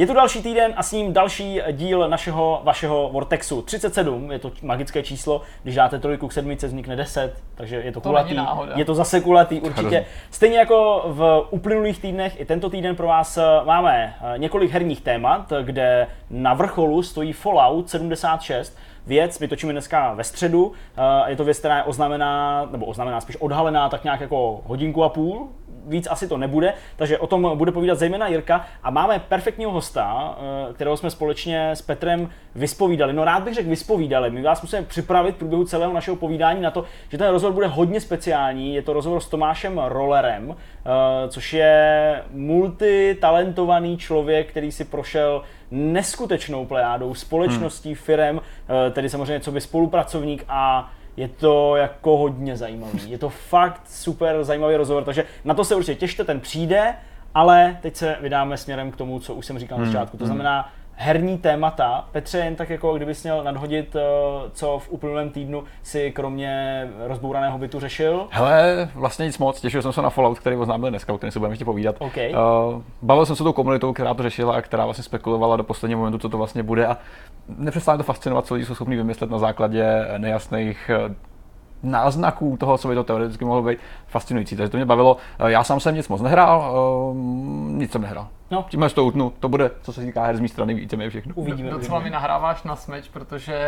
Je tu další týden a s ním další díl našeho, vašeho Vortexu. 37 je to magické číslo, když dáte trojku k sedmice, vznikne 10, takže je to, To kulatý. není náhoda. Je to zase kulatý určitě. Stejně jako v uplynulých týdnech, i tento týden pro vás eh, máme eh, několik herních témat, kde na vrcholu stojí Fallout 76, věc, my točíme dneska ve středu, eh, je to věc, která je oznámená, nebo oznámená spíš odhalená tak nějak jako hodinku a půl, víc asi to nebude, takže o tom bude povídat zejména Jirka. A máme perfektního hosta, eh, kterého jsme společně s Petrem vyspovídali. No rád bych řekl vyspovídali, my vás musíme připravit v průběhu celého našeho povídání na to, že ten rozhovor bude hodně speciální, je to rozhovor s Tomášem Rollerem, eh, což je multitalentovaný člověk, který si prošel neskutečnou plejádou společností, firem, eh, tedy samozřejmě co by spolupracovník a je to jako hodně zajímavý. Je to fakt super zajímavý rozhovor, takže na to se určitě těšte, ten přijde, ale teď se vydáme směrem k tomu, co už jsem říkal na začátku. To znamená herní témata. Petře, jen tak jako kdybys měl nadhodit, eh, co v uplynulém týdnu si kromě rozbouraného bytu řešil. Hele, vlastně nic moc, těšil jsem se na Fallout, který oznámil dneska, o kterém si budeme ještě povídat. OK. Uh, bavil jsem se tou komunitou, která to řešila a která vlastně spekulovala do posledního momentu, co to vlastně bude a nepřestane to fascinovat, co lidi jsou schopni vymyslet na základě nejasných eh, náznaků toho, co by to teoreticky mohlo být fascinující. Takže to mě bavilo. Eh, Já sám jsem nic moc nehrál, uh, nic jsem nehrál. No. Tímhle to utnu, to bude, co se týká her z mé strany, víceméně všechno. Uvidíme. Docela mi nahráváš na smeč, protože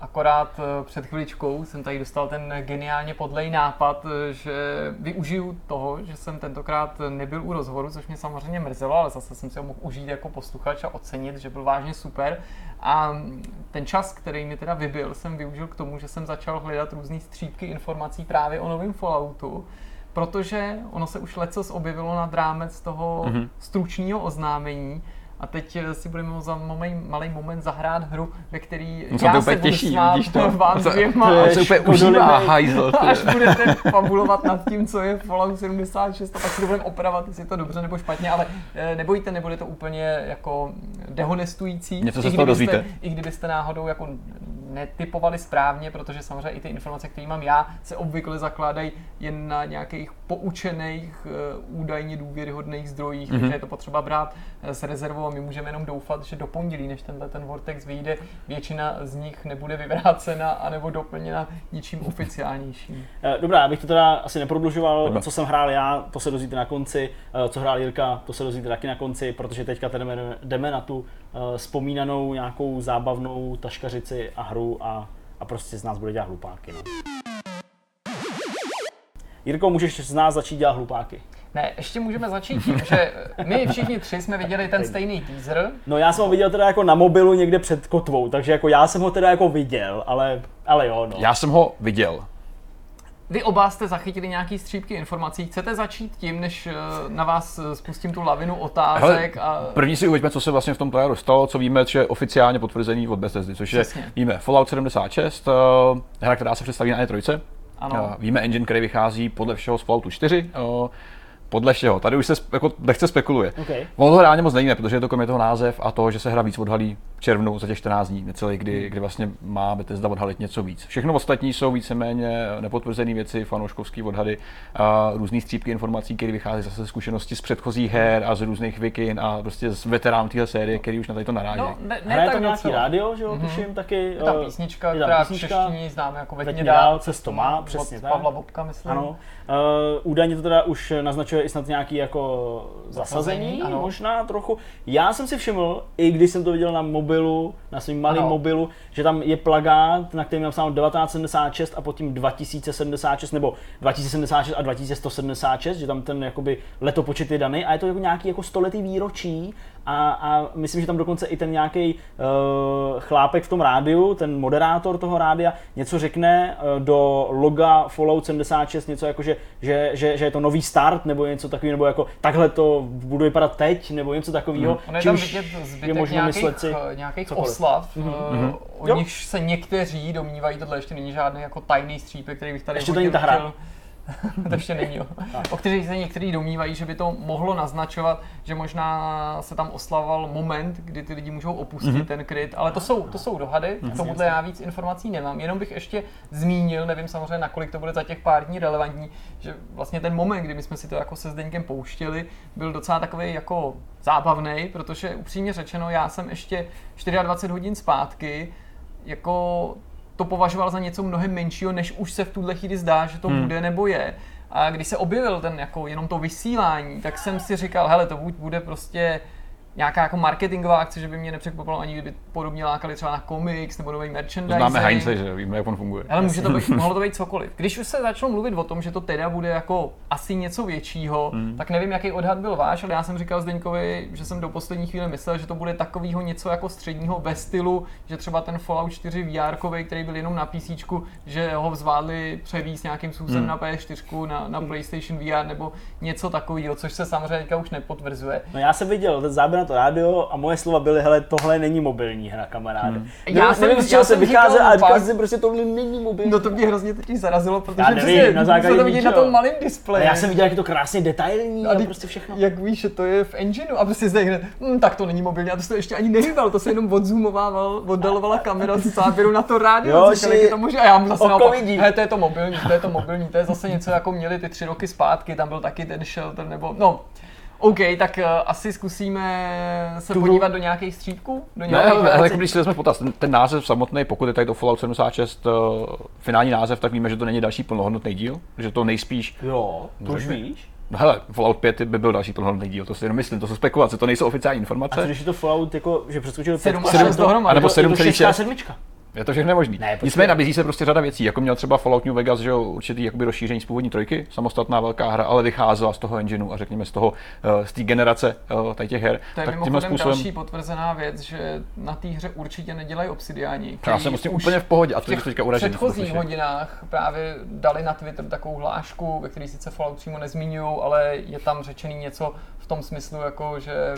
akorát eh, před chviličkou jsem tady dostal ten geniálně podlej nápad, eh, že využiju toho, že jsem tentokrát nebyl u rozhovoru, což mě samozřejmě mrzelo, ale zase jsem si ho mohl užít jako posluchač a ocenit, že byl vážně super. A ten čas, který mi teda vybil, jsem využil k tomu, že jsem začal hledat různé střípky informací právě o novém Falloutu, protože ono se už lecos objevilo nad rámec toho mm-hmm. stručného oznámení a teď eh, si budeme za malý, malý moment zahrát hru, ve který se já to se budu těší, smát vidíš to? vám dvěma, to se úplně užívá, hajzl. až budete fabulovat nad tím, co je Fallout 76 a pak si to budeme opravovat, jestli je to dobře nebo špatně, ale eh, nebojte, nebude to úplně jako dehonestující. Něco se I z toho kdybyste- dozvíte. I kdybyste náhodou jako netypovali správně, protože samozřejmě i ty informace, které mám já, se obvykle zakládají jen na nějakých poučených, eh, údajně důvěryhodných zdrojích, Mhm. takže je to potřeba brát eh, s rezervou a my můžeme jenom doufat, že do pondělí, než tenhle ten Vortex vyjde, většina z nich nebude vyvrácena anebo doplněna ničím oficiálnějším. Eh, Dobrá, abych to teda asi neprodlužoval, Dobrá. co jsem hrál já, to se dozvíte na konci, co hrál Jirka, to se dozvíte taky na konci, protože teďka tedy jdeme, jdeme na tu vzpomínanou nějakou zábavnou taškařici a hru a, a prostě z nás bude dělat hlupáky. No. Jirko, můžeš z nás začít dělat hlupáky. Ne, ještě můžeme začít tím, že my všichni tři jsme viděli ten stejný teaser. No já jsem ho viděl teda jako na mobilu někde před kotvou, takže jako já jsem ho teda jako viděl, ale, ale jo, no. Já jsem ho viděl. Vy oba jste zachytili nějaký střípky informací. Chcete začít tím, než eh, na vás eh, spustím tu lavinu otázek? A... První si uveďme, co se vlastně v tom traileru stalo, co víme, že je oficiálně potvrzený od Bethesdy, což je, Přesně. víme, Fallout 76, uh, hra, která se představí na E3. Ano. Víme engine, který vychází podle všeho z Falloutu 4. Podle všeho. Tady už se jako lehce spekuluje. OK. Ono to reálně moc nevíme, protože je to kromě toho název a to, že se hra víc odhalí v červnu za těch 14 dní, necelý, kdy, kdy vlastně má Bethesda odhalit něco víc. Všechno ostatní jsou víceméně nepotvrzené věci, fanouškovské odhady, a různé střípky informací, které vychází zase ze zkušenosti z předchozích her a z různých vikin a prostě z veteránů téhle série, který už na tady to naráží. No, ne, ne Hraje tak tam nějaký docela. rádio, že jo, tuším taky. Je tam eh, písnička, je která v písnička. češtině známe jako dál, dál, cesto má, přesně od tak. Pavla Bobka, myslím. Ano. Uh, údajně to teda už naznačuje i snad nějaký jako zasazení, Zasazení, ano. možná trochu. Já jsem si všiml, i když jsem to viděl na mobilu, na svém malém mobilu, že tam je plagát, na kterém je napsáno 1976 a pod tím 2076, nebo 2076 a 2176, že tam ten jakoby letopočet je daný a je to jako nějaký jako stoletý výročí a, a myslím, že tam dokonce i ten nějaký uh, chlápek v tom rádiu, ten moderátor toho rádia, něco řekne uh, do loga Fallout 76, něco jako, že, že, že, že je to nový start, nebo něco takového, nebo jako takhle to bude vypadat teď, nebo něco takového. On je tam vidět zbytek nějakých, eh, nějakých cokoliv. oslav, mm-hmm. o Jo. nichž se někteří domnívají, tohle ještě není žádný jako tajný střípek, který bych tady Ještě to není ta hra. chtěl to ještě není, jo. o kterých se někteří domývají, že by to mohlo naznačovat, že možná se tam oslavoval moment, kdy ty lidi můžou opustit mm-hmm. ten kryt, ale to jsou, to jsou dohady, mm-hmm. tomuhle já víc informací nemám, jenom bych ještě zmínil, nevím samozřejmě, nakolik to bude za těch pár dní relevantní, že vlastně ten moment, kdy my jsme si to jako se Zdeňkem pouštěli, byl docela takový jako zábavný, protože upřímně řečeno, já jsem ještě 24 hodin zpátky jako to považoval za něco mnohem menšího, než už se v tuhle chvíli zdá, že to hmm. bude nebo je. A když se objevil ten jako jenom to vysílání, tak jsem si říkal, hele, to buď bude prostě nějaká jako marketingová akce, že by mě nepřekvapilo ani kdyby podobně lákali třeba na komiks nebo nový merchandising. Známe Heinze, že víme, jak on funguje. Ale může to být, mohlo to být cokoliv. Když už se začalo mluvit o tom, že to teda bude jako asi něco většího, hmm. tak nevím, jaký odhad byl váš, ale já jsem říkal Zdeňkovi, že jsem do poslední chvíle myslel, že to bude takového něco jako středního ve stylu, že třeba ten Fallout 4 VR, který byl jenom na PC, že ho zvládli převíst nějakým způsobem hmm. na PS4, na, na PlayStation VR nebo něco takového, což se samozřejmě už nepotvrzuje. No já jsem viděl ten záběr na to rádio a moje slova byly, hele, tohle není mobilní hra, kamaráde. Hmm. Já no, jsem, nevím, z čeho se vychází a říkal si prostě tohle není mobilní. No to mě hrozně teď zarazilo, protože Já nevím, na základě to vidět na tom malém displeji. Já jsem viděl, jak je to krásně detailní a, a prostě všechno. Jak víš, že to je v engineu a prostě zde hm, tak to není mobilní, a to se ještě ani nehýbal, to se jenom odzoomovával, oddalovala kamera z záběru na to rádio, Jo, říkal, si jak je to možné. A já mu zase naopak, okovidí. he, to je to mobilní, to je to mobilní, to je zase něco jako měli ty tři roky zpátky, tam byl taky ten shelter, nebo no, OK, tak uh, asi zkusíme se Tu podívat do nějakých střípků? Do Ne, nějakých ale, ale když si vezmeme potaz, ten, ten název samotný, pokud je tady to Fallout 76 uh, finální název, tak víme, že to není další plnohodnotný díl, že to nejspíš Jo, to už víš. No hele, Fallout 5 by byl další plnohodnotný díl, to si jenom myslím, to jsou spekulace, to nejsou oficiální A co informace. když je to Fallout, jako, že přeskočil Sedm pětku a je šest to- dohromady. A nebo je to- je to 7,6. Je to všechno možný. Ne. Nicméně nabízí se prostě řada věcí, jako měl třeba Fallout New Vegas, že jo, určitý jakoby rozšíření z původní trojky, samostatná velká hra, ale vycházela z toho engineu a řekněme z toho, eh, z té generace eh, tady těch her. To je tak mimochodem další potvrzená věc, že na té hře určitě nedělají obsidiáni. já jsem už úplně v pohodě a v to je teďka uražený. předchozích hodinách právě dali na Twitter takovou hlášku, ve které sice Fallout přímo nezmiňují, ale je tam řečený něco v tom smyslu, jako že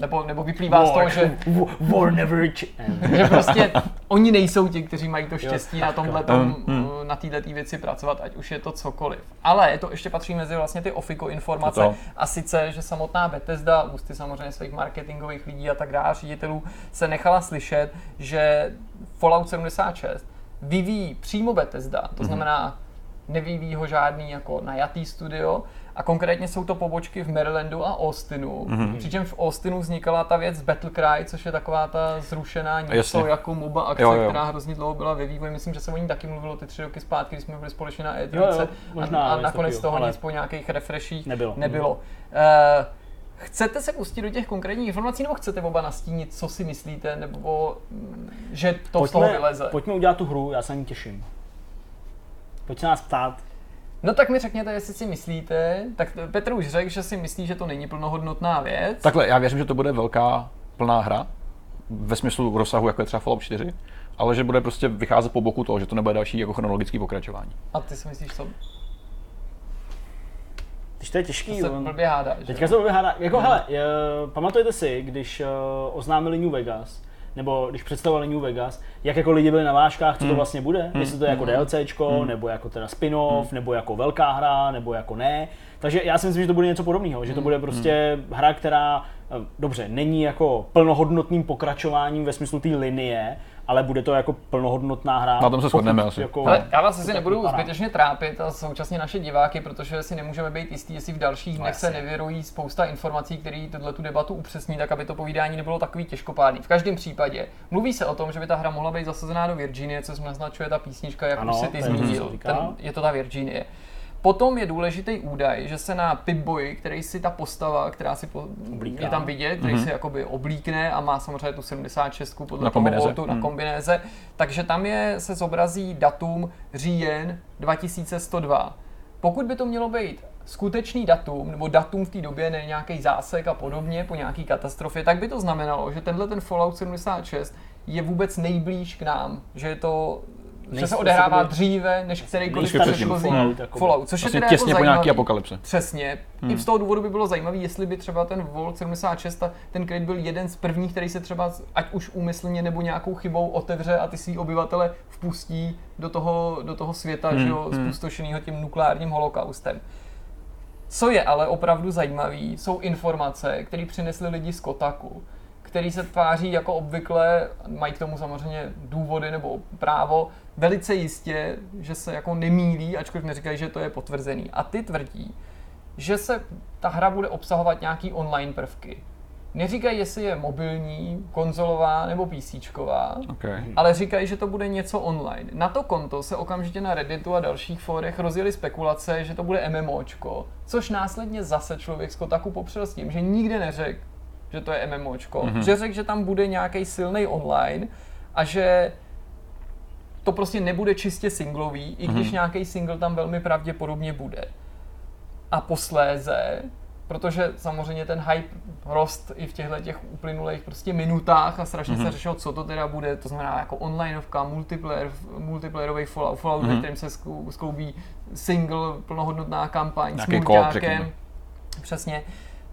nebo, nebo vyplývá z toho, že, War never že prostě oni nejsou ti, kteří mají to štěstí na tomhle Mm, uh, na této věci pracovat, ať už je to cokoliv. Ale to ještě patří mezi vlastně ty ofiko informace To. a sice, že samotná Bethesda, ústy samozřejmě svých marketingových lidí a tak dále, ředitelů, se nechala slyšet, že Fallout 76 vyvíjí přímo Bethesda, to znamená nevyvíjí ho žádný jako najatý studio, a konkrétně jsou to pobočky v Marylandu a Austinu. Mm-hmm. Přičemž v Austinu vznikala ta věc Battlecry, což je taková ta zrušená něco Jasně. jako MOBA akce, Jo, jo. která hrozně dlouho byla ve vývoji. Myslím, že se o ní taky mluvilo ty tři roky zpátky, když jsme byli společně na E3. Jo, jo, možná, a, a nakonec toho ale nic po nějakých refreshích Nebylo. nebylo. Uh, Chcete se pustit do těch konkrétních informací, nebo chcete oba nastínit, co si myslíte, nebo mm, že to z toho vyleze? pojďme udělat tu hru, já se na ní těším. Pojď se nás ptát. No tak mi řekněte, jestli si myslíte, tak Petr už řekl, že si myslí, že to není plnohodnotná věc. Takhle, já věřím, že to bude velká plná hra, ve smyslu rozsahu, jako je třeba Fallout 4, ale že bude prostě vycházet po boku toho, že to nebude další jako chronologický pokračování. A ty si myslíš, co? Když to je To těžký, se on- blbě hádá, že? Teďka se to vyhádá. Jako hele, je, pamatujete si, když uh, oznámili New Vegas, nebo když představovali New Vegas, jak jako lidi byli na vážkách, co to vlastně bude, jestli to je jako DLCčko, nebo jako teda spin-off, nebo jako velká hra, nebo jako ne. Takže já si myslím, že to bude něco podobného, že to bude prostě hra, která, eh, dobře, není jako plnohodnotným pokračováním ve smyslu té linie, ale bude to jako plnohodnotná hra. Na tom se shodneme asi. Jako, Ale já vás asi nebudu vypadá. zbytečně trápit a současně naše diváky, protože si nemůžeme být jistí, jestli v dalších dnech se nevěrují spousta informací, které tuhle tu debatu upřesní, tak aby to povídání nebylo takový těžkopádný. V každém případě mluví se o tom, že by ta hra mohla být zasazená do Virginie, co naznačuje ta písnička, jak Ano, už si ty zmínil. Ten, je to ta Virginie. Potom je důležitý údaj, že se na Pip-Boy, který si ta postava, která si po, Oblíká. je tam vidět, který si jakoby oblíkne a má samozřejmě tu 76 podle Na kombinéze. voltu na Hmm. kombinéze, takže tam je, se zobrazí datum říjen 2102. Pokud by to mělo být skutečný datum, nebo datum v té době, ne nějaký zásek a podobně po nějaký katastrofě, tak by to znamenalo, že tenhle ten Fallout 76 je vůbec nejblíž k nám, že je to Nejste se odehrává dříve než kterýkoliv předchozí. Fallout, což Vlastně je teda těsně jako po nějaký apokalypse. Přesně. I z toho důvodu by bylo zajímavé, jestli by třeba ten Volt 76, a ten kryt byl jeden z prvních, který se třeba, ať už úmyslně nebo nějakou chybou otevře a ty svý obyvatele vpustí do toho, do toho světa, Hmm, že jo, hmm. zpustošeného tím nukleárním holokaustem. Co je ale opravdu zajímavé, jsou informace, které přinesli lidi z Kotaku, který se tváří jako obvykle, mají k tomu samozřejmě důvody nebo právo, velice jistě, že se jako nemýlí, ačkoliv neříkají, že to je potvrzený. A ty tvrdí, že se ta hra bude obsahovat nějaký online prvky. Neříkají, jestli je mobilní, konzolová nebo PCčková, Okay. ale říkají, že to bude něco online. Na to konto se okamžitě na Redditu a dalších fórech rozjeli spekulace, že to bude MMOčko, což následně zase člověk z Kotaku popřel s tím, že nikde neřekl, že to je MMOčko, mm-hmm. že řekl, že tam bude nějaký silný online a že to prostě nebude čistě singlový, i když mm-hmm. nějaký single tam velmi pravděpodobně bude. A posléze, protože samozřejmě ten hype rost i v těchto těch uplynulých prostě minutách a strašně mm-hmm. se řešilo, co to teda bude, to znamená jako onlineovka, multiplayer, multiplayerový Fallout, Fallout, mm-hmm. ve kterém se sklou- skloubí single, plnohodnotná kampaň s Nějaký co-op, mulťákem. Přesně.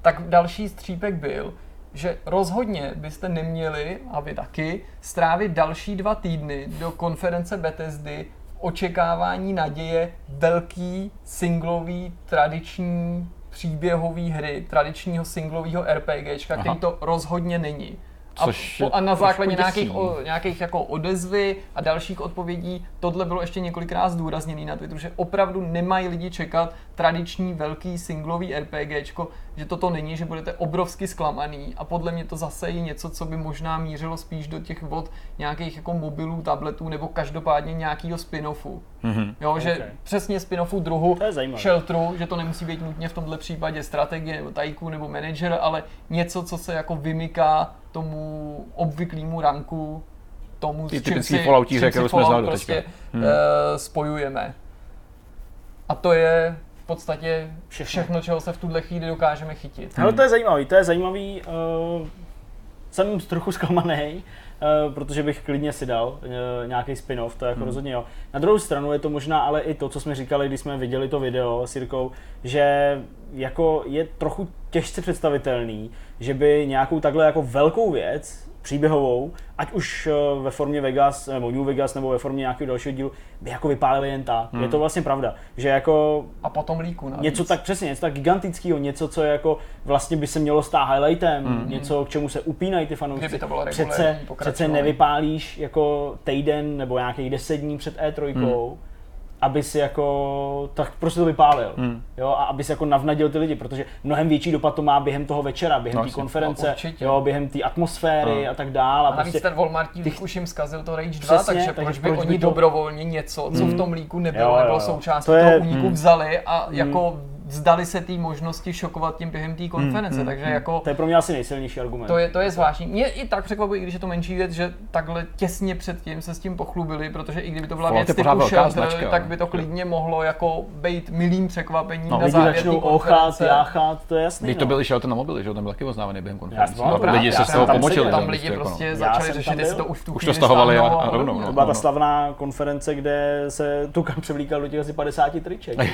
Tak další střípek byl, že rozhodně byste neměli, a vy taky, strávit další dva týdny do konference Bethesdy v očekávání naděje velký singlový tradiční příběhový hry, tradičního singlového RPGčka, který Aha. to rozhodně není. A, Což po, a na základě nějakých, o, nějakých jako odezvy a dalších odpovědí, tohle bylo ještě několikrát zdůrazněné na Twitteru, že opravdu nemají lidi čekat tradiční velký singlový RPGčko, že toto není, že budete obrovsky zklamaný a podle mě to zase je něco, co by možná mířilo spíš do těch vod nějakých jako mobilů, tabletů nebo každopádně nějakého spin-offu. Mhm. Jo, že Ok. přesně spin-offu druhu. Shelteru, že to nemusí být nutně v tomhle případě strategie nebo tajku nebo manager, ale něco, co se jako vymyká tomu obvyklému ranku, tomu, Ty s čím si, Falloutíře, s čím si kterou jsme Fallout znali do prostě. Hmm. uh, spojujeme. A to je v podstatě Všechno. čeho se v tuhle chvíli dokážeme chytit. Hele, to je zajímavý, to je zajímavý. Uh, jsem trochu zklamaný, uh, protože bych klidně si dal uh, nějaký spin-off, to jako hmm. rozhodně jo. Na druhou stranu je to možná ale i to, co jsme říkali, když jsme viděli to video s Jirkou, že jako je trochu těžce představitelný, že by nějakou takhle jako velkou věc, příběhovou, ať už eh, ve formě Vegas, nebo New Vegas, nebo ve formě nějakého dalšího dílu, by jako vypálili jen tak. Hmm. Je to vlastně pravda, že jako A potom líku navíc. něco tak přesně, něco tak gigantického, něco, co je jako vlastně by se mělo stát highlightem, mm. něco, k čemu se upínají ty fanoušci. Kdyby to bylo přece, přece nevypálíš jako týden nebo nějakých deset dní před E3, mm. Aby si jako, tak prostě to vypálil. Mm. Jo, a aby si jako navnadil ty lidi, protože mnohem větší dopad to má během toho večera, během No, té konference, No, určitě. jo, během té atmosféry No. a tak dále. A navíc prostě, ten Walmart ty- lík už jim zkazil to Rage 2, Přesně, takže, takže proč by proč by oni to- dobrovolně něco, co v tom líku nebylo, Jo, jo, nebylo součástí To je- toho úniku Hmm. vzali a jako vzdali se té možnosti šokovat tím během té konference, hmm, takže hmm. jako to je pro mě asi nejsilnější argument. to je, to je zvláštní. Mě i tak překvapuje, i když je to menší věc, že takhle těsně předtím se s tím pochlubili, protože i kdyby to byla věc typu Shelter, značka, tak no. by to klidně mohlo jako být milým překvapením No, na Lidi závěr začnou ochat, konference. jáchat, to je jasný. Teď to no. byl i Shelter na mobily, že jo, ten byl taky oznámený během konference. to lidi já se z toho tam pomočili. Tam lidi jako, no. prostě Já začali řešit, tam jestli to už tu Už to chvíli stahovali rovnou, no. To byla ta slavná konference, kde se Tukan převlíkal do těch asi 50 triček.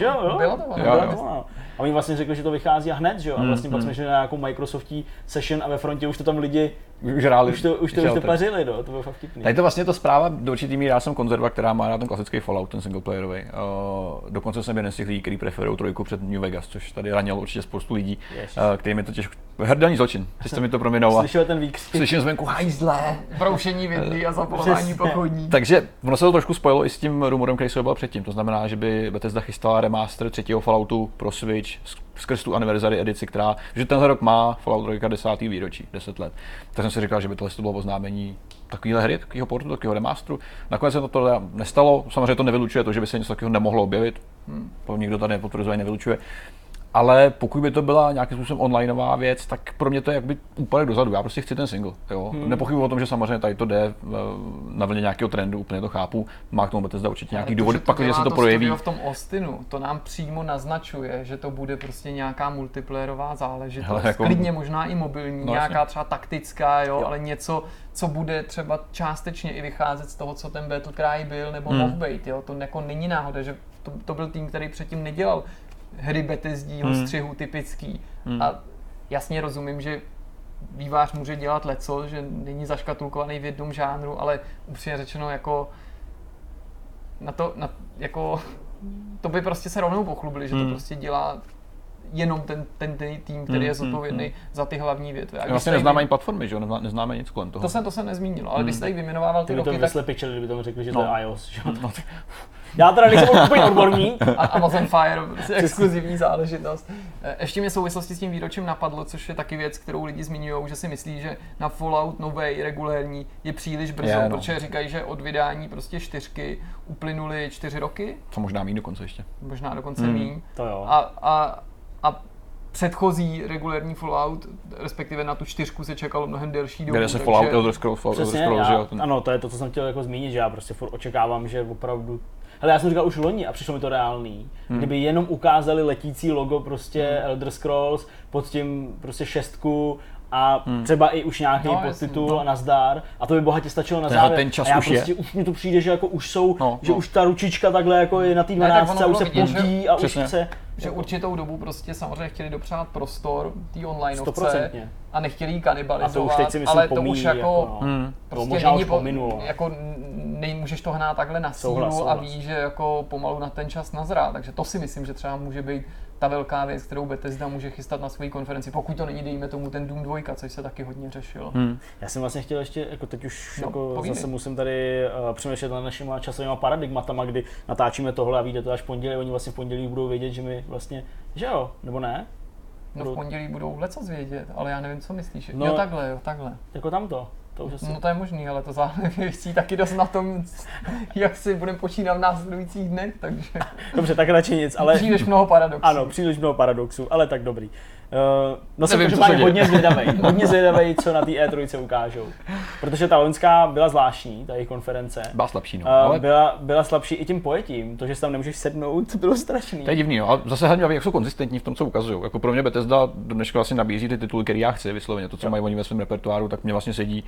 Jo, jo? Bylo to ono. Jo, Byla jo. to ono. A oni vlastně řekli, že to vychází a hned, že jo? A vlastně Mm, pak mm. jsme šli na nějakou Microsoftí session a ve frontě už to tam lidi, Už hráli už to, už to, už to pařili, no, to bylo fakt vtipný. Tady to vlastně to zpráva do určitý míry, já jsem konzerva, která má rád ten klasický Fallout, ten singleplayerový. Uh, dokonce jsem jeden z těch lidí, kteří preferují trojku před New Vegas, což tady ranilo určitě spoustu lidí, Ježiš. uh, kterým je to těžko. Hrdelní zločin, teď jste mi to prominou. A Slyšel ten výkřik. slyším zvenku hajzle. Broušení vidlí a zapalování Přesně. pochodní. Takže ono se to trošku spojilo i s tím rumorem, který se byl předtím. To znamená, že by Bethesda chystala remaster třetího Falloutu pro Switch s- skrz tu anniversary edici, která, že tenhle rok má Fallout 3 10. výročí, 10 let. Tak jsem si říkal, že by tohle to bylo oznámení takovéhle hry, takového portu, takového remasteru. Nakonec se to tohle nestalo, samozřejmě to nevylučuje to, že by se něco takového nemohlo objevit. Hmm. To nikdo tady nepotvrzuje, nevylučuje. Ale pokud by to byla nějakým způsobem onlineová věc, tak pro mě to je jakby úpadek dozadu. Já prostě chci ten single. Jo. Hmm. Nepochybuji o tom, že samozřejmě tady to jde eh, na vlně nějakého trendu, úplně to chápu. Má k tomu Bethesda určitě nějaký důvod, pak, když se to, to projeví. v tom Austinu, to nám přímo naznačuje, že to bude prostě nějaká multiplayerová záležitost. Hele, jako... Klidně možná i mobilní, no, nějaká třeba taktická, jo, jo, ale něco, co bude třeba částečně i vycházet z toho, co ten Battlecry byl, nebo hmm. mohl být. Jo. To jako není náhoda, že to, to byl tým, který předtím nedělal hry Bethesdího hmm. střihu typický. Hmm. A jasně rozumím, že vývář může dělat leco, že není zaškatulkovaný v jednom žánru, ale upřímně řečeno jako na to, na, jako, to by prostě se rovnou pochlubili, že to hmm. prostě dělá jenom ten, ten, ten tým, který je hmm, hmm, zodpovědný hmm, za ty hlavní větve. A vlastně neznáme ani platformy, že jo? Neznáme nic kolem toho. To jsem, to jsem nezmínil, ale hmm. když jste jich vyjmenovával ty, roky, to vyslepičili, kdyby tomu řekli, že no. to je iOS. Že? No. Já teda nejsem úplně odborník. A Amazon Fire, prostě exkluzivní záležitost. E, ještě mě v souvislosti s tím výročím napadlo, což je taky věc, kterou lidi zmiňují, že si myslí, že na Fallout nový regulérní je příliš brzo, je, no. protože říkají, že od vydání prostě čtyřky uplynuly čtyři roky. Co možná méně dokonce ještě. Možná dokonce hmm. míň. To jo. A, a, a předchozí regulární Fallout, respektive na tu čtyřku se čekalo mnohem delší dobu. Kde se Fallout Elder Scrolls, Fallout Elder Scrolls, já, Ano, to je to, co jsem chtěl jako zmínit, že já prostě furt očekávám, že opravdu ale já jsem říkal už loni a přišlo mi to reálný. Hmm. Kdyby jenom ukázali letící logo prostě hmm. Elder Scrolls pod tím prostě šestku a hmm. třeba i už nějaký no, podtitul no. a nazdar a to by bohatě stačilo na závěr. Ten čas a já už prostě je. už mi to přijde, že jako už jsou, no, že no. už ta ručička takhle jako je na té 12 a už se pozdí a Přesně. už chce. Že určitou dobu prostě samozřejmě chtěli dopřát prostor té onlineovce a nechtěli ji kanibalizovat, a to už teď si myslím ale to už jako, jako no. hmm. prostě to možná už pominulo. Jako nemůžeš to hnát takhle na sílu souhlas, souhlas. a víš, že jako pomalu na ten čas nazrá, takže to si myslím, že třeba může být ta velká věc, kterou Bethesda může chystat na své konferenci, pokud to není, dejme tomu, ten Doom 2, což se taky hodně řešilo. Hmm. Já jsem vlastně chtěl ještě, jako teď už no, jako zase musím tady uh, přemýšlet na našimi časovými paradigmatama, kdy natáčíme tohle a vyjde to až v pondělí, oni vlastně v pondělí budou vědět, že my vlastně, že jo, nebo ne? No v pondělí budou leco zvědět, ale já nevím, co myslíš. No, jo takhle, jo takhle. Jako tamto. To už asi... No to je možný, ale to záleží taky dost na tom, jak si budeme počínat v následujících dnech, takže... Dobře, tak radši nic, ale... Příliš mnoho paradoxů. Ano, příliš mnoho paradoxů, ale tak dobrý. Uh, no jsem každopádně hodně zvědavý, hodně zvědavý, co na té E3 ukážou. Protože ta loňská byla zvláštní, ta jejich konference. Byla slabší, no. Uh, ale... byla, byla slabší i tím pojetím, to, že si tam nemůžeš sednout, bylo strašný. To je divný, no. A zase hlavně, jak jsou konzistentní v tom, co ukazují. Jako pro mě Bethesda do dneška vlastně nabízí ty tituly, které já chci vysloveně. To, co jo. mají oni ve svém repertoáru, tak mě vlastně sedí.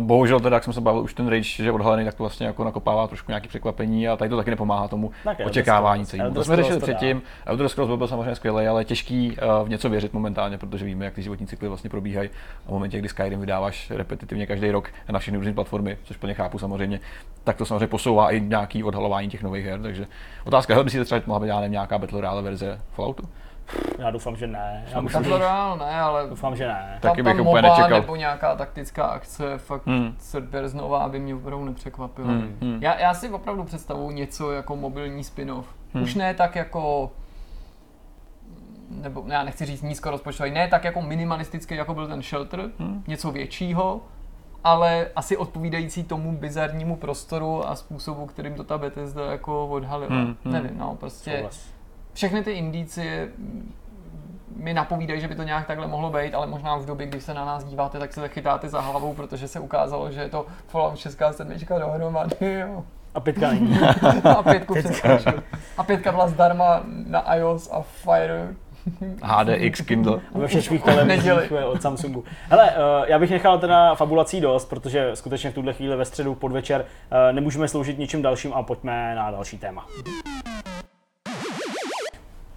Bohužel teda, jak jsem se bavil, už ten Rage, že odhalený, tak to vlastně jako nakopává trošku nějaký překvapení a tady to taky nepomáhá tomu tak očekávání celého. To jsme řešili předtím. Elder Scrolls byl samozřejmě skvělý, ale těžký uh, v něco věřit momentálně, protože víme, jak ty životní cykly vlastně probíhají. A v momentě, kdy Skyrim vydáváš repetitivně každý rok na všechny různé platformy, což plně chápu samozřejmě, tak to samozřejmě posouvá i nějaký odhalování těch nových her. Takže otázka je, myslíte třeba, že mohla být nevím, nějaká Battle Royale verze Falloutu? Já doufám, že ne. Já musím Battle Royale ne, ale doufám, že ne. Taky bych úplně nečekal. nebo nějaká taktická akce, fakt hmm. znovu, aby mě opravdu nepřekvapilo. Hmm. Hmm. Já, já si opravdu představuji něco jako mobilní spin-off. Hmm. Už ne tak jako nebo já nechci říct nízkorozpočtový, ne tak jako minimalistický, jako byl ten Shelter, hmm. něco většího, ale asi odpovídající tomu bizarnímu prostoru a způsobu, kterým to ta Bethesda jako odhalila. Hmm. Hmm. Nevím, no, prostě všechny ty indicie mi napovídají, že by to nějak takhle mohlo být, ale možná v době, když se na nás díváte, tak se chytáte za hlavou, protože se ukázalo, že je to Fallout 6 sedmička dohromady, jo. A pětka není. a pětku pětka. A pětka byla zdarma na iOS a Fire HDX Kindle. A ve všech svých televizích od Samsungu. Hele, eh, já bych nechal teda fabulací dost, protože skutečně v tuhle chvíli ve středu podvečer eh, nemůžeme sloužit ničím dalším a pojďme na další téma.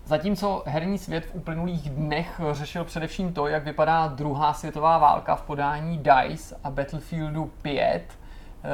Zatímco herní svět v uplynulých dnech řešil především to, jak vypadá druhá světová válka v podání DICE a Battlefieldu 5, eh,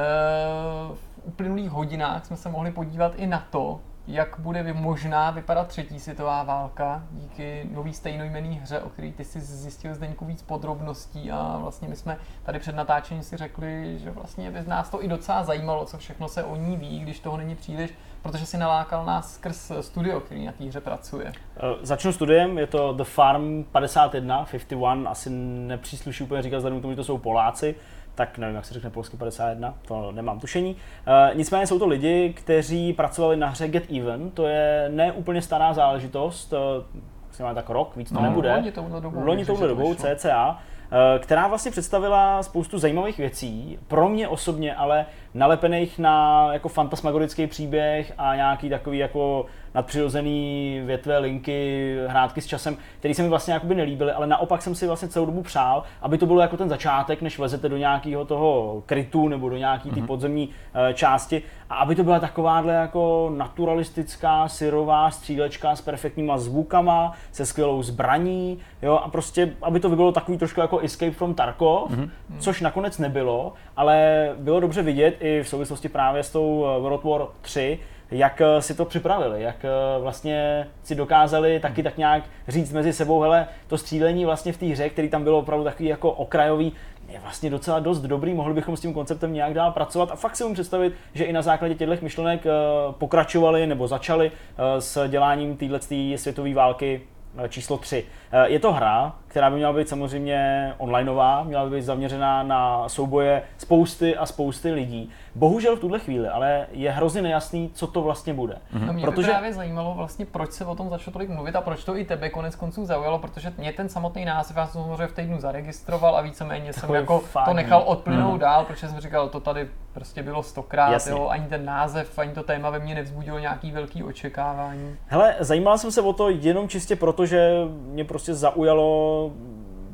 v uplynulých hodinách jsme se mohli podívat i na to, jak bude možná vypadat třetí světová válka díky nový stejnojmený hře, o který ty si zjistil Zdeňku víc podrobností a vlastně my jsme tady před natáčením si řekli, že vlastně by nás to i docela zajímalo, co všechno se o ní ví, když toho není příliš, protože si nalákal nás skrz studio, který na té hře pracuje. Eh, začnu studiem, je to The Farm 51, 51, asi nepřísluší úplně říkat vzhledem k tomu, že to jsou Poláci, tak nevím, jak se řekne polsky 51, to nemám tušení. E, nicméně jsou to lidi, kteří pracovali na hře Get Even, to je neúplně stará záležitost, e, má tak rok, víc to No, nebude. loni touhle dobou, Loni touhle to cca, eh, která vlastně představila spoustu zajímavých věcí, pro mě osobně ale nalepených na jako fantasmagorický příběh a nějaký takový jako nadpřirozený větve, linky, hrátky s časem, který se mi vlastně jakoby nelíbily, ale naopak jsem si vlastně celou dobu přál, aby to bylo jako ten začátek, než vlezete do nějakého toho krytu nebo do nějaký té podzemní eh, části a aby to byla takováhle jako naturalistická, syrová střílečka s perfektníma zvukama, se skvělou zbraní, jo, a prostě, aby to bylo takový trošku jako Escape from Tarkov, mm-hmm. což nakonec nebylo, ale bylo dobře vidět i v souvislosti právě s tou eh, World War 3, jak eh, si to připravili, jak eh, vlastně si dokázali taky tak nějak říct mezi sebou, hele, to střílení vlastně v té hře, který tam bylo opravdu takový jako okrajový, je vlastně docela dost dobrý, mohli bychom s tím konceptem nějak dál pracovat. A fakt si umím představit, že i na základě těchto myšlenek eh, pokračovali nebo začali s děláním této světové války číslo 3. Eh, Je to hra, která by měla být samozřejmě onlineová, měla by být zaměřená na souboje spousty a spousty lidí. Bohužel v tuhle chvíli, ale je hrozně nejasný, co to vlastně bude. No mě Protože- by právě zajímalo vlastně, proč se o tom začalo tolik mluvit a proč to i tebe konec konců zaujalo, protože mě ten samotný název, já jsem samozřejmě v týdnu zaregistroval a víceméně jsem jako fajn. to nechal odplynout dál, protože jsem říkal, to tady prostě bylo stokrát, Jasně. jo, ani ten název, ani to téma ve mně nevzbudilo nějaký velký očekávání. Hele, zajímal jsem se o to jenom čistě proto, že mě prostě zaujalo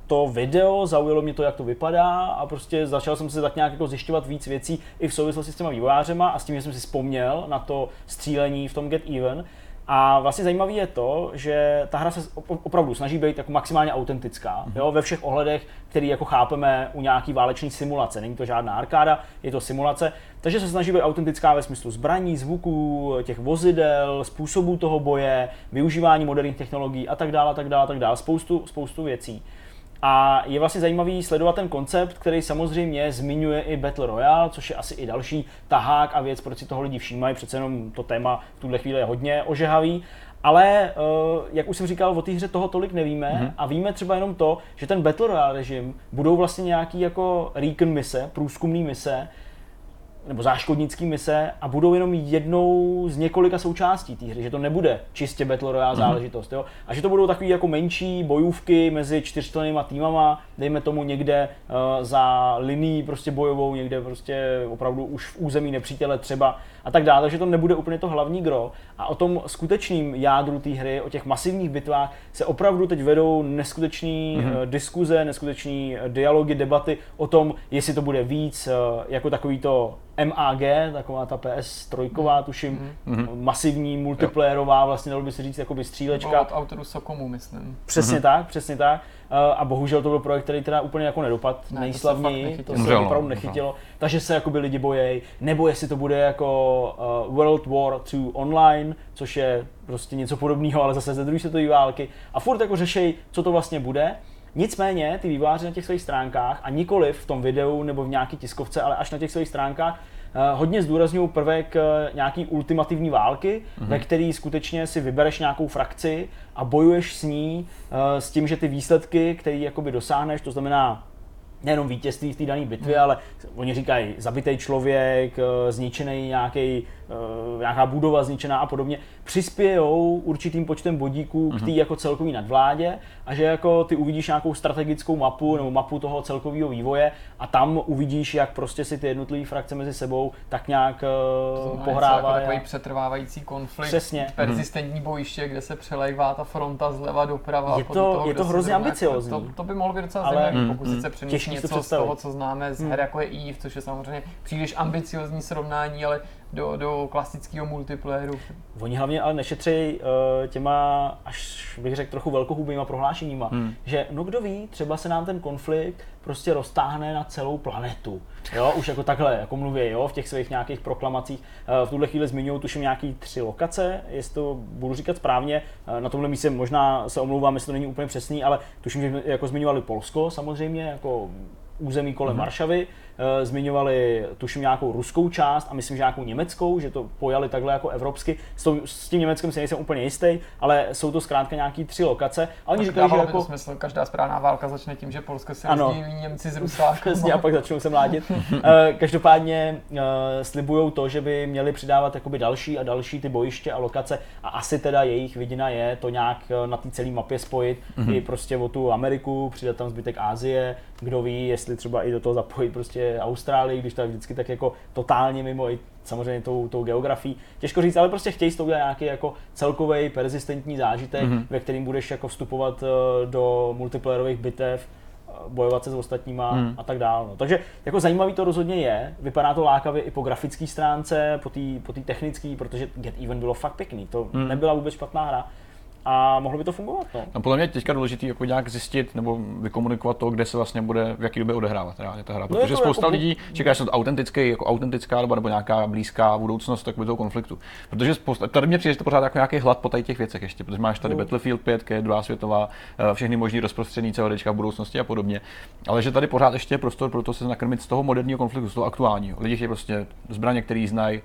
to video, zaujalo mě to, jak to vypadá a prostě začal jsem se tak nějak jako zjišťovat víc věcí i v souvislosti s těma vývojářema a s tím, že jsem si vzpomněl na to střílení v tom Get Even. A vlastně zajímavé je to, že ta hra se op- opravdu snaží být jako maximálně autentická, jo, ve všech ohledech, který jako chápeme u nějaký váleční simulace. Není to žádná arkáda, je to simulace. Takže se snaží být autentická ve smyslu zbraní, zvuků, těch vozidel, způsobů toho boje, využívání moderních technologií a tak dále, a tak dále, a tak dále. Spoustu, spoustu věcí. A je vlastně zajímavý sledovat ten koncept, který samozřejmě zmiňuje i Battle Royale, což je asi i další tahák a věc, proč si toho lidi všímají. Přece jenom to téma v tuhle chvíli je hodně ožehavý. Ale, eh, jak už jsem říkal, o té hře toho tolik nevíme mm-hmm. a víme třeba jenom to, že ten Battle Royale režim budou vlastně nějaký jako recon mise, průzkumný mise, nebo záškodnický mise a budou jenom jednou z několika součástí té hry, že to nebude čistě Battle Royale mm-hmm. záležitost, jo? a že to budou takové jako menší bojůvky mezi čtyřčlennýma týmama, dejme tomu někde uh, za linií prostě bojovou, někde prostě opravdu už v území nepřítele třeba a tak dále, takže to nebude úplně to hlavní gro a o tom skutečným jádru té hry, o těch masivních bitvách se opravdu teď vedou neskutečné mm-hmm. diskuze, neskutečné dialogy, debaty o tom, jestli to bude víc uh, jako takový to MAG, taková ta PS trojková, tuším, mm-hmm. masivní, multiplayerová, vlastně dalo by se říct, jakoby střílečka. od autoru Sokomu, myslím. Přesně tak, přesně tak. Uh, A bohužel to byl projekt, který teda úplně jako nedopad Ne, to se to se no, opravdu nechytilo. Takže se jakoby lidi bojejí, nebo jestli to bude jako uh, World War II online, což je prostě něco podobného, ale zase ze druhé světové války. A furt jako řešej, co to vlastně bude. Nicméně ty vývojáři na těch svých stránkách, a nikoli v tom videu nebo v nějaké tiskovce, ale až na těch svých stránkách, eh, hodně zdůrazňují prvek eh, nějaký ultimativní války, mm-hmm. ve který skutečně si vybereš nějakou frakci a bojuješ s ní eh, s tím, že ty výsledky, které jakoby dosáhneš, to znamená nejenom vítězství v té dané bitvě, ale oni říkají zabitý člověk, eh, zničený nějaký, nějaká budova zničená a podobně, přispějou určitým počtem bodíků k té jako celkový nadvládě a že jako ty uvidíš nějakou strategickou mapu nebo mapu toho celkového vývoje a tam uvidíš, jak prostě si ty jednotlivé frakce mezi sebou tak nějak To uh, znamená něco pohrávají. Jako takový přetrvávající konflikt, Přesně. persistentní bojiště, kde se přelejvá ta fronta zleva doprava. Je to- toho, je to se hrozně ambiciózní. To, to, by mohlo být docela Ale- zajímavé, Mm, pokusit mm. se přenést Těžký si to něco z toho, co známe z her, jako je Eve, což je samozřejmě příliš ambiciozní srovnání, ale do, do klasického multiplayeru. Oni hlavně ale nešetří uh, těma, až bych řekl, trochu velkohubýma prohlášeníma, hmm. že no kdo ví, třeba se nám ten konflikt prostě roztáhne na celou planetu. Jo, už jako takhle, jako mluví, jo, v těch svých nějakých proklamacích. Uh, v tuhle chvíli zmiňují tuším nějaký tři lokace, jestli to budu říkat správně. Uh, na tomhle místě možná se omlouvám, jestli to není úplně přesný, ale tuším, že jako zmiňovali Polsko samozřejmě, jako území kolem mm-hmm. Varšavy, uh, zmiňovali tuším nějakou ruskou část a myslím, že nějakou německou, že to pojali takhle jako evropsky. S, tou, s tím Německem si nejsem úplně jistý, ale jsou to zkrátka nějaký tři lokace. A oni říkají, že jako... smysl, každá správná válka začne tím, že Polsko se ano, Němci z. Přesně, a pak začnou se mlátit. uh, každopádně uh, slibují to, že by měli přidávat jakoby další a další ty bojiště a lokace a asi teda jejich vidina je to nějak na té celé mapě spojit mm-hmm. i prostě o tu Ameriku, přidat tam zbytek Ázie, kdo ví, jestli třeba i do toho zapojit prostě Austrálii, když to je vždycky tak jako totálně mimo i samozřejmě tou, tou geografií. Těžko říct, ale prostě chtějí s tou nějaký jako celkový persistentní zážitek, mm-hmm. ve kterým budeš jako vstupovat eh, do multiplayerových bitev, eh, bojovat se s ostatníma hmm. a tak dále. No. Takže jako zajímavý to rozhodně je, vypadá to lákavě i po grafické stránce, po té po technické, protože Get Even bylo fakt pěkný, to hmm. nebyla vůbec špatná hra a mohlo by to fungovat. No. no podle mě je teďka důležité jako nějak zjistit nebo vykomunikovat to, kde se vlastně bude v jaký době odehrávat reálně ta hra. No Protože no spousta jako... lidí čeká, že to autentický, jako autentická doba nebo nějaká blízká budoucnost takového toho konfliktu. Protože spousta, tady mě přijde, že to pořád jako nějaký hlad po tady těch věcech ještě, protože máš tady no. Battlefield 5, druhá světová, eh, všechny možný rozprostření CODčka v budoucnosti a podobně. Ale že tady pořád ještě je prostor pro to se nakrmit z toho moderního konfliktu, z toho aktuálního. Lidi chtějí prostě zbraně, které znají,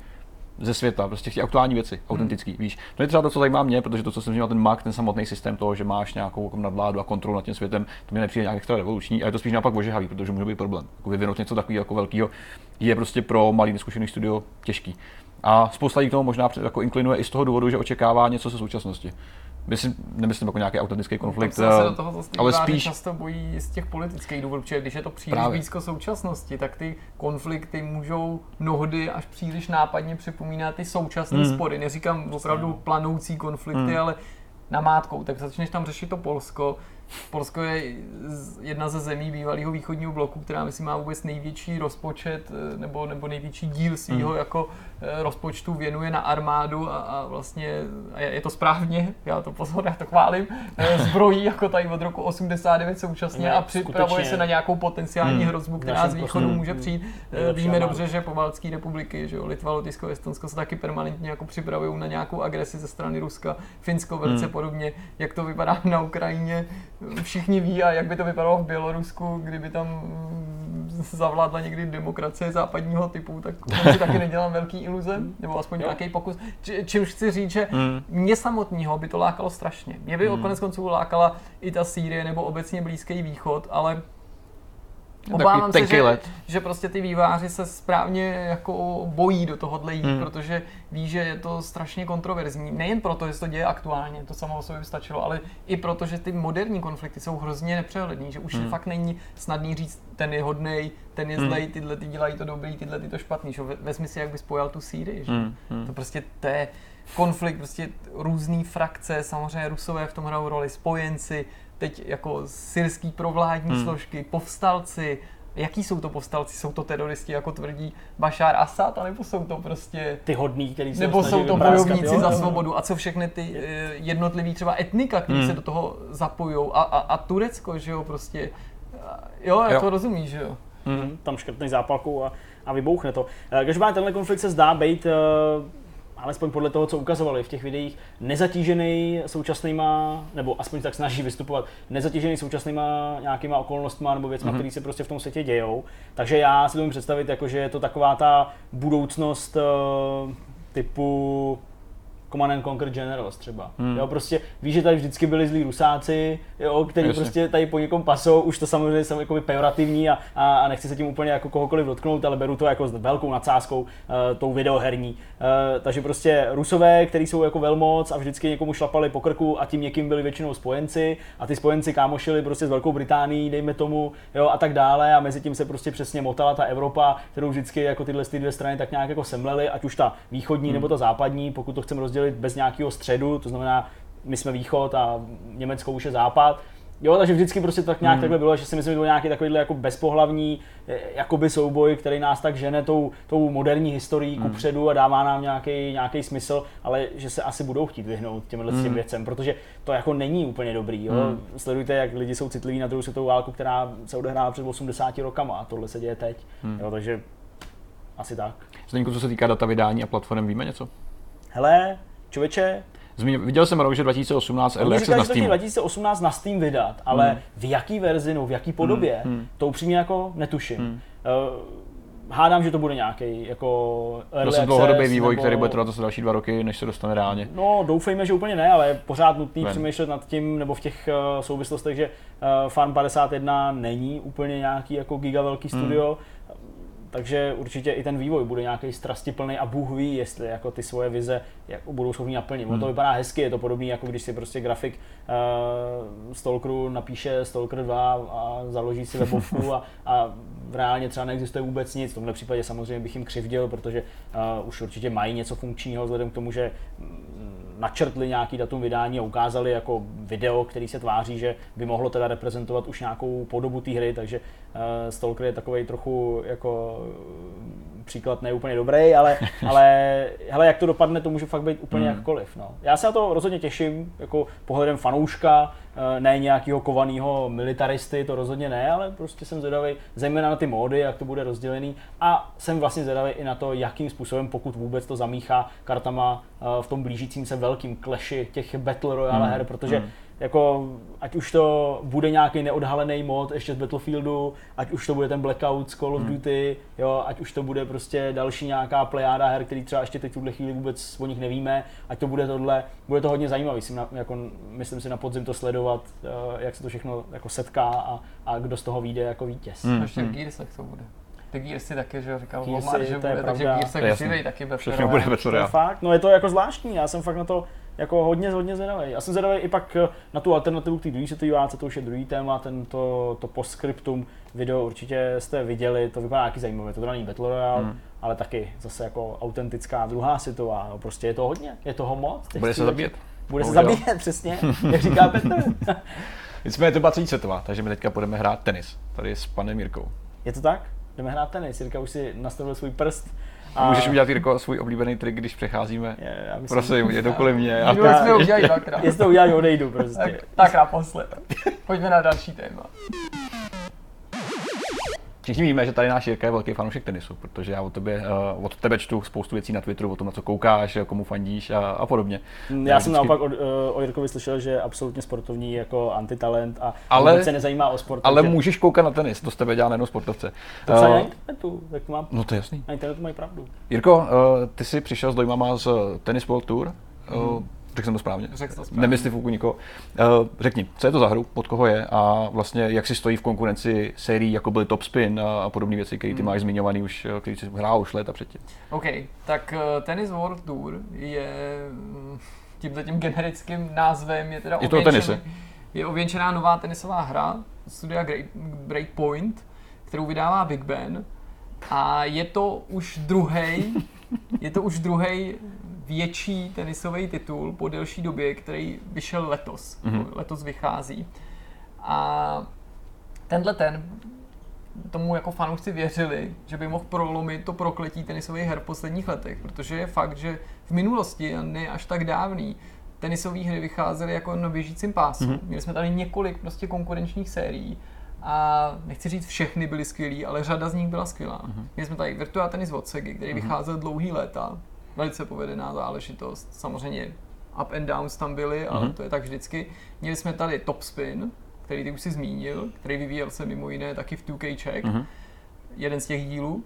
ze světa, prostě chtějí aktuální věci, hmm. autentický, víš. To je třeba to, co zajímá mě, protože to, co jsem měl ten Mac, ten samotný systém toho, že máš nějakou jako nadvládu a kontrolu nad tím světem, to mě nepřijde nějak extra revoluční a je to spíš naopak ožehavý, protože může být problém. Jako vyvinout něco takového jako velkého je prostě pro malý neskušený studio těžký. A spousta lidí k tomu možná jako inklinuje i z toho důvodu, že očekává něco ze současnosti myslím, nemyslím jako nějaký autentický konflikt, se do toho ale spíš často bojí z těch politických důvodů, protože když je to příliš Právě. blízko současnosti, tak ty konflikty můžou mnohdy až příliš nápadně připomínat ty současné mm. spory. Neříkám opravdu planoucí konflikty, mm. ale namátkou, tak začneš tam řešit to Polsko, Polsko je jedna ze zemí bývalého východního bloku, která myslím má vůbec největší rozpočet eh, nebo, nebo největší díl svého mm. jako eh, rozpočtu věnuje na armádu a, a vlastně a je, to správně, já to pozor, já to chválím, eh, zbrojí jako tady od roku 89 současně ne, a připravuje skutečně. se na nějakou potenciální mm. hrozbu, která z východu může přijít. Mm. Víme dobře, že Pobaltské republiky, že jo, Litva, Lotyšsko, Estonsko se taky permanentně jako připravují na nějakou agresi ze strany Ruska, Finsko velice mm. podobně, jak to vypadá na Ukrajině, všichni ví a jak by to vypadalo v Bělorusku, kdyby tam mm, zavládla někdy demokracie západního typu, tak si taky nedělám velký iluze, nebo aspoň nějaký pokus. Či, čímž chci říct, že hmm. mě samotného by to lákalo strašně. Mě by hmm. konec konců lákala i ta Sýrie nebo obecně Blízký východ, ale Obávám se, že, let. že prostě ty výváři se správně jako bojí do tohohle jít, hmm. protože ví, že je to strašně kontroverzní. Nejen proto, že se to děje aktuálně, to samo o sobě stačilo, ale i proto, že ty moderní konflikty jsou hrozně nepřehlední, že už hmm. fakt není snadný říct, ten je hodnej, ten je hmm. zlej, tyhle ty dělají to dobrý, tyhle ty to špatný. Že? Ve, ve smyslu, jak bys pojal tu Sýrii. Že? Hmm. Hmm. To prostě to je konflikt, prostě různý frakce, samozřejmě Rusové v tom hrajou roli, spojenci, teď jako syrský provládní hmm. složky, povstalci, jaký jsou to povstalci? Jsou to teroristi, jako tvrdí Bashar Assad, nebo jsou to prostě... Ty hodní, který se Nebo jsou to bojovníci jo? za svobodu a co všechny ty uh, jednotlivý třeba etnika, který hmm. se do toho zapojují a, a, a Turecko, že jo, prostě... Jo, jako jo. rozumíš, že jo. Hmm. Tam škrtnej zápalkou a, a vybouchne to. Eh, každopádně tenhle konflikt se zdá být uh, alespoň podle toho, co ukazovali v těch videích, nezatížený současnýma, nebo aspoň tak snaží vystupovat, nezatížený současnýma nějakýma okolnostma nebo věcmi, mm-hmm. které se prostě v tom světě dějou. Takže já si to představit, jako, že je to taková ta budoucnost uh, typu Command and Conquer Generals třeba. Hmm. Jo, prostě víš, že tady vždycky byli zlí rusáci, jo, který Jasně. prostě tady po někom pasou, už to samozřejmě jsou jako pejorativní a, a, a, nechci se tím úplně jako kohokoliv dotknout, ale beru to jako s velkou nadsázkou, uh, tou videoherní. Uh, takže prostě rusové, kteří jsou jako velmoc a vždycky někomu šlapali po krku a tím někým byli většinou spojenci a ty spojenci kámošili prostě s Velkou Británií, dejme tomu, jo, a tak dále a mezi tím se prostě přesně motala ta Evropa, kterou vždycky jako tyhle ty dvě strany tak nějak jako semlely, ať už ta východní hmm. nebo ta západní, pokud to chceme rozdělit rozdělit bez nějakého středu, to znamená, my jsme východ a Německo už je západ. Jo, takže vždycky prostě tak nějak mm. takhle bylo, že si myslím, že to nějaký takovýhle jako bezpohlavní eh, jakoby souboj, který nás tak žene tou, tou moderní historií mm. kupředu a dává nám nějaký, nějaký smysl, ale že se asi budou chtít vyhnout těmhle mm. věcem, protože to jako není úplně dobrý. Jo? Mm. Sledujte, jak lidi jsou citliví na druhou světovou válku, která se odehrála před 80 rokama a tohle se děje teď. Mm. Jo, takže asi tak. Zdeňku, co se týká data vydání a platform, víme něco? Hele, Člověče, Zmíněl, viděl jsem rok, že 2018 Early Access na Steam. 2018 na Steam vydat, ale hmm. v jaký verzi, no, v jaký podobě, hmm. Hmm. to upřímně jako netuším. Hmm. hádám, že to bude nějaký jako early Zase dlouhodobý vývoj, nebo... který bude trvat zase další dva roky, než se dostane reálně. No, doufejme, že úplně ne, ale je pořád nutný Ven. přemýšlet nad tím, nebo v těch uh, souvislostech, že uh, Fan 51 není úplně nějaký jako giga velký hmm. studio, hmm takže určitě i ten vývoj bude nějaký strastiplný a Bůh ví, jestli jako ty svoje vize jak budou schopni naplnit. Hmm. to vypadá hezky, je to podobné, jako když si prostě grafik uh, Stalkeru napíše Stalker 2 a založí si webovku a, a reálně třeba neexistuje vůbec nic. V tomhle případě samozřejmě bych jim křivdil, protože uh, už určitě mají něco funkčního vzhledem k tomu, že načrtli nějaký datum vydání a ukázali jako video, který se tváří, že by mohlo teda reprezentovat už nějakou podobu té hry, takže uh, Stalker je takový trochu jako příklad ne úplně dobrý, ale, ale hele, jak to dopadne, to může fakt být úplně hmm. jakkoliv. No. Já se na to rozhodně těším, jako pohledem fanouška, ne nějakého kovaného militaristy, to rozhodně ne, ale prostě jsem zvědavý, zejména na ty módy, jak to bude rozdělený a jsem vlastně zvědavý i na to, jakým způsobem, pokud vůbec to zamíchá kartama eh, v tom blížícím se velkým kleši těch Battle Royale hmm. her, protože hmm jako, ať už to bude nějaký neodhalený mod ještě z Battlefieldu, ať už to bude ten Blackout z Call of hmm. Duty, jo, ať už to bude prostě další nějaká plejáda her, který třeba ještě teď v tuhle chvíli vůbec o nich nevíme, ať to bude tohle, bude to hodně zajímavý, myslím, na, jako, myslím si na podzim to sledovat, uh, jak se to všechno jako setká a, a kdo z toho vyjde jako vítěz. Hmm. Ještě v hmm. Gearsech to bude. Ty Gearsy taky, že říkal Omar, že bude, takže živej taky Všechno bude Battle To je fakt, no je to jako zvláštní, já jsem fakt na to jako hodně, hodně zvědavý. Já jsem zvědavý i pak eh, na tu alternativu k té druhé světové válce, to už je druhý téma, tento to postscriptum video určitě jste viděli, to vypadá nějaký zajímavé, to není Battle Royale, hmm. ale taky zase jako autentická druhá světová, no, prostě je to hodně, je toho moc. Bude se zabíjet. Bude se zabíjet, přesně, jak říká Petr. Nicméně to byla třetí světová, takže my teďka budeme hrát tenis, tady s panem Jirkou. Je to tak? Jdeme hrát tenis, Jirka už si nastavil svůj prst a... Můžeš udělat Jirko svůj oblíbený trik, když přecházíme. Je, já myslím, Prosím, je to kolem mě. Já, já, jsme udělali dvakrát. Jestli to udělali, odejdu prostě. Tak, tak naposled. Pojďme na další téma. Všichni víme, že tady náš Jirka je velký fanoušek tenisu, protože já od tebe, uh, od tebe čtu spoustu věcí na Twitteru o tom, na co koukáš, komu fandíš a, a podobně. Já, já jsem vždycky... naopak od, uh, o Jirkovi slyšel, že je absolutně sportovní jako antitalent a ale, vůbec se nezajímá o sport. Ale že... můžeš koukat na tenis, to z tebe dělá nejenom sportovce. To uh, na internetu, tak mám. No to je jasný. Na internetu mají pravdu. Jirko, uh, ty jsi přišel s dojmama z Tennis World Tour. Uh, Řekl jsem to správně. Řekl to správně. Nemyslí fuku nikoho. Uh, řekni, co je to za hru, pod koho je a vlastně jak si stojí v konkurenci sérií, jako byly Top Spin a, podobné věci, které ty hmm. máš zmiňovaný už, eh, který jsi hrál už léta předtím. OK, tak uh, Tennis World Tour je mm, tímto tím generickým názvem je teda je to tenis, je ověnčená nová tenisová hra studia Great, Breakpoint, kterou vydává Big Ben a je to už druhý je to už druhý větší tenisový titul po delší době, který vyšel letos. Mm-hmm. Letos vychází. A tenhle ten tomu jako fanoušci věřili, že by mohl prolomit to prokletí tenisových her v posledních letech, protože je fakt, že v minulosti, a ne až tak dávný, tenisové hry vycházely jako na běžícím pásu. Mm-hmm. Měli jsme tady několik prostě konkurenčních sérií a nechci říct všechny byly skvělý, ale řada z nich byla skvělá. Mm-hmm. Měli jsme tady Virtua Tennis od který mm-hmm. vycházel dlouhý léta, velice povedená záležitost. Samozřejmě up and downs tam byly, ale mm-hmm. to je tak vždycky. Měli jsme tady Top Spin, který ty už si zmínil, který vyvíjel se mimo jiné taky v 2K Check. Mm-hmm. Jeden z těch dílů,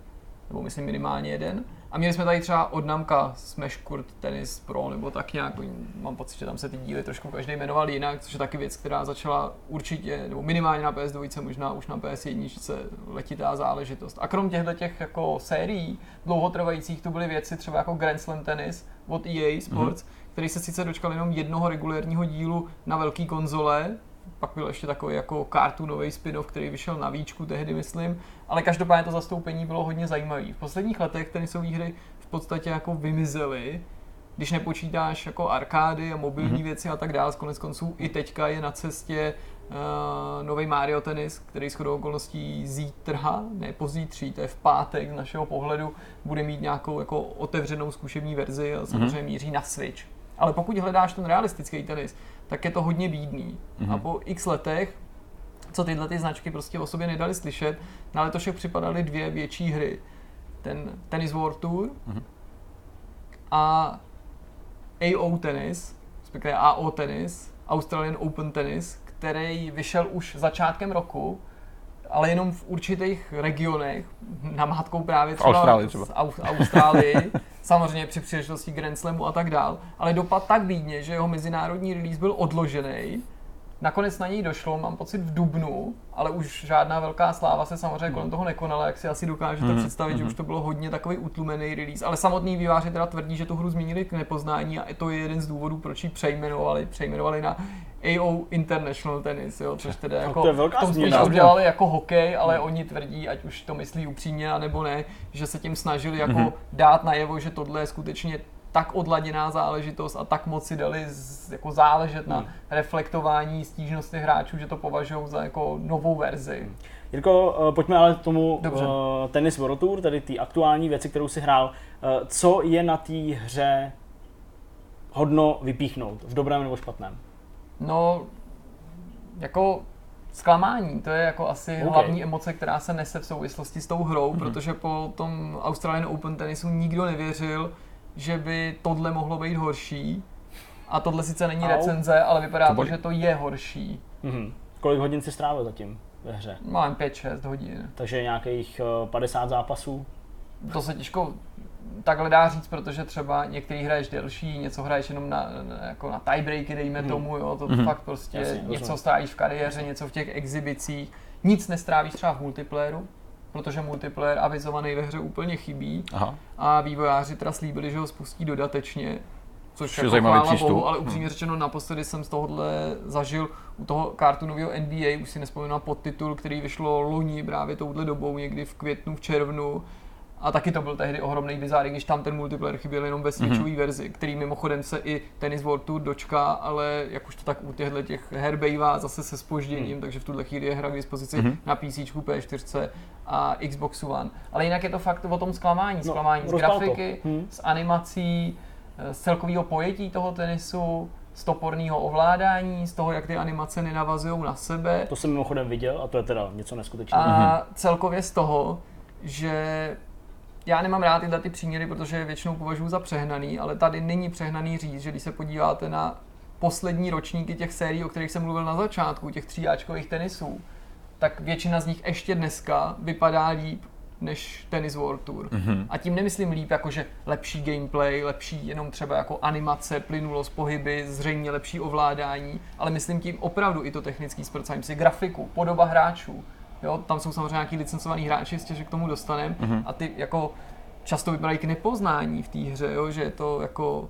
nebo myslím minimálně jeden. A měli jsme tady třeba od Namka Smash Court Tennis Pro, nebo tak nějak, mám pocit, že tam se ty díly trošku každý jmenoval jinak, což je taky věc, která začala určitě, nebo minimálně na PS2, možná už na PS1 letitá záležitost. A krom těchto těch jako sérií dlouhotrvajících, tu byly věci třeba jako Grand Slam Tennis od EA Sports, mm-hmm. který se sice dočkal jenom jednoho regulérního dílu na velké konzole, pak byl ještě takový jako cartoonový spin-off, který vyšel na výčku tehdy, myslím, ale každopádně to zastoupení bylo hodně zajímavé. V posledních letech tenisové hry v podstatě jako vymizely, když nepočítáš jako arkády a mobilní mm-hmm. věci a tak dále, konec konců i teďka je na cestě uh, nový Mario Tennis, který s okolností zítra, ne pozítří, to je v pátek z našeho pohledu, bude mít nějakou jako otevřenou zkušební verzi a samozřejmě mm-hmm. míří na Switch. Ale pokud hledáš ten realistický tenis, tak je to hodně bídný. Mm-hmm. A po x letech, co tyhle ty značky prostě o sobě nedali slyšet, na letošek připadaly dvě větší hry. Ten Tennis World Tour mm-hmm. a AO Tennis, respektive AO Tennis, Australian Open Tennis, který vyšel už začátkem roku ale jenom v určitých regionech, namátkou právě třeba, Austrálii třeba. z Au- Austrálii, samozřejmě při příležitosti Grand Slamu a tak dál, ale dopad tak výdně, že jeho mezinárodní release byl odložený. Nakonec na něj došlo, mám pocit, v Dubnu, ale už žádná velká sláva se samozřejmě kolem toho nekonala, jak si asi dokážete Mhm, představit, že už to bylo hodně takový utlumený release. Ale samotný výváři teda tvrdí, že tu hru změnili k nepoznání a to je jeden z důvodů, proč ji přejmenovali, přejmenovali na AO International Tennis, jo, což teda jako to je velká tom spíš udělali jako hokej, ale oni tvrdí, ať už to myslí upřímně, anebo ne, že se tím snažili jako Mhm. dát najevo, že tohle je skutečně tak odladěná záležitost a tak moc si dali z, jako záležet na Hmm. reflektování stížnosti hráčů, že to považují za jako novou verzi. Jirko, eh, pojďme ale k tomu Dobře. uh, Tennis World Tour, tedy ty aktuální věci, kterou si hrál. Eh, Co je na té hře hodno vypíchnout, v dobrém nebo špatném? No, jako zklamání, to je jako asi OK. hlavní emoce, která se nese v souvislosti s tou hrou, Mhm. protože po tom Australian Open tenisu nikdo nevěřil, že by tohle mohlo být horší. A tohle sice není Au. recenze, ale vypadá To to, že to je horší. Mhm. Kolik hodin si strávil zatím ve hře? Mám 5-6 hodin. Takže nějakých eh, 50 zápasů? To se těžko takhle dá říct, protože třeba některý hraješ delší, něco hraješ jenom na, na, jako na tiebreaky, dejme Mhm. tomu, jo, to Mhm. fakt prostě Jasně, něco rozumím. strávíš v kariéře, něco v těch exhibicích, nic nestrávíš třeba v multiplayeru, protože multiplayer avizovaný ve hře úplně chybí Aha. a vývojáři teda slíbili, že ho spustí dodatečně, což je jako zajímavý přístup. bohu, ale Hmm. upřímně řečeno naposledy jsem z tohohle zažil u toho kartunového NBA, už si nespomínám podtitul, který vyšlo loni právě touhle dobou, někdy v květnu, v červnu. A taky to byl tehdy ohromný bizár, když tam ten multiplayer chyběl jenom ve switchové Mhm. verzi, který mimochodem se i Tennis World Tour dočká, ale jak už to tak u těchto těch her bývá zase se spožděním, takže v tuhle chvíli je hra k dispozici Mhm. na PC, P4 a Xbox One. Ale jinak je to fakt o tom zklamání, No, zklamání z rozpál to. grafiky, Hm. z animací, z celkového pojetí toho tenisu, z toporného ovládání, z toho, jak ty animace nenavazují na sebe To jsem mimochodem viděl a to je teda něco neskutečného. a celkově z toho, že já nemám rád tyhle ty příměry, protože je většinou považuji za přehnaný, ale tady není přehnaný říct, že když se podíváte na poslední ročníky těch sérií, o kterých jsem mluvil na začátku, těch tříáčkových tenisů, tak většina z nich ještě dneska vypadá líp než Tennis World Tour. Mhm. A tím nemyslím líp jako, že lepší gameplay, lepší jenom třeba jako animace, plynulost, pohyby, zřejmě lepší ovládání, ale myslím tím opravdu i to technický zpracování, si grafiku, podoba hráčů. Jo, tam jsou samozřejmě nějaký licencovaný hráči, jistě, že k tomu dostaneme. Mhm. A ty jako často vypadají k nepoznání v té hře, jo, že je to jako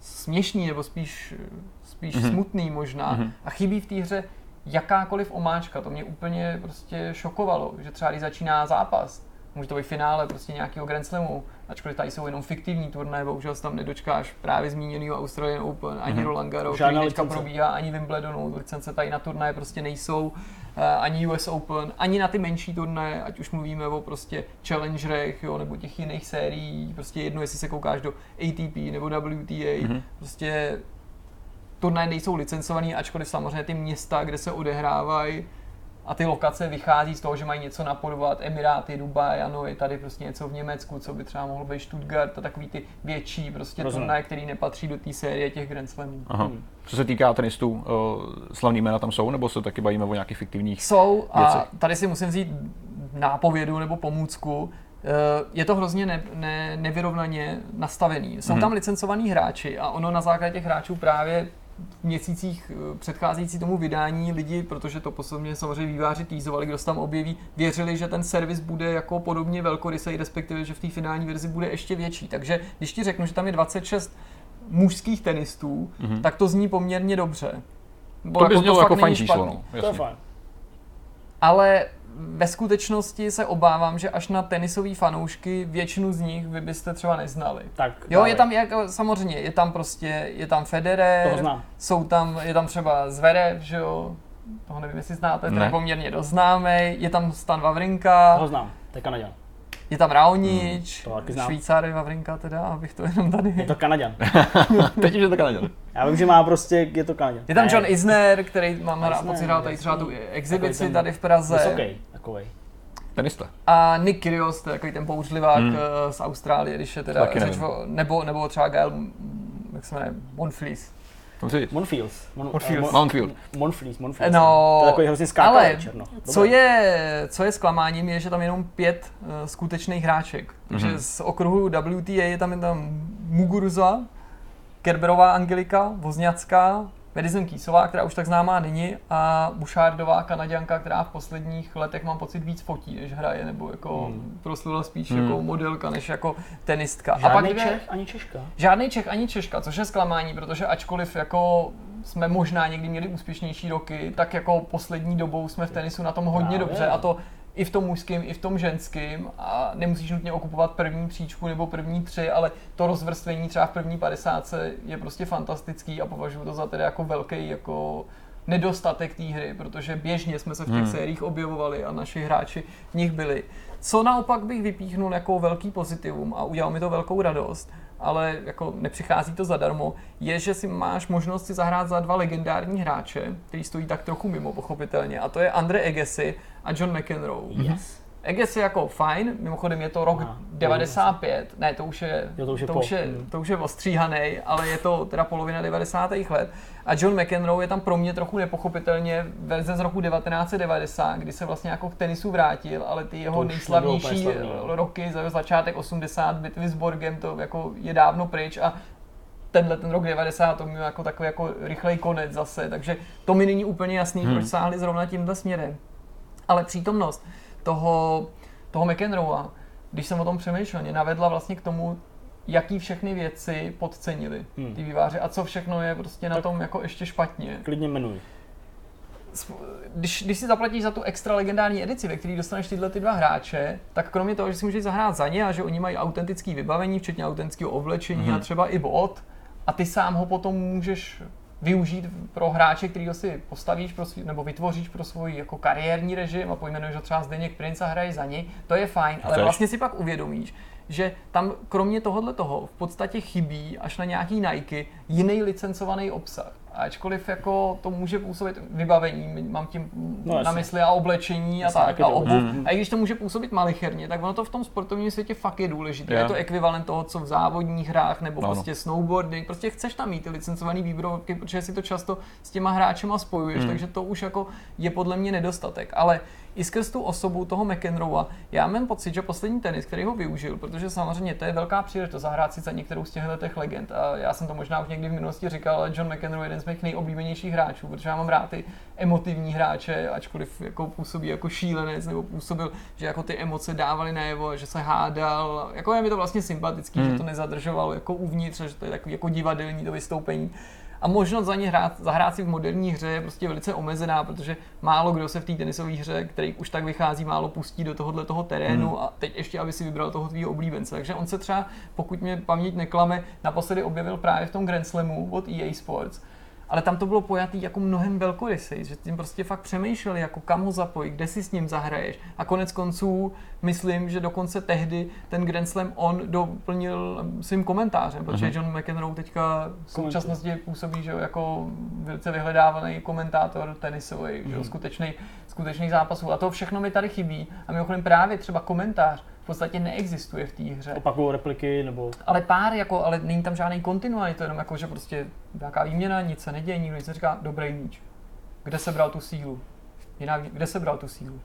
směšný nebo spíš, spíš Mhm. smutný možná. Mhm. A chybí v té hře jakákoliv omáčka. To mě úplně prostě šokovalo, že třeba když začíná zápas, může to být finále prostě nějakého Grand Slamu, ačkoliv tady jsou jenom fiktivní turnaje, bohužel se tam nedočkáš právě zmíněného Australian Open, ani Mhm. Roland Garros, který teďka probíhá, ani Wimbledonu, licence tady na turnaje prostě nejsou, eh, ani US Open, ani na ty menší turnaje, ať už mluvíme o prostě challengerech, jo, nebo těch jiných sérií, prostě jedno, jestli se koukáš do ATP nebo WTA, Mhm. prostě turnaje nejsou licencovaný, ačkoliv samozřejmě ty města, kde se odehrávají a ty lokace vychází z toho, že mají něco napodobovat Emiráty, Dubaj, ano, je tady prostě něco v Německu, co by třeba mohlo být Stuttgart a takový ty větší prostě Rozumím. turnaje, který nepatří do té série těch Grand Slamů. Aha. Hmm. Co se týká tenistů, eh, slavný jména tam jsou, nebo se taky bavíme o nějakých fiktivních? Jsou a věcech. tady si musím vzít nápovědu nebo pomůcku. Eh, Je to hrozně ne, ne, nevyrovnaně nastavený. Jsou Mhm. tam licencovaní hráči a ono na základě těch hráčů právě v měsících eh, předcházející tomu vydání lidi, protože to posledně samozřejmě výváři týzovali, kdo se tam objeví, věřili, že ten servis bude jako podobně velkorysej, respektive, že v té finální verzi bude ještě větší. Takže když ti řeknu, že tam je 26 mužských tenistů, Mhm. tak to zní poměrně dobře. Bo To by znělo fakt jako není fajn číslo, no. To je fajn. Ale ve skutečnosti se obávám, že až na tenisový fanoušky většinu z nich vy byste třeba neznali. Tak, Jo, dávej. je tam jako, samozřejmě, je tam prostě, je tam Federer, Toho znám. jsou tam, je tam třeba Zverev, že jo, toho nevím, jestli znáte, ten Ne. je poměrně dost známý, je tam Stan Wawrinka, Toho znám, to je Kanaďan. Je tam Raonic, Hmm, je Wawrinka teda, abych to jenom tady... Je to Kanaďan. Teď už je to Kanaděn. Já vím, že má prostě, je to Kanaďan. Je tam John Isner, který mám Isner, rád pocit hrál tady třeba tu exibici ten tady v Praze. Vysoký, takovej. Tenista. A Nick Kyrgios, to je takový ten bouřlivák Hmm. hmm. z Austrálie, když je teda Taky řeč nevím. o, nebo, nebo třeba Gael, jak se jmenuje, Monfils. Monfields. Mon, Monfields. eh, Mountfield. Monfleece, Monfields. No, To je takový hrozně skákavý ale černo. Dobré. co je, co je zklamáním, je, že tam je jenom pět uh, skutečných hráček. Takže Mhm. z okruhu WTA je tam, je tam Muguruza, Kerberová Angelika, Vozňacká, Madison Kýsová, která už tak známá není, a Bušárdová Kanaděnka, která v posledních letech mám pocit víc fotí, než hraje, nebo jako Hmm. proslula spíš Hmm. jako modelka, než jako tenistka. Žádný dvě- Čech ani Češka. Žádný Čech ani Češka, což je zklamání, protože ačkoliv jako jsme možná někdy měli úspěšnější roky, tak jako poslední dobou jsme v tenisu na tom hodně Právě. dobře a to i v tom mužském, i v tom ženském a nemusíš nutně okupovat první příčku nebo první tři, ale to rozvrstvení třeba v první 50 je prostě fantastický a považuji to za tedy jako velký jako nedostatek té hry, protože běžně jsme se v těch Hmm. sériích objevovali a naši hráči v nich byli. Co naopak bych vypíchnul jako velký pozitivum a udělal mi to velkou radost, ale jako nepřichází to zadarmo, je, že si máš možnost si zahrát za dva legendární hráče, který stojí tak trochu mimo, pochopitelně, a to je Andre Agassi a John McEnroe. Yes. Agassi jako fajn, mimochodem je to rok Aha, 95, ne, to už je, Jo, to už je to po. už je, to už je ostříhanej, ale je to teda polovina 90. let. A John McEnroe je tam pro mě trochu nepochopitelně verze z roku 1990, kdy se vlastně jako k tenisu vrátil, ale ty jeho nejslavnější no. roky, za začátek 80, bitvy s Borgem, to jako je dávno pryč a tenhle ten rok 90 to měl jako takový jako rychlej konec zase, takže to mi není úplně jasný, Hmm. proč sáhli zrovna tímhle směrem. Ale přítomnost toho, toho McEnroea, když jsem o tom přemýšlel, mě navedla vlastně k tomu, jaký všechny věci podcenili Hmm. ty výváři a co všechno je prostě na Tak- tom jako ještě špatně. Klidně jmenuj. Sp- Když, když si zaplatíš za tu extra legendární edici, ve které dostaneš tyhle ty dva hráče, tak kromě toho, že si můžeš zahrát za ně a že oni mají autentické vybavení, včetně autentického oblečení Mhm. a třeba i bod, a ty sám ho potom můžeš využít pro hráče, který si postavíš pro svý, nebo vytvoříš pro svůj jako kariérní režim a pojmenuješ ho třeba Zdeněk Prince a hraje za něj, to je fajn, ale vlastně si pak uvědomíš, že tam kromě tohohle toho v podstatě chybí až na nějaký Nike jiný licencovaný obsah. Ačkoliv jako to může působit vybavení, mám tím No, na mysli a oblečení Jasně, a tak a obuv. Mhm. A i když to může působit malicherně, tak ono to v tom sportovním světě fakt je důležité. Jo. Je to ekvivalent toho, co v závodních hrách nebo Ano. prostě snowboarding. Prostě chceš tam mít ty licencované výbrovky, protože si to často s těma hráčema spojuješ, Mhm. takže to už jako je podle mě nedostatek. Ale i skrz tu osobu toho McEnroea, já mám pocit, že poslední tenis, který ho využil, protože samozřejmě to je velká příležitost zahrát si za některou z těchto těch legend. A já jsem to možná už někdy v minulosti říkal, ale John McEnroe je jeden z mých nejoblíbenějších hráčů, protože já mám rád ty emotivní hráče, ačkoliv jako působí jako šílenec, nebo působil, že jako ty emoce dávali najevo, že se hádal. Jako je mi to vlastně sympatický, Hmm. že to nezadržovalo jako uvnitř, že to je takový jako divadelní to vystoupení. A možnost za ně hrát, zahrát si v moderní hře je prostě velice omezená, protože málo kdo se v té tenisové hře, který už tak vychází, málo pustí do tohohle toho terénu Hmm. a teď ještě, aby si vybral toho tvýho oblíbence. Takže on se třeba, pokud mě paměť neklame, naposledy objevil právě v tom Grand Slamu od EA Sports. Ale tam to bylo pojatý jako mnohem velkorysej, že tím prostě fakt přemýšleli, jako kam ho zapojit, kde si s ním zahraješ. A konec konců, myslím, že dokonce tehdy ten Grand Slam on doplnil svým komentářem, protože Mhm. John McEnroe teďka v současnosti působí že jako velice vyhledávaný komentátor tenisový, jo, Mhm. skutečný, skutečný zápasů. A to všechno mi tady chybí. A mimochodem právě třeba komentář v podstatě neexistuje v té hře. Opakují repliky nebo... Ale pár, jako, ale není tam žádný kontinuální, to je jenom jako, že prostě nějaká výměna, nic se neděje, nikdo nic neříká, dobrý míč. Kde se bral tu sílu? Jiná, vý- kde se bral tu sílu?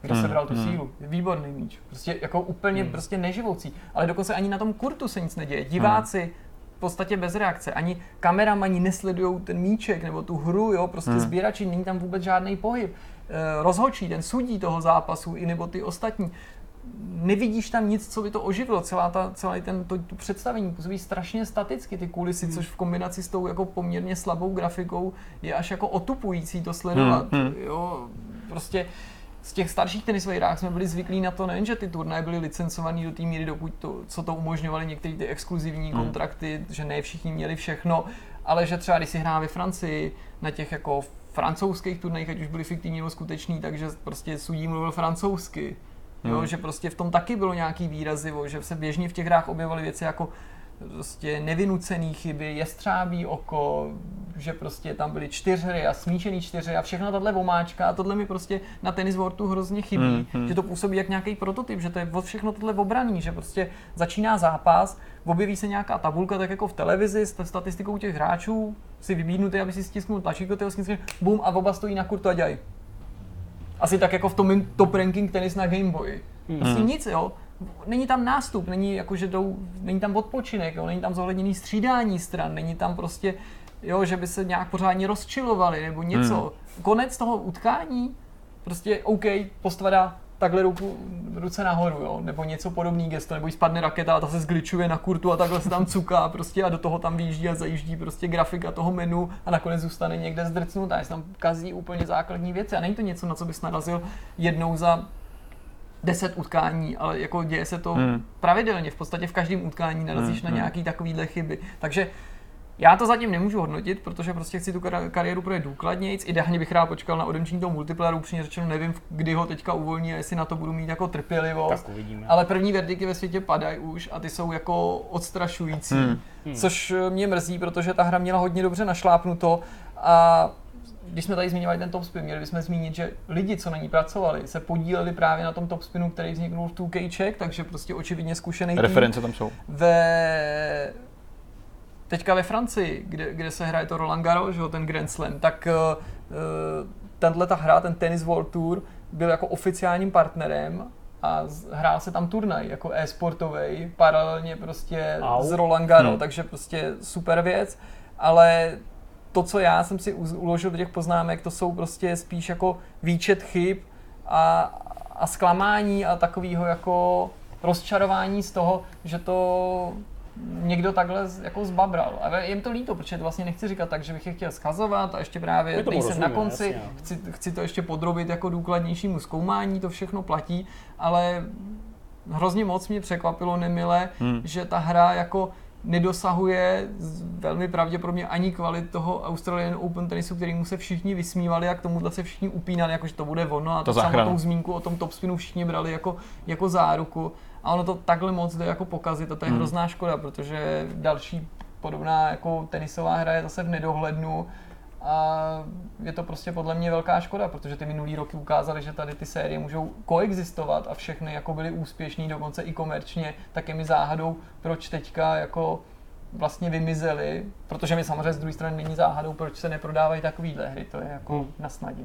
Kde se Hmm, bral tu hmm. sílu? Výborný míč. Prostě jako úplně Hmm. prostě neživoucí. Ale dokonce ani na tom kurtu se nic neděje. Diváci v podstatě bez reakce. Ani kameramani nesledují ten míček nebo tu hru, jo, prostě Hmm. sběrači, není tam vůbec žádný pohyb. Eh, Rozhočí, ten sudí toho zápasu, i nebo ty ostatní nevidíš tam nic, co by to oživilo, celá ta, celý ten, to, to představení působí strašně staticky, ty kulisy, což v kombinaci s tou jako poměrně slabou grafikou je až jako otupující to sledovat, Hmm, hmm. jo, prostě z těch starších tenisových hrách jsme byli zvyklí na to, nejen, že ty turnaje byly licencované do té míry, dokud to, co to umožňovaly některé ty exkluzivní Hmm. kontrakty, že ne všichni měli všechno, ale že třeba když si hrál ve Francii na těch jako francouzských turnajích, ať už byly fiktivní nebo skutečný, takže prostě sudí mluvil francouzsky. Jo, Hmm. že prostě v tom taky bylo nějaký výrazivo, že se běžně v těch hrách objevovaly věci jako prostě nevynucený chyby, jestřábí oko, že prostě tam byly čtyřhry a smíšený čtyřhry a všechno tahle vomáčka a tohle mi prostě na tenis Worldu hrozně chybí, Hmm, hmm. že to působí jak nějaký prototyp, že to je od všechno tohle obraný, že prostě začíná zápas, objeví se nějaká tabulka, tak jako v televizi s statistikou těch hráčů, si vybídnutý, aby si stisknul tlačítko toho bum a oba stojí na kurtu a dělají. Asi tak jako v tom top ranking tenis na Game Boy. Hmm. Prostě nic, jo. Není tam nástup, není jako, že jdou, není tam odpočinek, jo, není tam zohledněný střídání stran, není tam prostě, jo, že by se nějak pořádně rozčilovali nebo něco. Hmm. Konec toho utkání, prostě OK, postvada takhle ruku, ruce nahoru, jo? nebo něco podobný gesto, nebo jí spadne raketa a ta se zgličuje na kurtu a takhle se tam cuká prostě a do toho tam vyjíždí a zajíždí prostě grafika toho menu a nakonec zůstane někde zdrcnutá, se tam kazí úplně základní věci a není to něco, na co bys narazil jednou za deset utkání, ale jako děje se to hmm. pravidelně, v podstatě v každém utkání narazíš hmm. na hmm. nějaký takovýhle chyby. Takže já to zatím nemůžu hodnotit, protože prostě chci tu kariéru projet důkladněji. Ideálně bych rád počkal na odemčení toho multiplayeru, upřímně řečeno nevím, kdy ho teďka uvolní a jestli na to budu mít jako trpělivost. Tak uvidíme. Ale první verdiky ve světě padají už a ty jsou jako odstrašující, hmm. Hmm. což mě mrzí, protože ta hra měla hodně dobře našlápnuto a když jsme tady zmiňovali ten top spin, měli bychom zmínit, že lidi, co na ní pracovali, se podíleli právě na tom top spinu, který vzniknul v 2K takže prostě očividně zkušený Reference tam jsou. Ve teďka ve Francii, kde, kde se hraje to Roland Garros, že, ten Grand Slam, tak uh, tenhle ta hra, ten Tennis World Tour, byl jako oficiálním partnerem a hrál se tam turnaj jako e-sportový, paralelně prostě Au. s Roland Garros, hmm. takže prostě super věc, ale to, co já jsem si uložil do těch poznámek, to jsou prostě spíš jako výčet chyb a, a zklamání a takového jako rozčarování z toho, že to někdo takhle jako zbabral. A je to líto, protože to vlastně nechci říkat tak, že bych je chtěl schazovat a ještě právě nejsem na konci, jasně. chci, chci to ještě podrobit jako důkladnějšímu zkoumání, to všechno platí, ale hrozně moc mě překvapilo nemile, hmm. že ta hra jako nedosahuje velmi pravděpodobně ani kvalit toho Australian Open tenisu, kterýmu se všichni vysmívali a k tomuhle se všichni upínali, jakože to bude ono a to, to samotnou zmínku o tom topspinu všichni brali jako, jako záruku a ono to takhle moc jde jako pokazit a to je hmm. hrozná škoda, protože další podobná jako tenisová hra je zase v nedohlednu a je to prostě podle mě velká škoda, protože ty minulý roky ukázaly, že tady ty série můžou koexistovat a všechny jako byly úspěšný, dokonce i komerčně, tak je mi záhadou, proč teďka jako vlastně vymizely, protože mi samozřejmě z druhé strany není záhadou, proč se neprodávají takovýhle hry, to je jako hmm. na snadě.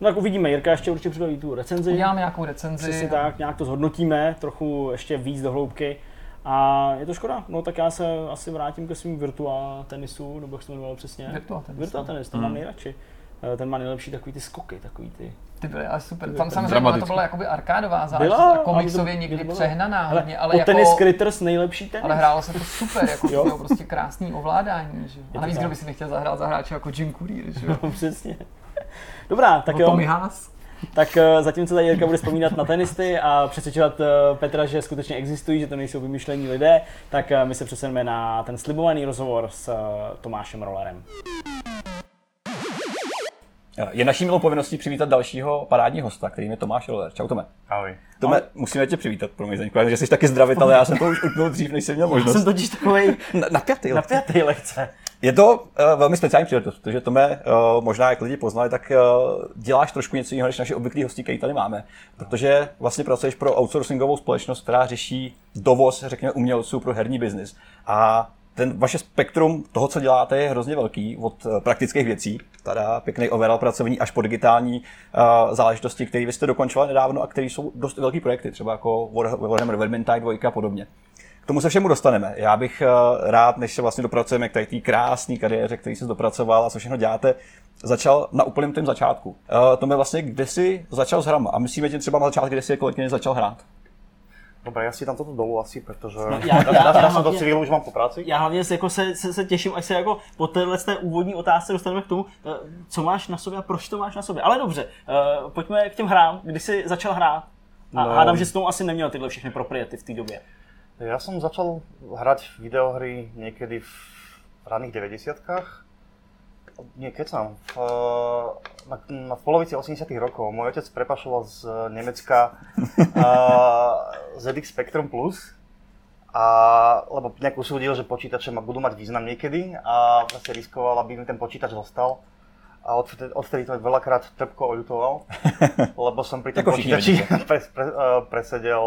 No tak uvidíme, Jirka ještě určitě připraví tu recenzi. Uděláme nějakou recenzi. Přesně tak, nějak to zhodnotíme, trochu ještě víc do hloubky. A je to škoda, no tak já se asi vrátím ke svým virtuál tenisu, nebo jak se to jmenovalo přesně? Virtual tenis. Virtual tenis, to hmm. mám nejradši. Eh, ten má nejlepší takový ty skoky, takový ty. Ty byly ale super. Tam samozřejmě to byla jakoby arkádová záležitost, komiksově někdy bylo, přehnaná hodně, ale jako... Tennis Critters nejlepší tenis. Ale hrálo se to super, jako jo. prostě krásný ovládání, že? A navíc, kdo by si nechtěl zahrát za hráče jako Jim Courier, že jo? No, přesně. Dobrá, tak jo. Tak uh, zatímco tady Jirka bude vzpomínat na tenisty a přesvědčovat uh, Petra, že skutečně existují, že to nejsou vymyšlení lidé, tak uh, my se přesuneme na ten slibovaný rozhovor s Tomášem Rollerem. Je naší milou povinností přivítat dalšího parádního hosta, kterým je Tomáš Roller. Čau Tome. Ahoj. Tome, Ahoj. musíme tě přivítat, pro mě že jsi taky zdravit, ale já jsem to už utnul dřív, než jsem měl možnost. Já jsem totiž takový napjatý, napjatý lehce. Je to uh, velmi speciální příležitost, protože Tome, uh, možná jak lidi poznali, tak uh, děláš trošku něco jiného než naši obvyklí hosti, který tady máme. Protože vlastně pracuješ pro outsourcingovou společnost, která řeší dovoz, řekněme, umělců pro herní biznis. A ten vaše spektrum toho, co děláte, je hrozně velký, od praktických věcí, teda pěkný overall pracovní, až po digitální uh, záležitosti, které vy jste dokončovali nedávno a které jsou dost velký projekty, třeba jako Warhammer Vermintide 2 a podobně tomu se všemu dostaneme. Já bych uh, rád, než se vlastně dopracujeme k té krásné kariéře, který jsi dopracoval a co všechno děláte, začal na úplném tom začátku. Uh, to mi vlastně, kde jsi začal s hrama? A myslíme tím třeba na začátku, kde jsi jako začal hrát? Dobre, já si tam toto dolů asi, protože no, já, já, já, já, jsem do civilu, už mám po práci. Já hlavně se, jako se, se, se, těším, až se jako po téhle té úvodní otázce dostaneme k tomu, eh, co máš na sobě a proč to máš na sobě. Ale dobře, uh, pojďme k těm hrám. Kdy jsi začal hrát? A no. hádám, že s tomu asi neměl tyhle všechny propriety v té době. Ja som začal hrať videohry niekedy v raných 90-kách. Nie, keď som. V, na, na, v polovici 80 rokov môj otec prepašoval z Nemecka uh, ZX Spectrum Plus. A, lebo nejak usúdil, že počítače budú mať význam niekedy a vlastne riskoval, aby mi ten počítač zostal. A odvtedy, odvtedy to veľakrát trpko oľutoval, lebo som pri tom počítači pre, pre, presedel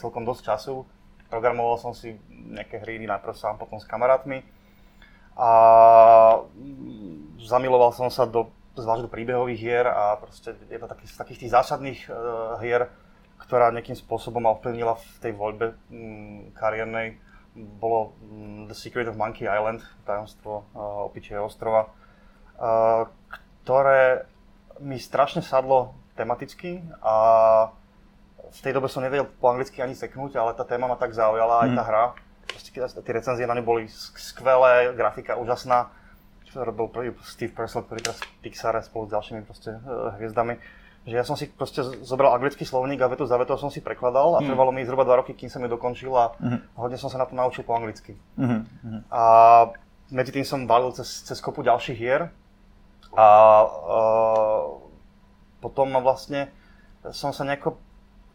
celkom dosť času Programoval som si nejaké hry najprv sám, potom s kamarátmi. a mm, zamiloval som sa do, zvlášť do príbehových hier a proste jedna takých, z takých tých zásadných uh, hier, ktorá nejakým spôsobom ma ovplyvnila v tej voľbe mm, kariérnej, bolo mm, The Secret of Monkey Island, tajomstvo uh, opičieho ostrova, uh, ktoré mi strašne sadlo tematicky a v tej dobe som nevedel po anglicky ani seknúť, ale tá téma ma tak zaujala, aj tá hra. Proste tie recenzie na ňu boli skvelé, grafika úžasná. Robil prvý Steve Purcell, ktorý teraz v Pixare spolu s ďalšími proste, uh, hviezdami že ja som si proste zobral anglický slovník a vetu za vetou som si prekladal a mm. trvalo mi zhruba dva roky, kým som ju dokončil a mm. hodne som sa na to naučil po anglicky. Mm. A medzi tým som valil cez, cez kopu ďalších hier a uh, potom vlastne som sa nejako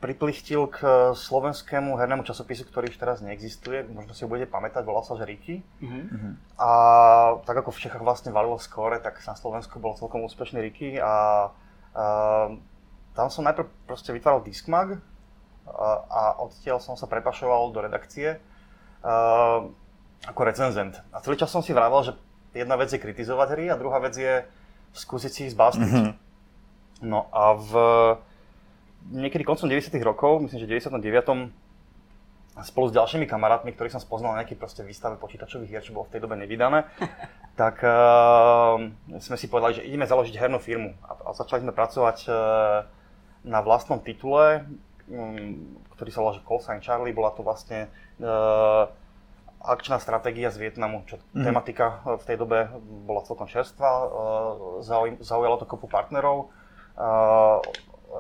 priplichtil k slovenskému hernému časopisu, ktorý už teraz neexistuje, možno si ho budete pamätať, volal sa že Riki. Mm-hmm. A tak ako v Čechách vlastne valilo skore, tak na Slovensku bol celkom úspešný Riki a Uh, tam som najprv proste vytváral Discmag uh, a odtiaľ som sa prepašoval do redakcie uh, ako recenzent. A celý čas som si vravel, že jedna vec je kritizovať hry a druhá vec je skúsiť si ich zbastiť. Mm-hmm. No a v niekedy koncom 90 rokov, myslím, že 99 spolu s ďalšími kamarátmi, ktorých som spoznal na nejakej proste výstave počítačových hier, čo bolo v tej dobe nevydané, tak uh, sme si povedali, že ideme založiť hernú firmu. A, a začali sme pracovať uh, na vlastnom titule, um, ktorý sa volá Call Sign Charlie. Bola to vlastne uh, akčná stratégia z Vietnamu, čo mm. tematika v tej dobe bola celkom čerstvá. Zaujalo to kopu partnerov.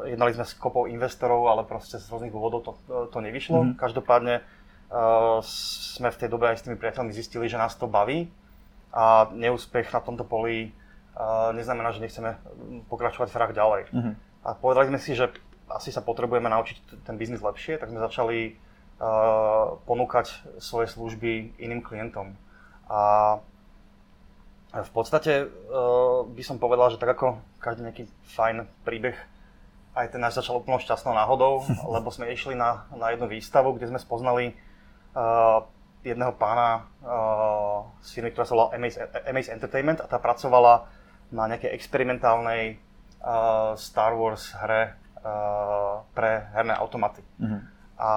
Jednali sme s kopou investorov, ale proste z rôznych dôvodov to, to nevyšlo. Mm-hmm. Každopádne uh, sme v tej dobe aj s tými priateľmi zistili, že nás to baví a neúspech na tomto poli uh, neznamená, že nechceme pokračovať v hrách ďalej. Mm-hmm. A povedali sme si, že asi sa potrebujeme naučiť ten biznis lepšie, tak sme začali uh, ponúkať svoje služby iným klientom. A v podstate uh, by som povedal, že tak ako každý nejaký fajn príbeh aj ten náš začal úplnou šťastnou náhodou, lebo sme išli na, na jednu výstavu, kde sme spoznali uh, jedného pána uh, z firmy, ktorá sa volala MAS Entertainment a tá pracovala na nejakej experimentálnej uh, Star Wars hre uh, pre herné automaty. Mm-hmm. A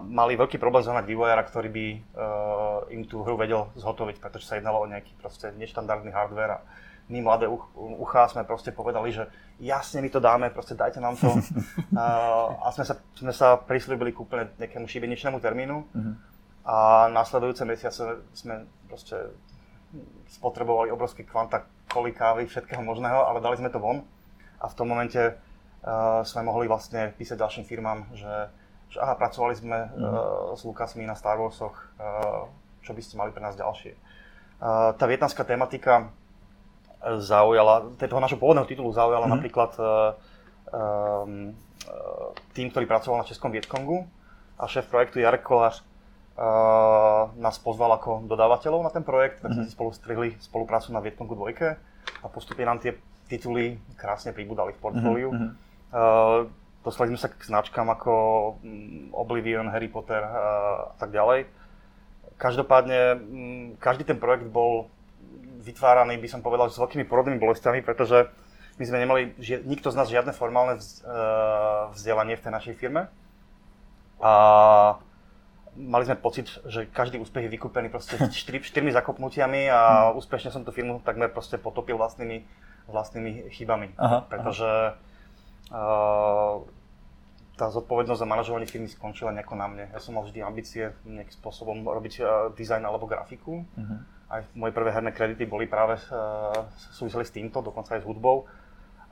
mali veľký problém zohnať vývojára, ktorý by uh, im tú hru vedel zhotoviť, pretože sa jednalo o nejaký proste neštandardný hardware. A my mladé uchá sme proste povedali, že jasne my to dáme, proste dajte nám to. a sme sa, sme sa prislúbili k úplne nejakému šibeničnému termínu. Uh-huh. A následujúce mesiace sme proste spotrebovali obrovské kvanta kolikávy, všetkého možného, ale dali sme to von. A v tom momente uh, sme mohli vlastne písať ďalším firmám, že, že aha, pracovali sme uh, s Lukasmi na Star Warsoch, uh, čo by ste mali pre nás ďalšie. Uh, tá vietnamská tematika zaujala, toho našho pôvodného titulu zaujala mm-hmm. napríklad um, tým, ktorý pracoval na Českom Vietkongu a šéf projektu Jarek Kolář uh, nás pozval ako dodávateľov na ten projekt, tak mm-hmm. sme si spolu strihli spoluprácu na Vietkongu 2 a postupne nám tie tituly krásne pribudali v portfóliu. Mm-hmm. Uh, dostali sme sa k značkám ako mm, Oblivion, Harry Potter uh, a tak ďalej. Každopádne, um, každý ten projekt bol vytváraný, by som povedal, s veľkými porodnými bolestiami, pretože my sme nemali, ži- nikto z nás žiadne formálne vz, uh, vzdelanie v tej našej firme. A mali sme pocit, že každý úspech je vykúpený proste štyri, štyrmi zakopnutiami a hmm. úspešne som tú firmu takmer proste potopil vlastnými, vlastnými chybami. Aha, pretože aha. Uh, tá zodpovednosť za manažovanie firmy skončila nejako na mne. Ja som mal vždy ambície nejakým spôsobom robiť uh, dizajn alebo grafiku. Uh-huh aj moje prvé herné kredity boli práve uh, súviseli s týmto, dokonca aj s hudbou.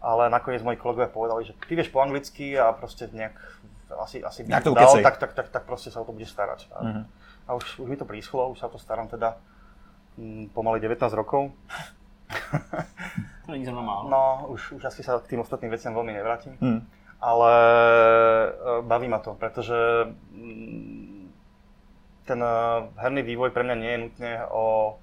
Ale nakoniec moji kolegovia povedali, že ty vieš po anglicky a proste nejak asi, asi by to dal, tak, tak, tak, tak proste sa o to bude starať. A, uh-huh. a už, už mi to príschlo, už sa o to starám teda m, mm, pomaly 19 rokov. to není zrovna málo. No, už, už asi sa k tým ostatným veciam veľmi nevrátim. Hmm. Ale uh, baví ma to, pretože m, ten uh, herný vývoj pre mňa nie je nutne o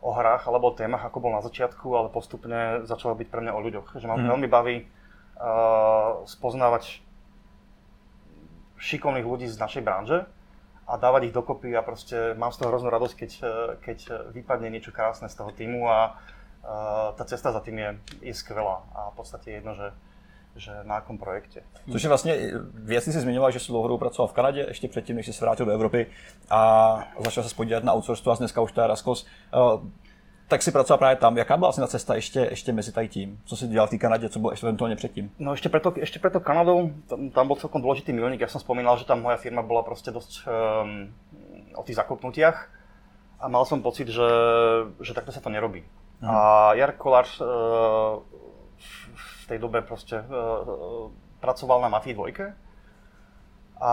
o hrách alebo o témach, ako bol na začiatku, ale postupne začalo byť pre mňa o ľuďoch. Že ma mm. veľmi baví uh, spoznávať šikovných ľudí z našej branže a dávať ich dokopy a proste mám z toho hroznú radosť, keď, eh, keď vypadne niečo krásne z toho týmu a uh, tá cesta za tým je, je skvelá a v podstate jedno, že, že na akom projekte. Což je vlastně věc, si zmiňoval, že jsi dlouhodobě pracoval v Kanadě, ještě předtím, než jsi se vrátil do Evropy a začal se podívat na outsource a dneska už to je Raskos. Uh, tak si pracoval právě tam. Jaká byla vlastně ta cesta ještě, ještě mezi tady tím? Co si dělal v té Kanadě, co bylo ještě eventuálně předtím? No ešte preto, ešte preto Kanadou, tam, tam bol celkom dôležitý milník. Ja som spomínal, že tam moja firma bola proste dosť um, o tých zakopnutiach a mal som pocit, že, že takto sa to nerobí. Mhm. A Jarek Kolář uh, v tej dobe proste uh, pracoval na Mafii 2 a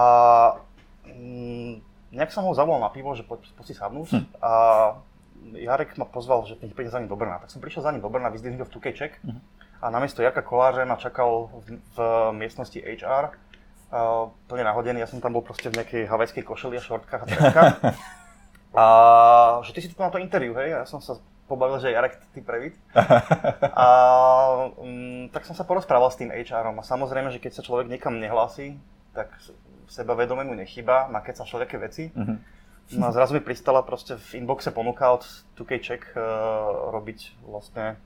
um, nejak som ho zavolal na pivo, že poď, poď si sadnúť hm. a Jarek ma pozval, že nech príde za ním do Brna. Tak som prišiel za ním do Brna, vyzdvihnúť ho v Tukejček uh-huh. a namiesto Jarka Koláře ma čakal v, v miestnosti HR, uh, plne nahodený, ja som tam bol proste v nejakej havajskej košeli a šortkách a a že ty si tu na to interview, hej? A ja som sa pobavil, že Jarek, ty prevít. A um, tak som sa porozprával s tým HRom a samozrejme, že keď sa človek niekam nehlási, tak sebavedomie mu nechyba, má keď sa všelijaké veci. Uh-huh No a zrazu mi pristala proste v inboxe ponuka od 2K Czech uh, robiť vlastne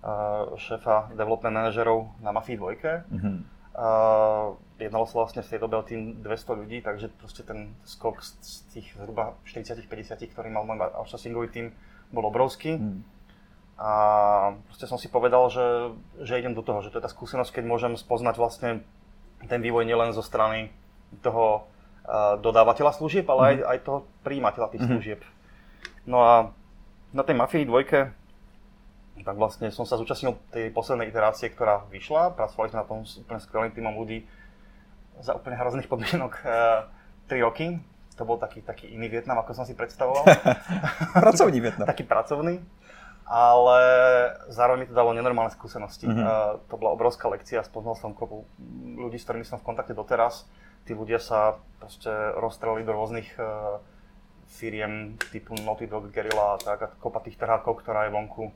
uh, šéfa development manažerov na Mafii 2. Mm-hmm. Uh, jednalo sa vlastne v tej dobe o tým 200 ľudí, takže proste ten skok z, z tých zhruba 40-50, ktorý mal môj outsourcingový tým, bol obrovský. Mm. A proste som si povedal, že, že idem do toho, že to je tá skúsenosť, keď môžem spoznať vlastne ten vývoj nielen zo strany toho dodávateľa služieb, ale mm-hmm. aj, aj toho príjimateľa tých mm-hmm. služieb. No a na tej Mafii dvojke tak vlastne som sa zúčastnil tej poslednej iterácie, ktorá vyšla. Pracovali sme na tom s úplne skvelým týmom ľudí za úplne hrozných podmienok uh, 3 roky. To bol taký, taký iný Vietnam, ako som si predstavoval. pracovný Vietnam. taký pracovný. Ale zároveň mi to dalo nenormálne skúsenosti. Mm-hmm. Uh, to bola obrovská lekcia, spoznal som kopu ľudí, s ktorými som v kontakte doteraz tí ľudia sa proste rozstrelili do rôznych uh, firiem typu Naughty Dog, Guerrilla a tak, a kopa tých trhákov, ktorá je vonku,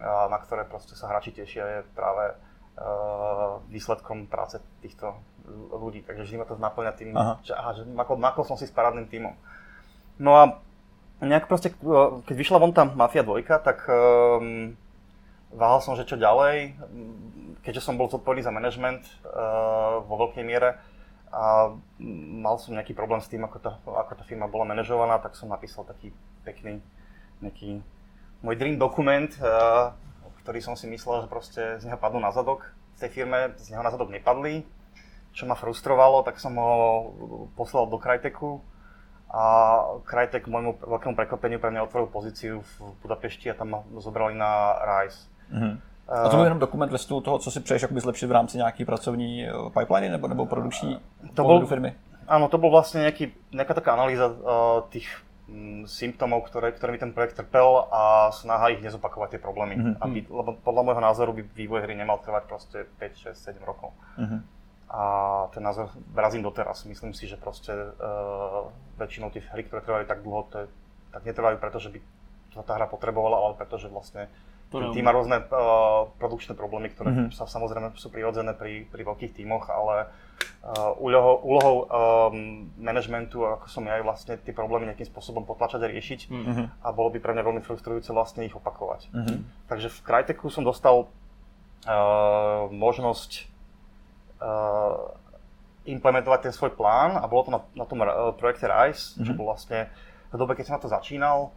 a na ktoré proste sa hráči tešia, je práve uh, výsledkom práce týchto ľudí. Takže vždy ma to naplňa tým, aha. že, aha, že makol, makol som si s parádnym tímom. No a nejak proste, keď vyšla von tá Mafia 2, tak um, váhal som, že čo ďalej, keďže som bol zodpovedný za management uh, vo veľkej miere, a mal som nejaký problém s tým, ako tá, ako tá firma bola manažovaná, tak som napísal taký pekný nejaký môj dream dokument, uh, ktorý som si myslel, že proste z neho padnú na zadok. V tej firme z neho na zadok nepadli, čo ma frustrovalo, tak som ho poslal do Krajteku a Krajtek môjmu veľkému prekvapeniu pre mňa otvoril pozíciu v Budapešti a tam ma zobrali na RISE. Mm-hmm. A to byl jenom dokument ve stylu toho, co si přeješ jakoby zlepšit v rámci nějaké pracovní eh, pipeline nebo, nebo produkční to bol, firmy? Áno, to bol vlastne nejaký, nejaká taká analýza uh, tých mm, symptómov, ktoré, ktorými ten projekt trpel a snaha ich nezopakovať tie problémy. Mm-hmm. Aby, lebo podľa môjho názoru by vývoj hry nemal trvať proste 5, 6, 7 rokov. Mm-hmm. A ten názor vrazím doteraz. Myslím si, že proste uh, väčšinou tých hry, ktoré trvajú tak dlho, to je, tak netrvajú preto, že by to tá hra potrebovala, ale preto, že vlastne tým má rôzne uh, produkčné problémy, ktoré mm-hmm. sa samozrejme sú prirodzené pri, pri veľkých tímoch, ale uh, úlohou, úlohou um, managementu, ako som ja aj vlastne tie problémy nejakým spôsobom potlačať a riešiť mm-hmm. a bolo by pre mňa veľmi frustrujúce vlastne ich opakovať. Mm-hmm. Takže v Cryteku som dostal uh, možnosť uh, implementovať ten svoj plán a bolo to na, na tom uh, projekte RISE, mm-hmm. čo bol vlastne v dobe, keď som na to začínal,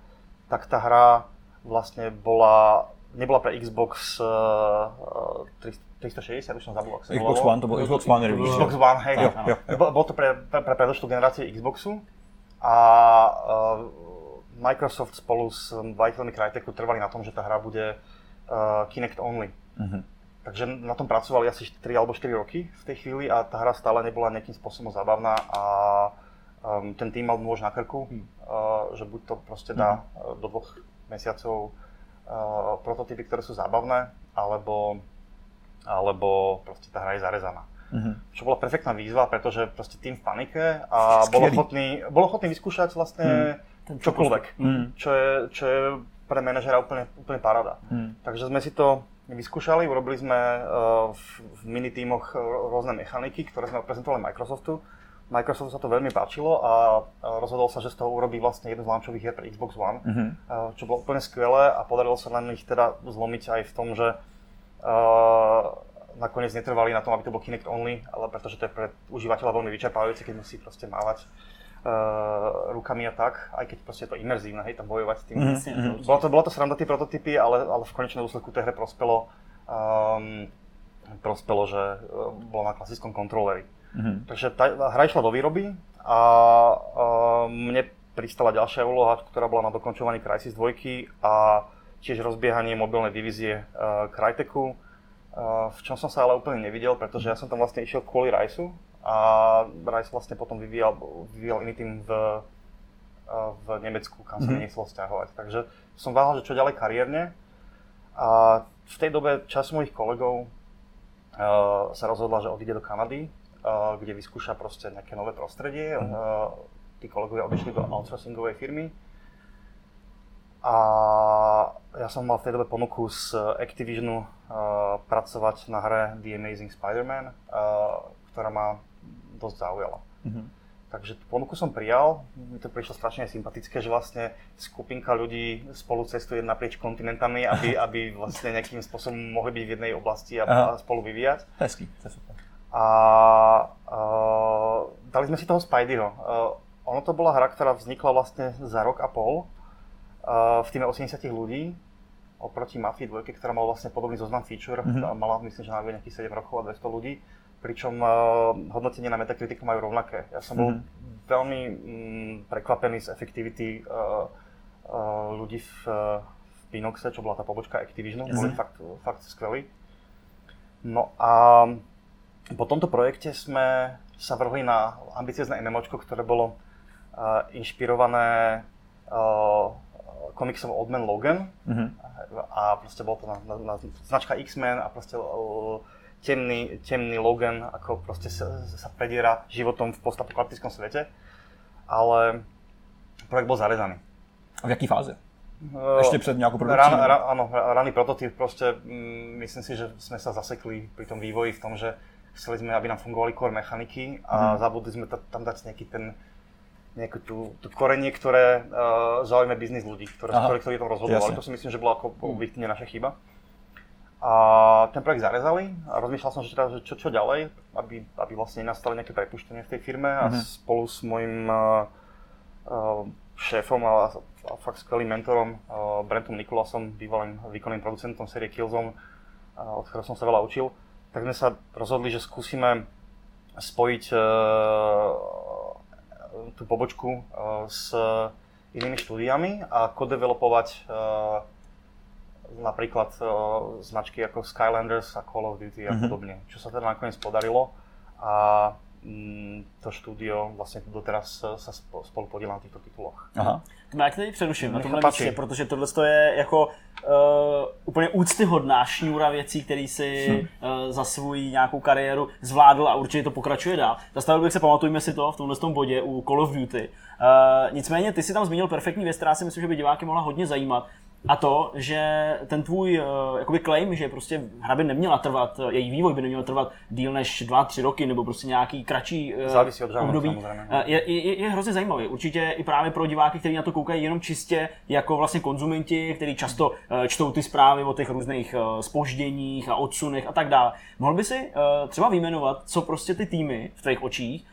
tak tá hra vlastne bola nebola pre Xbox uh, 360, už som zabudol, ako Xbox One, to bol Xbox One release. Xbox One, hej, jo, jo, jo. Bolo to pre, pre, pre predošlú generáciu Xboxu a uh, Microsoft spolu s majiteľmi Cryteku trvali na tom, že tá hra bude uh, Kinect only. Uh-huh. Takže na tom pracovali asi 4 alebo 4 roky v tej chvíli a tá hra stále nebola nejakým spôsobom zabavná a um, ten tým mal nôž na krku, uh, že buď to proste dá uh, do dvoch mesiacov uh, prototypy, ktoré sú zábavné, alebo, alebo proste tá hra je zarezaná. Mm-hmm. Čo bola perfektná výzva, pretože proste tým v panike a bol ochotný, bol ochotný vyskúšať vlastne mm. čokoľvek, mm. čo, je, čo je pre manažera úplne, úplne paráda. Mm. Takže sme si to vyskúšali, urobili sme uh, v, v mini tímoch rôzne mechaniky, ktoré sme prezentovali Microsoftu. Microsoftu sa to veľmi páčilo a rozhodol sa, že z toho urobí vlastne jednu z launchových hier pre Xbox One, mm-hmm. čo bolo úplne skvelé a podarilo sa na nich teda zlomiť aj v tom, že uh, nakoniec netrvali na tom, aby to bol Kinect only, ale pretože to je pre užívateľa veľmi vyčerpávajúce, keď musí proste mávať uh, rukami a tak, aj keď proste je to imerzívne, hej, tam bojovať s tým. Mm-hmm. Bolo to, bolo to sranda tie prototypy, ale, ale v konečnom dôsledku tej hre prospelo, um, prospelo, že uh, bolo na klasickom kontroleri. Mm-hmm. Takže tá hra išla do výroby a uh, mne pristala ďalšia úloha, ktorá bola na dokončovaní Crysis 2 a tiež rozbiehanie mobilnej divízie uh, Cryteku, uh, v čom som sa ale úplne nevidel, pretože ja som tam vlastne išiel kvôli Rajsu a Rice vlastne potom vyvíjal, vyvíjal iný tým v, uh, v Nemecku, kam sa mm-hmm. nechcel stiahovať. Takže som váhal, že čo ďalej kariérne. A v tej dobe časť mojich kolegov uh, sa rozhodla, že odíde do Kanady kde vyskúša proste nejaké nové prostredie. Mm. Tí kolegovia odišli do outsourcingovej firmy. A ja som mal v tej dobe ponuku z Activisionu uh, pracovať na hre The Amazing Spider-Man, uh, ktorá ma dosť zaujala. Mm-hmm. Takže tú ponuku som prijal, mi to prišlo strašne sympatické, že vlastne skupinka ľudí spolu cestuje naprieč kontinentami, aby, aby vlastne nejakým spôsobom mohli byť v jednej oblasti a, a spolu vyvíjať. Hezký, to je super a uh, dali sme si toho Spideyho. Uh, ono to bola hra, ktorá vznikla vlastne za rok a pol uh, v týme 80 ľudí oproti Mafii 2, ktorá mala vlastne podobný zoznam feature, mm-hmm. mala myslím, že na nejakých 7 rokov a 200 ľudí, pričom uh, hodnotenie na Metacriticu majú rovnaké. Ja som bol mm-hmm. veľmi mm, prekvapený z efektivity uh, uh, ľudí v, uh, v Pinoxe, čo bola tá pobočka Activisionu, boli fakt, fakt skvelí. No a po tomto projekte sme sa vrhli na ambiciozne MMOčko, ktoré bolo uh, inšpirované uh, komiksom Old Man Logan mm-hmm. a proste bol to na, na, na značka X-Men a proste uh, temný, temný Logan, ako proste sa, sa prediera životom v postapokalyptickom svete, ale projekt bol zarezaný. A v jaký fáze? Ešte před nejakou produkciou? Ran, ran, áno, raný prototyp, proste mm, myslím si, že sme sa zasekli pri tom vývoji v tom, že chceli sme, aby nám fungovali core mechaniky a mm. zabudli sme tam dať nejaký ten nejakú tú, tú korenie, ktoré uh, zaujíme biznis ľudí, ktoré, ktoré, ktorí to rozhodovali. To si myslím, že bola ako mhm. objektívne naša chyba. A ten projekt zarezali a rozmýšľal som, že, teda, že čo, čo ďalej, aby, aby vlastne nastali nejaké prepuštenie v tej firme a mm-hmm. spolu s mojim uh, uh, šéfom a, a fakt skvelým mentorom uh, Brentom Nikolasom, bývalým výkonným producentom série Killzone, uh, od ktorého som sa veľa učil, tak sme sa rozhodli, že skúsime spojiť uh, tú pobočku uh, s inými štúdiami a kodevelopovať uh, napríklad uh, značky ako Skylanders a Call of Duty a mm-hmm. podobne, čo sa teda nakoniec podarilo a Mm, to štúdio vlastně doteraz se spolu podílá na těchto titulech. Aha. No jak tady přeruším na tomhle místě, protože tohle je jako uh, úplně úctyhodná šňůra věcí, který si hmm. uh, za svou nějakou kariéru zvládl a určitě to pokračuje dál. Zastavil bych se, pamatujme si to v tomhle tom bodě u Call of Duty. Uh, nicméně ty si tam zmínil perfektní věc, která si myslím, že by diváky mohla hodně zajímat a to, že ten tvůj uh, jakoby claim, že prostě hra by neměla trvat, eh, její vývoj by neměl trvat díl než 2-3 roky nebo prostě nějaký kratší uh, od období, je, je, je hrozně zajímavý. Určitě i právě pro diváky, kteří na to koukají jenom čistě jako vlastně konzumenti, kteří často uh, čtou ty zprávy o těch různých uh, spožděních a odsunech a tak dále. Mohl by si uh, třeba vyjmenovat, co prostě ty týmy v tvých očích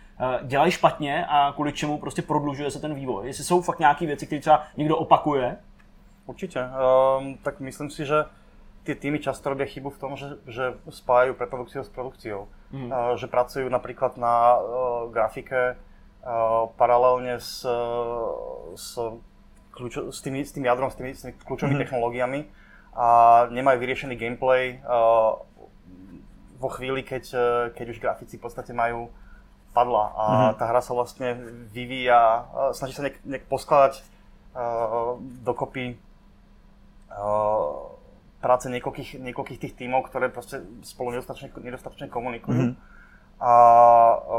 dělají špatně a kvůli čemu prostě prodlužuje se ten vývoj. Jestli jsou fakt nějaké věci, které třeba někdo opakuje, Určite. Um, tak myslím si, že tie týmy často robia chybu v tom, že, že spájajú preprodukciu s produkciou. Mm. Uh, že pracujú napríklad na uh, grafike uh, paralelne s, s, kľúčo, s, tými, s tým jadrom, s tými, s tými kľúčovými mm. technológiami a nemajú vyriešený gameplay uh, vo chvíli, keď, keď už grafici v podstate majú padla a mm. tá hra sa vlastne vyvíja, snaží sa nejak, nejak poskladať uh, dokopy práce niekoľkých, niekoľkých tých tímov, ktoré proste spolu nedostatočne, nedostatočne komunikujú. Mm-hmm. A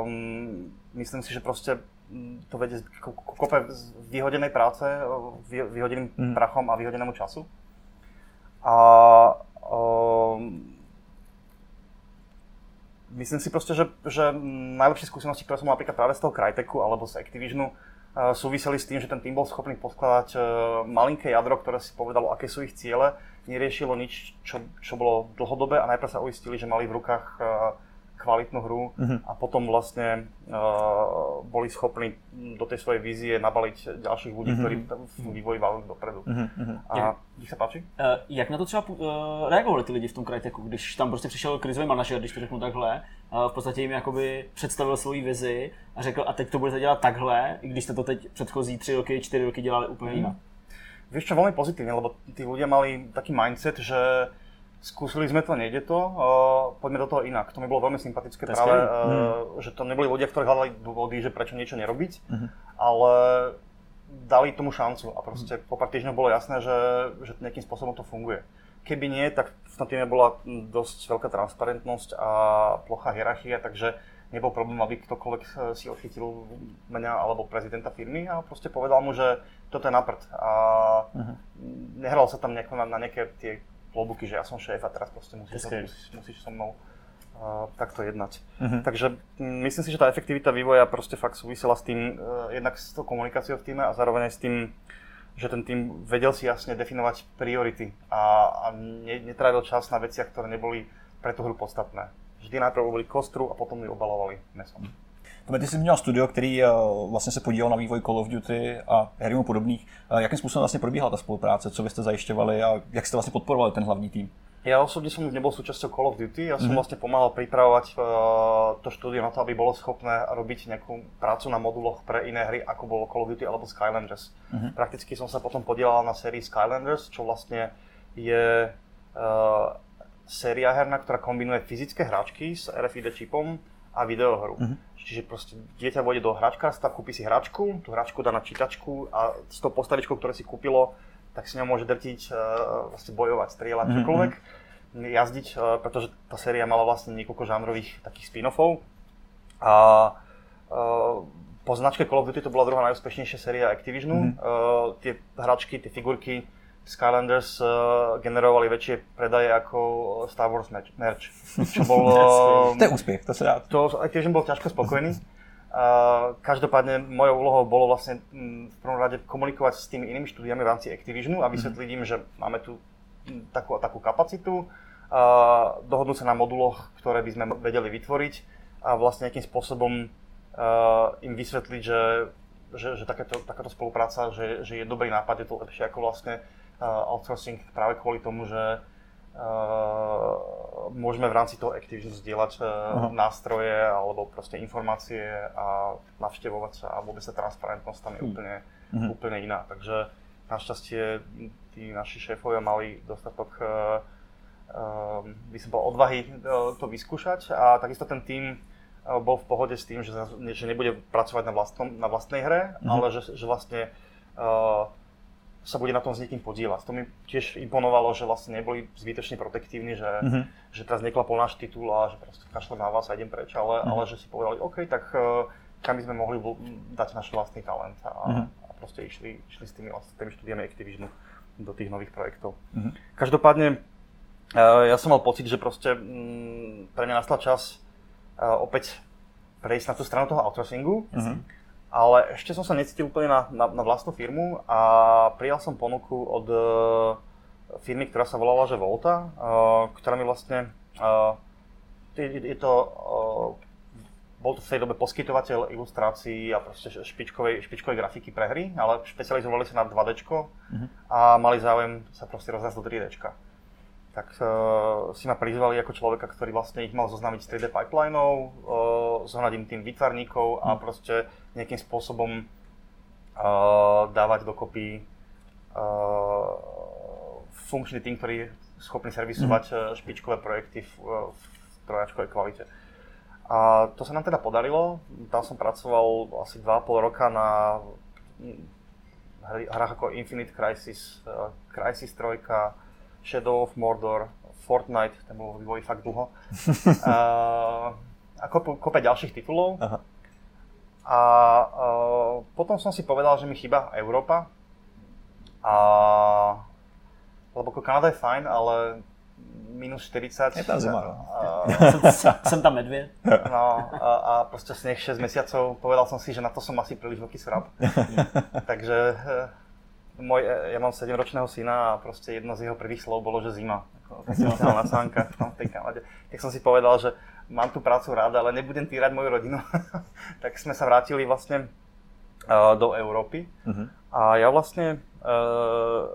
um, myslím si, že proste to vedie k kope vyhodenej práce, vyhodeným mm. prachom a vyhodenému času. A um, myslím si proste, že, že najlepšie skúsenosti, ktoré som mal napríklad práve z toho Cryteku alebo z Activisionu, uh, súviseli s tým, že ten tým bol schopný podkladať uh, malinké jadro, ktoré si povedalo, aké sú ich ciele, neriešilo nič, čo, čo bolo dlhodobé a najprv sa uistili, že mali v rukách uh, kvalitnú hru uh-huh. a potom vlastne uh, boli schopní do tej svojej vízie nabaliť ďalších ľudí, uh-huh. ktorí v vývoji valili dopredu. Uh-huh. A jak, sa páči? Uh, jak na to třeba uh, reagovali ty lidi v tom Cryteku, když tam prostě přišel krizový manažer, když to řeknu takhle, uh, v podstatě jim jakoby představil svoji vizi a řekl, a teď to budete dělat takhle, i když jste to teď předchozí tři roky, čtyři roky dělali úplně jinak. Vieš čo, veľmi pozitívne, lebo tí ľudia mali taký mindset, že skúsili sme to, nejde to, uh, poďme do toho inak. To mi bolo veľmi sympatické to práve, uh, mm. že to neboli ľudia, ktorí hľadali dôvody, že prečo niečo nerobiť, mm. ale dali tomu šancu a proste mm. po pár týždňoch bolo jasné, že, že nejakým spôsobom to funguje. Keby nie, tak v tom týme bola dosť veľká transparentnosť a plochá hierarchia, takže nebol problém, aby ktokoľvek e, si odchytil mňa alebo prezidenta firmy a proste povedal mu, že toto je na prd. A uh-huh. nehral sa tam nejako na, na nejaké tie klobuky, že ja som šéf a teraz proste musíš, to, musíš, musíš so mnou uh, takto jednať. Uh-huh. Takže m, myslím si, že tá efektivita vývoja proste fakt súvisela s tým, uh, jednak s tou komunikáciou v týme a zároveň aj s tým, že ten tým vedel si jasne definovať priority a, a ne, netrávil čas na veciach, ktoré neboli pre tú hru podstatné. Vždy najprv boli kostru a potom ju obalovali mesom. Ty jsi měl studio, který eh, vlastně se podílel na vývoj Call of Duty a her podobných. Eh, jakým způsobem vlastně probíhala ta spolupráce? Co byste zajišťovali a jak jste vlastně podporovali ten hlavní tým? Ja osobne som nebol súčasťou Call of Duty, ja som mm-hmm. vlastne pomáhal pripravovať uh, to štúdio na to, aby bolo schopné robiť nejakú prácu na moduloch pre iné hry, ako bolo Call of Duty alebo Skylanders. Mm-hmm. Prakticky som sa potom podielal na sérii Skylanders, čo vlastne je uh, séria herná, ktorá kombinuje fyzické hráčky s RFID čipom a videohru. Mm-hmm. Čiže proste dieťa vôjde do hračkárstva, kúpi si hračku, tú hračku dá na čítačku a s tou postavičkou, ktoré si kúpilo, tak si ňou môže drtiť, uh, vlastne bojovať, strieľať, mm-hmm. čokoľvek, jazdiť, uh, pretože tá séria mala vlastne niekoľko žánrových takých spin-offov. A uh, po značke Call of Duty to bola druhá najúspešnejšia séria Activisionu. Mm-hmm. Uh, tie hračky, tie figurky Skylanders uh, generovali väčšie predaje ako Star Wars merch. Čo bol, to je úspech, to sa dá. To Activision bol ťažko spokojný. Uh, každopádne mojou úlohou bolo vlastne m, v prvom rade komunikovať s tými inými štúdiami v rámci Activisionu a vysvetliť im, že máme tu takú a takú kapacitu, uh, dohodnúť sa na moduloch, ktoré by sme vedeli vytvoriť a vlastne nejakým spôsobom uh, im vysvetliť, že, že, že takéto, takáto spolupráca, že, že je dobrý nápad, je to lepšie ako vlastne outsourcing práve kvôli tomu, že Uh, môžeme v rámci toho Activision zdieľať uh, nástroje alebo proste informácie a navštevovať sa a vôbec sa transparentnosť tam je úplne, mm. úplne iná. Takže našťastie tí naši šéfovia mali dostatok uh, uh, by som povedal, odvahy uh, to vyskúšať a takisto ten tým bol v pohode s tým, že, že nebude pracovať na, vlastnom, na vlastnej hre, mm. ale že, že vlastne uh, sa bude na tom s niekým podielať. To mi tiež imponovalo, že vlastne neboli zbytočne protektívni, že, mm-hmm. že teraz neklapol náš titul a že proste kašlem na vás a idem preč, ale, mm-hmm. ale že si povedali, OK, tak uh, kam by sme mohli dať náš vlastný talent a, mm-hmm. a proste išli, išli s tými, s tými štúdiami Activisionu do tých nových projektov. Mm-hmm. Každopádne uh, ja som mal pocit, že mm, pre mňa nastal čas uh, opäť prejsť na tú stranu toho outsourcingu. Mm-hmm ale ešte som sa necítil úplne na, na, na vlastnú firmu a prijal som ponuku od uh, firmy, ktorá sa volala že Volta, uh, ktorá mi vlastne, uh, je, je to, uh, bol to v tej dobe poskytovateľ ilustrácií a proste špičkovej, špičkovej grafiky pre hry, ale špecializovali sa na 2D uh-huh. a mali záujem sa proste rozjazť do 3D tak uh, si ma prizvali ako človeka, ktorý vlastne ich mal zoznámiť s 3D pipelineov, uh, zohnať im tým výtvarníkov a proste nejakým spôsobom uh, dávať dokopy uh, funkčný tým, ktorý je schopný servisovať mm. špičkové projekty v, v trojačkovej kvalite. A to sa nám teda podarilo. Tam som pracoval asi 2,5 roka na hm, hrách ako Infinite Crisis, Crisis 3, Shadow of Mordor, Fortnite, ten bol vývoj fakt dlho. uh, a kope, kope ďalších titulov. Aha. A uh, potom som si povedal, že mi chýba Európa. A, lebo Kanada je fajn, ale minus 40. Je tam zima, no. A, Jsem, jsem tam medvěd. no, a, a prostě sneh 6 mesiacov, povedal som si, že na to som asi príliš veľký srab. Takže eh, môj, eh, ja mám 7-ročného syna a prostě jedno z jeho prvých slov bolo, že zima. Ako, keď som stal na sánkach tam v tej Kanade. Tak som si povedal, že mám tu prácu rád, ale nebudem týrať moju rodinu. tak sme sa vrátili vlastne uh, do Európy. Mhm. A ja vlastne uh,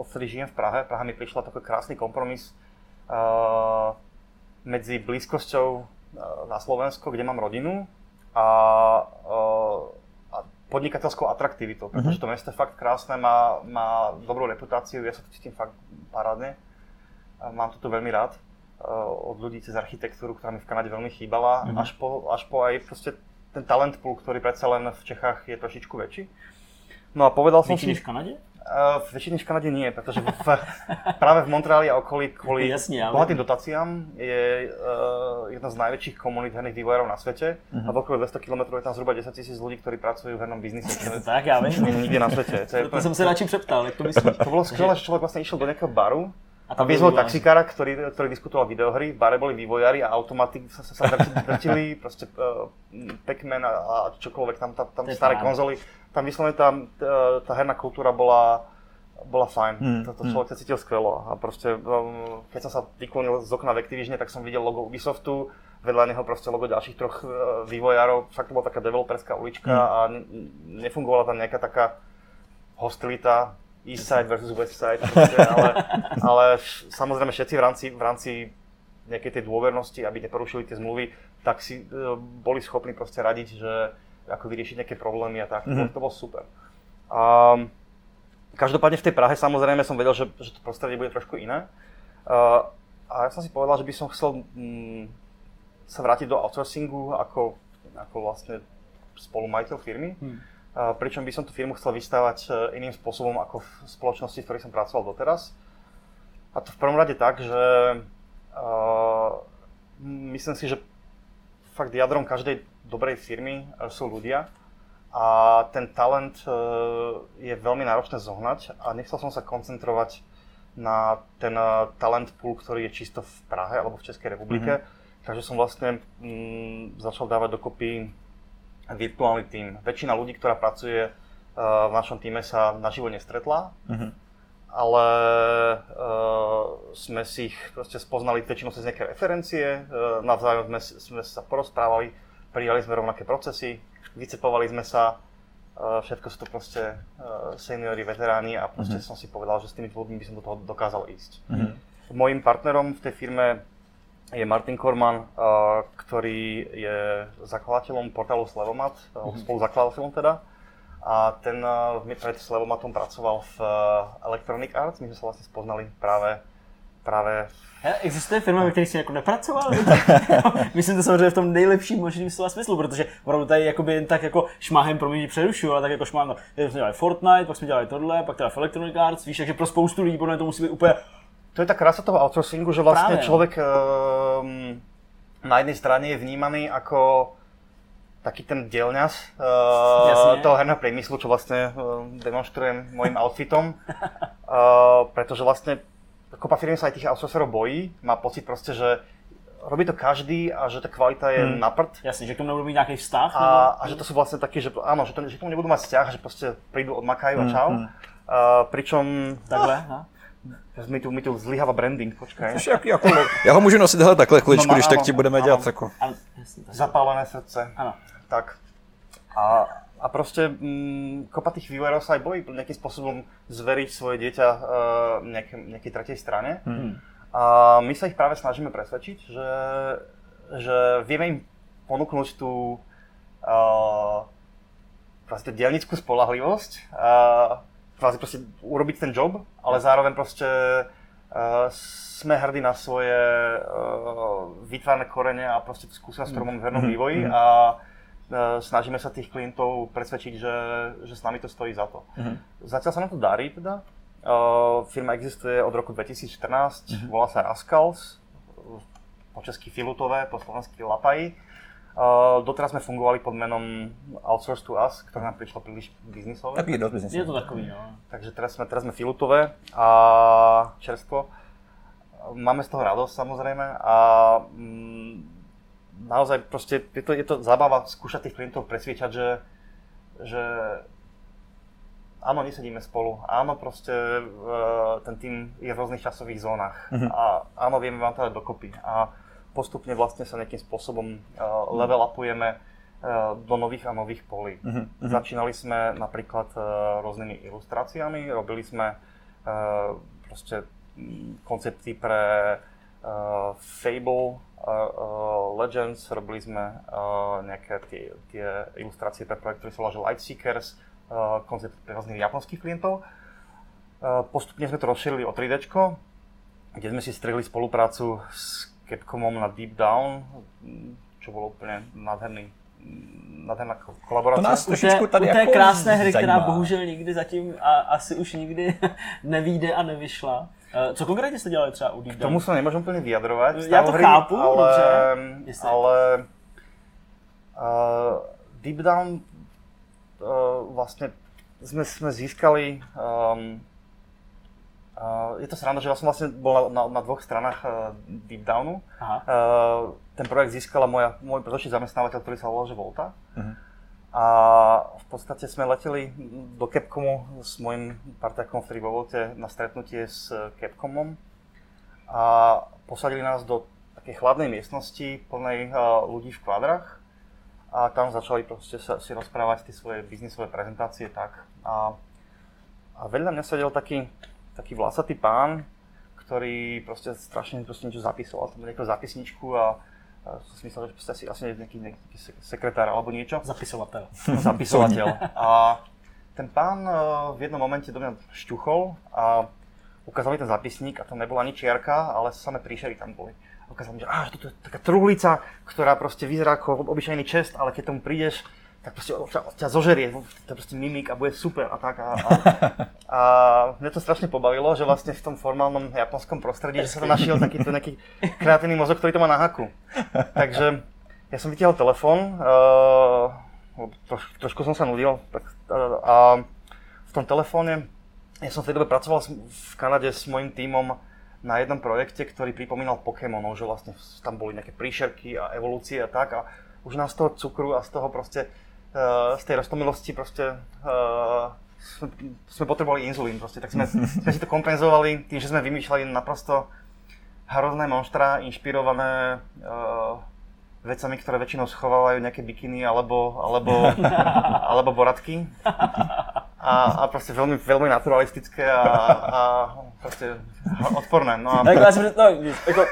odtedy žijem v Prahe. Praha mi prišla takový krásny kompromis uh, medzi blízkosťou uh, na Slovensko, kde mám rodinu, a, uh, a podnikateľskou atraktivitou, pretože to mesto je fakt krásne, má, má dobrú reputáciu, ja sa tu cítim fakt parádne. A Mám to tu veľmi rád uh, od ľudí cez architektúru, ktorá mi v Kanade veľmi chýbala, až, po, až po aj proste ten talent pool, ktorý predsa len v Čechách je trošičku väčší. No a povedal Větší si... v Kanadě? V väčšine v Kanade nie, pretože v, práve v Montreali a okolí kvôli Jasne, ale- bohatým dotáciám je uh, jedna z najväčších komunít herných vývojárov na svete a v okolí 200 km je tam zhruba 10 tisíc ľudí, ktorí pracujú v hernom biznise. Tak já vím. nikde na svete. To, je, To jsem se radši přeptal, jak to myslíš? to bolo skvelé, že človek vlastne išiel do nejakého baru a tam vyzval taxikára, ktorý, ktorý diskutoval videohry, v bare boli vývojári a automaty sa, sa, sa drti- drtili, proste uh, Pac-Man a, a čokoľvek, tam, tam, tam staré paráda. konzoly, tam vyslovene tá, tá, tá herná kultúra bola, bola fajn, Hmm, to, to človek sa cítil skvelo a proste, um, keď som sa vyklonil z okna v Activisione, tak som videl logo Ubisoftu, vedľa neho proste logo ďalších troch uh, vývojárov, fakt to bola taká developerská ulička a ne, nefungovala tam nejaká taká hostilita, East Side versus West Side, proste, ale, ale samozrejme všetci v rámci, v rámci nejakej tej dôvernosti, aby neporušili tie zmluvy, tak si e, boli schopní proste radiť, že ako vyriešiť nejaké problémy a tak. Mm-hmm. To, to bolo super. A, každopádne v tej Prahe samozrejme som vedel, že, že to prostredie bude trošku iné. A, a ja som si povedal, že by som chcel mm, sa vrátiť do outsourcingu ako, ako vlastne spolumajiteľ firmy. Hmm. Pričom by som tú firmu chcel vystávať e, iným spôsobom ako v spoločnosti, v ktorej som pracoval doteraz. A to v prvom rade tak, že uh, myslím si, že fakt jadrom každej dobrej firmy e, sú ľudia a ten talent e, je veľmi náročné zohnať a nechcel som sa koncentrovať na ten talent pool, ktorý je čisto v Prahe alebo v Českej republike. Mm-hmm. Takže som vlastne mm, začal dávať dokopy virtuálny tým. Väčšina ľudí, ktorá pracuje uh, v našom týme sa naživo nestretla, Mhm. ale uh, sme si ich proste spoznali väčšinou cez nejaké referencie, uh, navzájom sme, sme sa porozprávali, prijali sme rovnaké procesy, vycepovali sme sa, uh, všetko sú to proste uh, seniori, veteráni a proste som si povedal, že s tými ľuďmi by som do toho dokázal ísť. Mojím partnerom v tej firme je Martin Korman, uh, ktorý je zakladateľom portálu Slevomat, uh, spoluzakladateľom teda. A ten mi pred Slevomatom pracoval v Electronic Arts, my sme sa vlastne spoznali práve Hele, Existuje firma, ve které jsi jako nepracoval? Myslím to samozřejmě v tom nejlepším možným slova smyslu, protože opravdu tady jakoby jen tak jako šmahem, promiň, že přerušuju, ale tak jako šmahem, no, jsme dělali Fortnite, pak jsme dělali tohle, pak teda v Electronic Arts, víš, takže pro spoustu lidí podle to musí být úplně To je tá krása toho outsourcingu, že vlastne Práve, no. človek um, na jednej strane je vnímaný ako taký ten dielňas uh, Jasne. toho herného priemyslu, čo vlastne uh, demonstrujem môjim outfitom. uh, pretože vlastne kopa firmy sa aj tých outsourcerov bojí, má pocit proste, že robí to každý a že tá kvalita je Hmm. na prd. jasně, že k tomu nebudou mít nějaký vztah. A, a že to sú vlastne takí, že áno, že, to, že k tomu nebudú mať vzťah, že proste prídu, odmakajú a čau. Uh, pričom nebo takhle, no. Mi tu, mi tu zlyháva branding, počkaj. Což jak, jako, já ho můžu nosit hele takhle chviličku, No, když tak ano, ti budeme ano. dělat jako... Ano, tak. Zapálené srdce. ano. Tak. A, a proste mm, kopa tých vývojárov sa aj bojí nejakým spôsobom zveriť svoje dieťa uh, nejaké, nejakej tretej strane. Hmm. A my sa ich práve snažíme presvedčiť, že, že vieme im ponúknuť tú uh, proste dielnickú spolahlivosť, uh, kvázi proste urobiť ten job, ale zároveň proste uh, sme hrdí na svoje uh, vytvárané korene a proste tú skúsenosť, ktorú máme v hernom vývoji a uh, snažíme sa tých klientov presvedčiť, že, že s nami to stojí za to. Zatiaľ sa nám to darí teda. Uh, firma existuje od roku 2014, volá sa Rascals, po česky Filutové, po slovensky Lapaj. Uh, doteraz sme fungovali pod menom Outsource to Us, ktoré nám prišlo príliš biznisové. Takový dost biznis. Je to takový, no. Takže teraz sme, teraz sme Filutové a čerstvo. máme z toho radosť samozrejme a mm, naozaj proste je to, je to zábava skúšať tých klientov presviečať, že, že áno, nesedíme spolu, áno, proste uh, ten tým je v rôznych časových zónach mm-hmm. a áno, vieme vám to dať dokopy a postupne vlastne sa nejakým spôsobom uh, level upujeme uh, do nových a nových polí. Mm-hmm. Začínali sme napríklad uh, rôznymi ilustráciami, robili sme uh, proste koncepty pre uh, Fable, uh, uh, Legends, robili sme uh, nejaké tie, tie ilustrácie pre projekt, ktorý sa volá Lightseekers, uh, koncept pre rôznych japonských klientov. Uh, postupne sme to rozšírili o 3D, kde sme si strihli spoluprácu s Capcomom na Deep Down, čo bolo úplne nádherný nádherná kolaborace. To nás trošičku tady u té jako krásné hry, zajímá. která bohužel nikdy zatím a asi už nikdy nevíde a nevyšla. Eh, Co konkrétně jste dělali třeba u Deep K tomu sa nemôžem úplne vyjadrovať. Já to hry, chápu, ale, dobře. Jestli- ale uh, Deep Down uh, vlastne sme, sme získali um, je to sranda, že ja som vlastne bol na, na, na dvoch stranách uh, Deep Downu. Aha. Uh, ten projekt získala moja, môj predošlý zamestnávateľ, ktorý sa volal že Volta. Mhm. A v podstate sme leteli do Capcomu s mojim parťakom, ktorý vo Volte na stretnutie s Capcomom a posadili nás do takej chladnej miestnosti plnej uh, ľudí v kvadrach a tam začali proste sa, si rozprávať tie svoje biznisové prezentácie tak. A, a vedľa mňa sedel taký, taký vlasatý pán, ktorý proste strašne proste niečo zapisoval, tam nejakú zapisničku a, som si myslel, že proste asi, asi nejaký, nejaký se- sekretár alebo niečo Zapisovatel. zapisovateľ. A ten pán eh, v jednom momente do mňa šťuchol a ukázal mi ten zapisník a tam nebola ani čiarka, ale samé príšery tam boli. A ukázal mi, že že toto je taká truhlica, ktorá proste vyzerá ako obyčajný čest, ale keď tomu prídeš, tak proste ťa, ťa zožerie, to je proste mimik a bude super a tak. A, a, a mňa to strašne pobavilo, že vlastne v tom formálnom japonskom prostredí, že sa to našiel takýto nejaký kreatívny mozog, ktorý to má na haku. Takže ja som vytiahol telefón, uh, troš, trošku som sa nudil, tak, uh, a v tom telefóne, ja som v tej dobe pracoval v Kanade s mojím tímom na jednom projekte, ktorý pripomínal Pokémonov, že vlastne tam boli nejaké príšerky a evolúcie a tak a už nás z toho cukru a z toho proste, uh, z tej roztomilosti proste uh, sme, sme potrebovali inzulín proste, tak sme, sme si to kompenzovali tým, že sme vymýšľali naprosto hrozné monštra inšpirované uh, vecami, ktoré väčšinou schovávajú nejaké bikiny alebo, alebo, alebo boratky. A, a proste veľmi, veľmi naturalistické a, a proste odporné. No a, Tak já jsem no, jako,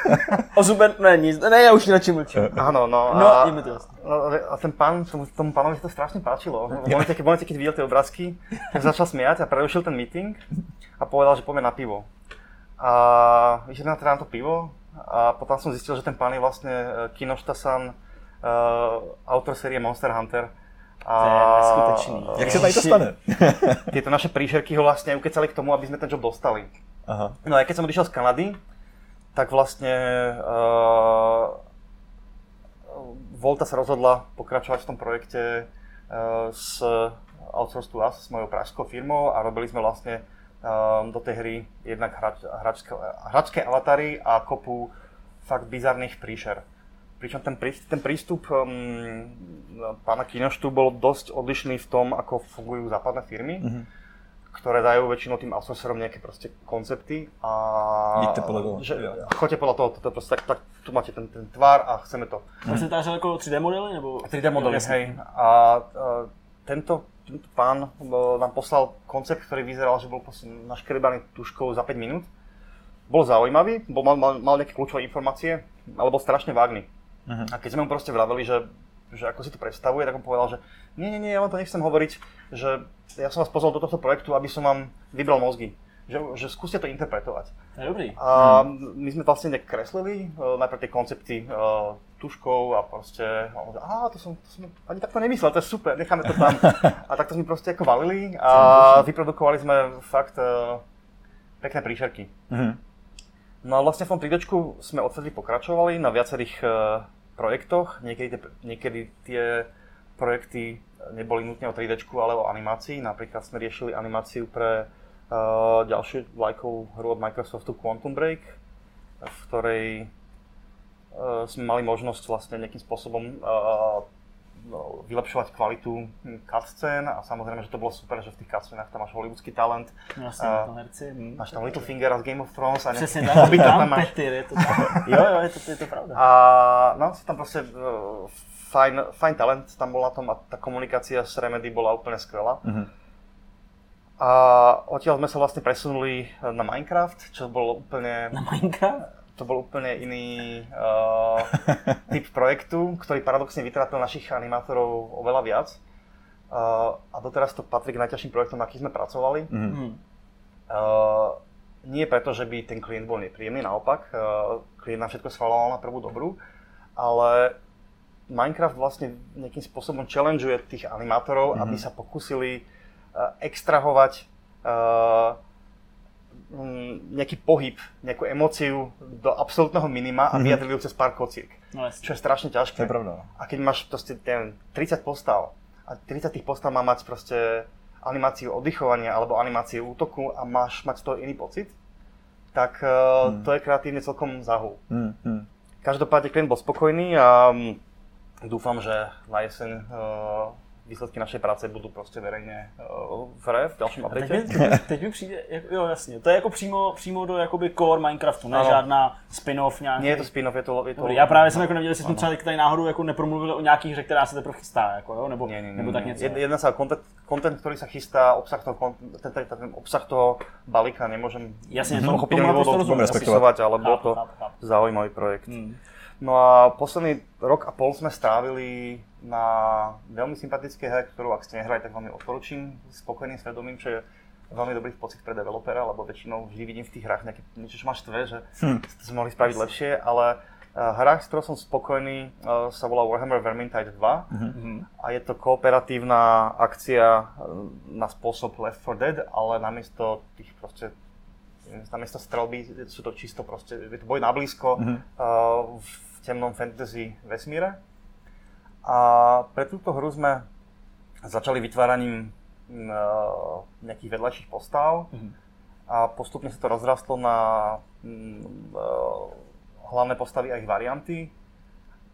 o Zuben, ne, nic, ne, já už radši mlčím. áno, no. No, a, to jasné. no, a ten pán, tomu, tomu pánovi sa to strašne páčilo. V momente, keď, v momente, keď videl tie obrázky, tak začal smiať a prerušil ten meeting a povedal, že poďme na pivo. A vyšiel na teda na to pivo a potom som zistil, že ten pán je vlastne eh, Kinoshita-san, uh, autor série Monster Hunter. A, To je neskutečný. Jak se tady to stane? Tieto naše príšerky ho vlastne ukecali k tomu, aby sme ten job dostali. Aha. No a keď som odišiel z Kanady, tak vlastne uh, Volta sa rozhodla pokračovať v tom projekte uh, s Outsource to Us, s mojou pražskou firmou a robili sme vlastne um, do tej hry jednak hrač, hračské, hračské avatary a kopu fakt bizarných príšer. Pričom ten, prí- ten prístup um, pána Kinoštu bol dosť odlišný v tom, ako fungujú západné firmy, mm-hmm. ktoré dajú väčšinou tým outsourcerom nejaké proste koncepty a... Jděte podle toho, Že, choďte podľa toho, toto proste tak, tak, tu máte ten, ten tvar a chceme to. Vlastně tážel jako 3D modely, nebo? 3D modely, hej. A uh, tento, tento pán uh, nám poslal koncept, ktorý vyzeral, že bol proste naškrebaný tuškou za 5 minút. Bol zaujímavý, bol, mal, mal, mal nejaké kľúčové informácie, ale bol strašne vágný. Uh-huh. A keď sme mu proste vraveli, že, že ako si to predstavuje, tak on povedal, že nie, nie, nie, ja vám to nechcem hovoriť, že ja som vás pozval do tohto projektu, aby som vám vybral mozgy. Že, že skúste to interpretovať. Dobrý. A my sme vlastne nejak kreslili, uh, najprv tie koncepty uh, tuškou a proste, a on, to som, to som ani takto nemyslel, to je super, necháme to tam. A takto sme proste ako valili a vyprodukovali sme fakt uh, pekné príšerky. Mhm. No a vlastne v tom 3 sme odtedy pokračovali na viacerých uh, projektoch. Tie, niekedy tie projekty neboli nutne o 3D, ale o animácii. Napríklad sme riešili animáciu pre uh, ďalšiu vlajkovú hru od Microsoftu Quantum Break, v ktorej uh, sme mali možnosť vlastne nejakým spôsobom uh, no, vylepšovať kvalitu cutscén a samozrejme, že to bolo super, že v tých cutscénách tam máš hollywoodský talent. Jasně, A- to herci. hm. Máš tam Littlefinger z Game of Thrones a Přesně nejaký tak, Hobbita tam tam máš. Petyr, je to tak. Jo, jo, je to, je to pravda. A no, sú tam proste uh, fajn, fajn talent tam bol na tom a tá komunikácia s Remedy bola úplne skvelá. Mhm. A odtiaľ sme sa vlastne presunuli na Minecraft, čo bol úplne, Na Minecraft? To bol úplne iný uh, typ projektu, ktorý paradoxne vytrápil našich animátorov oveľa viac. Uh, a doteraz to patrí k najťažším projektom, na akých sme pracovali. Mhm. Hm. Uh, nie preto, že by ten klient bol nepríjemný, naopak, uh, klient nám všetko schvaloval na prvú dobrú, ale Minecraft vlastne nejakým spôsobom challengeuje tých animátorov, mm-hmm. aby sa pokúsili uh, extrahovať uh, mm, nejaký pohyb, nejakú emóciu do absolútneho minima a vyjadrili ju cez pár kociek. No. Čo je strašne ťažké. To je pravda. A keď máš proste ten 30 postav a 30 tých postav má mať proste animáciu oddychovania alebo animáciu útoku a máš mať z toho iný pocit, tak hmm. to je kreatívne celkom záhul. Hmm, hmm. Každopádne klient bol spokojný a mm, dúfam, že na jeseň uh, výsledky našej práce budú proste verejne uh, v hre, v ďalším A teď, mi, teď, mi- přijde, jo jasně, to je jako přímo, přímo do jakoby core Minecraftu, ne Ano. žádná spin-off nějaký. Nie je to spin-off, je to... Je to Dobrý, já právě jsem jako nevěděl, jestli jsme třeba tady náhodou jako nepromluvili o nějakých hře, která se teprve chystá, jako, jo? Nebo, Nie, nie, nie, nebo tak něco. Jed- Jedná sa o content, content, ktorý sa chystá, obsah toho, ten, ten, ten obsah toho balíka nemôžem Jasně, to- rozumím. opisovať, ale Chápu, to zaujímavý projekt. Hmm. No a posledný rok a pol sme strávili na veľmi sympatické hre, ktorú ak ste nehrali, tak vám ju odporučím s spokojným svedomím, čo je veľmi dobrý pocit pre developera, lebo väčšinou vždy vidím v tých hrách nejaké niečo, čo máš štve, že Hm. to sme mohli spraviť lepšie, ale uh, hra, s ktorou som spokojný, uh, sa volá Warhammer Vermintide 2 Mhm. a je to kooperatívna akcia uh, na spôsob Left 4 Dead, ale namiesto tých proste namiesto strelby sú to čisto proste, je to boj na blízko Mhm. uh, v temnom fantasy vesmíre. A pre túto hru sme začali vytváraním uh, nejakých vedľajších postav Mhm. a postupne sa to rozrastlo na mm, uh, hlavné postavy a ich varianty,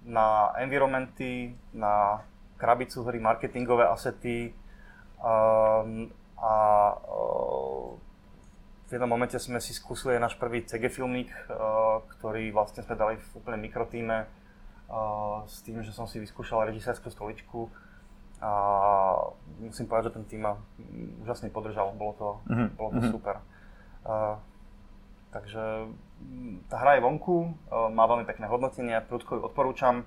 na environmenty, na krabicu hry, marketingové asety a uh, v jednom momente sme si skúsili náš prvý CG filmík, uh, ktorý vlastne sme dali v úplne mikrotíme uh, s tým, že som si vyskúšal režisérskú stoličku a musím povedať, že ten tým ma úžasne podržal, bolo to, Mhm, bolo to mhm. super. Uh, takže mm, tá hra je vonku, má veľmi pekné hodnotenie, prudko ju odporúčam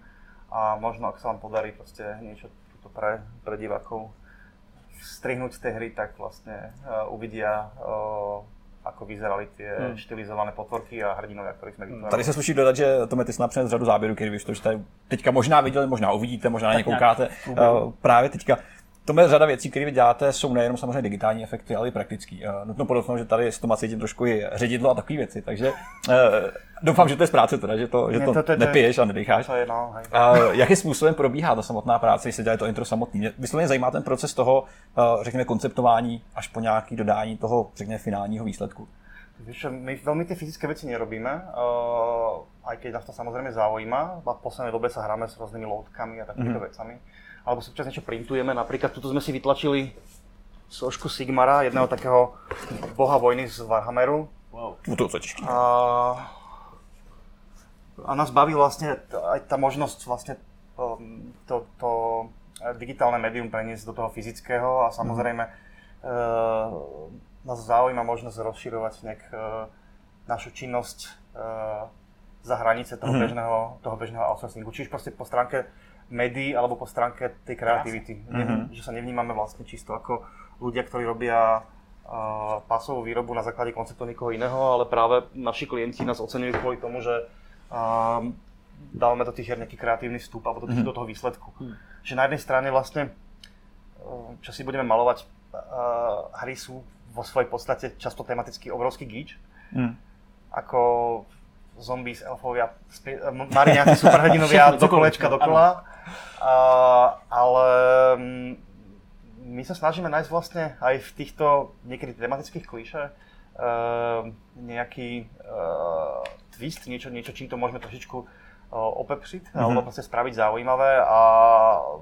a možno ak sa vám podarí proste niečo tuto pre, pre divákov strihnúť z tej hry, tak vlastne uh, uvidia, uh, ako vyzerali tie Hmm. štylizované potvorky a hrdinovia, ktorých sme vytvorili. Tady se sluší dodat, že Tome, ty jsi napřed řadu záběrů, který vy už to už tady teďka možná viděli, možná uvidíte, možná na ně koukáte. Uh, právě teďka. Tome, řada věcí, které vy děláte, jsou nejenom samozřejmě digitální efekty, ale i praktický. Uh, nutno podotknout, že tady s Toma cítím trošku i ředidlo a takové věci, takže uh, doufám, že to je z práce teda, že to, že to, to- nepiješ a nedecháš. To je, no. A jakým způsobem probíhá ta samotná práce, když se dělá to intro samotný? Mě vysloveně zajímá ten proces toho, uh, řekněme, konceptování až po nějaký dodání toho, řekněme, finálního výsledku. Čo, my veľmi tie fyzické veci nerobíme, uh, aj keď nás to samozrejme zaujíma. A v poslednej dobe sa hráme s rôznymi loadkami a takýmito mm-hmm. vecami. Alebo si občas niečo printujeme. Napríklad tuto sme si vytlačili sošku Sigmara, jedného takého boha vojny z Warhammeru. Wow. A, a nás baví vlastne aj tá možnosť vlastne um, to, to digitálne médium preniesť do toho fyzického a samozrejme uh, nás zaujíma možnosť rozširovať nejak uh, našu činnosť uh, za hranice toho, Mhm. bežného, toho bežného outsourcingu. Čiže proste po stránke médií alebo po stránke tej kreativity. Mhm. Že sa nevnímame vlastne čisto ako ľudia, ktorí robia uh, pásovú výrobu na základe konceptu niekoho iného, ale práve naši klienti nás oceňujú kvôli tomu, že um, dávame do tých hier nejaký kreatívny vstup alebo do, Mhm. do toho výsledku. Že na jednej strane vlastne, uh, čo si budeme malovať, uh, hry sú vo svojej podstate často tematicky obrovský gíč, Hmm. ako zombies, elfovia, spie- m- mariňáci, superhrdinovia do kolečka no, dokola. A, ale mm, my sa snažíme nájsť vlastne aj v týchto niekedy tematických klíše uh, nejaký uh, twist, niečo, niečo, čím to môžeme trošičku uh, opepřiť, mm-hmm. alebo proste spraviť zaujímavé a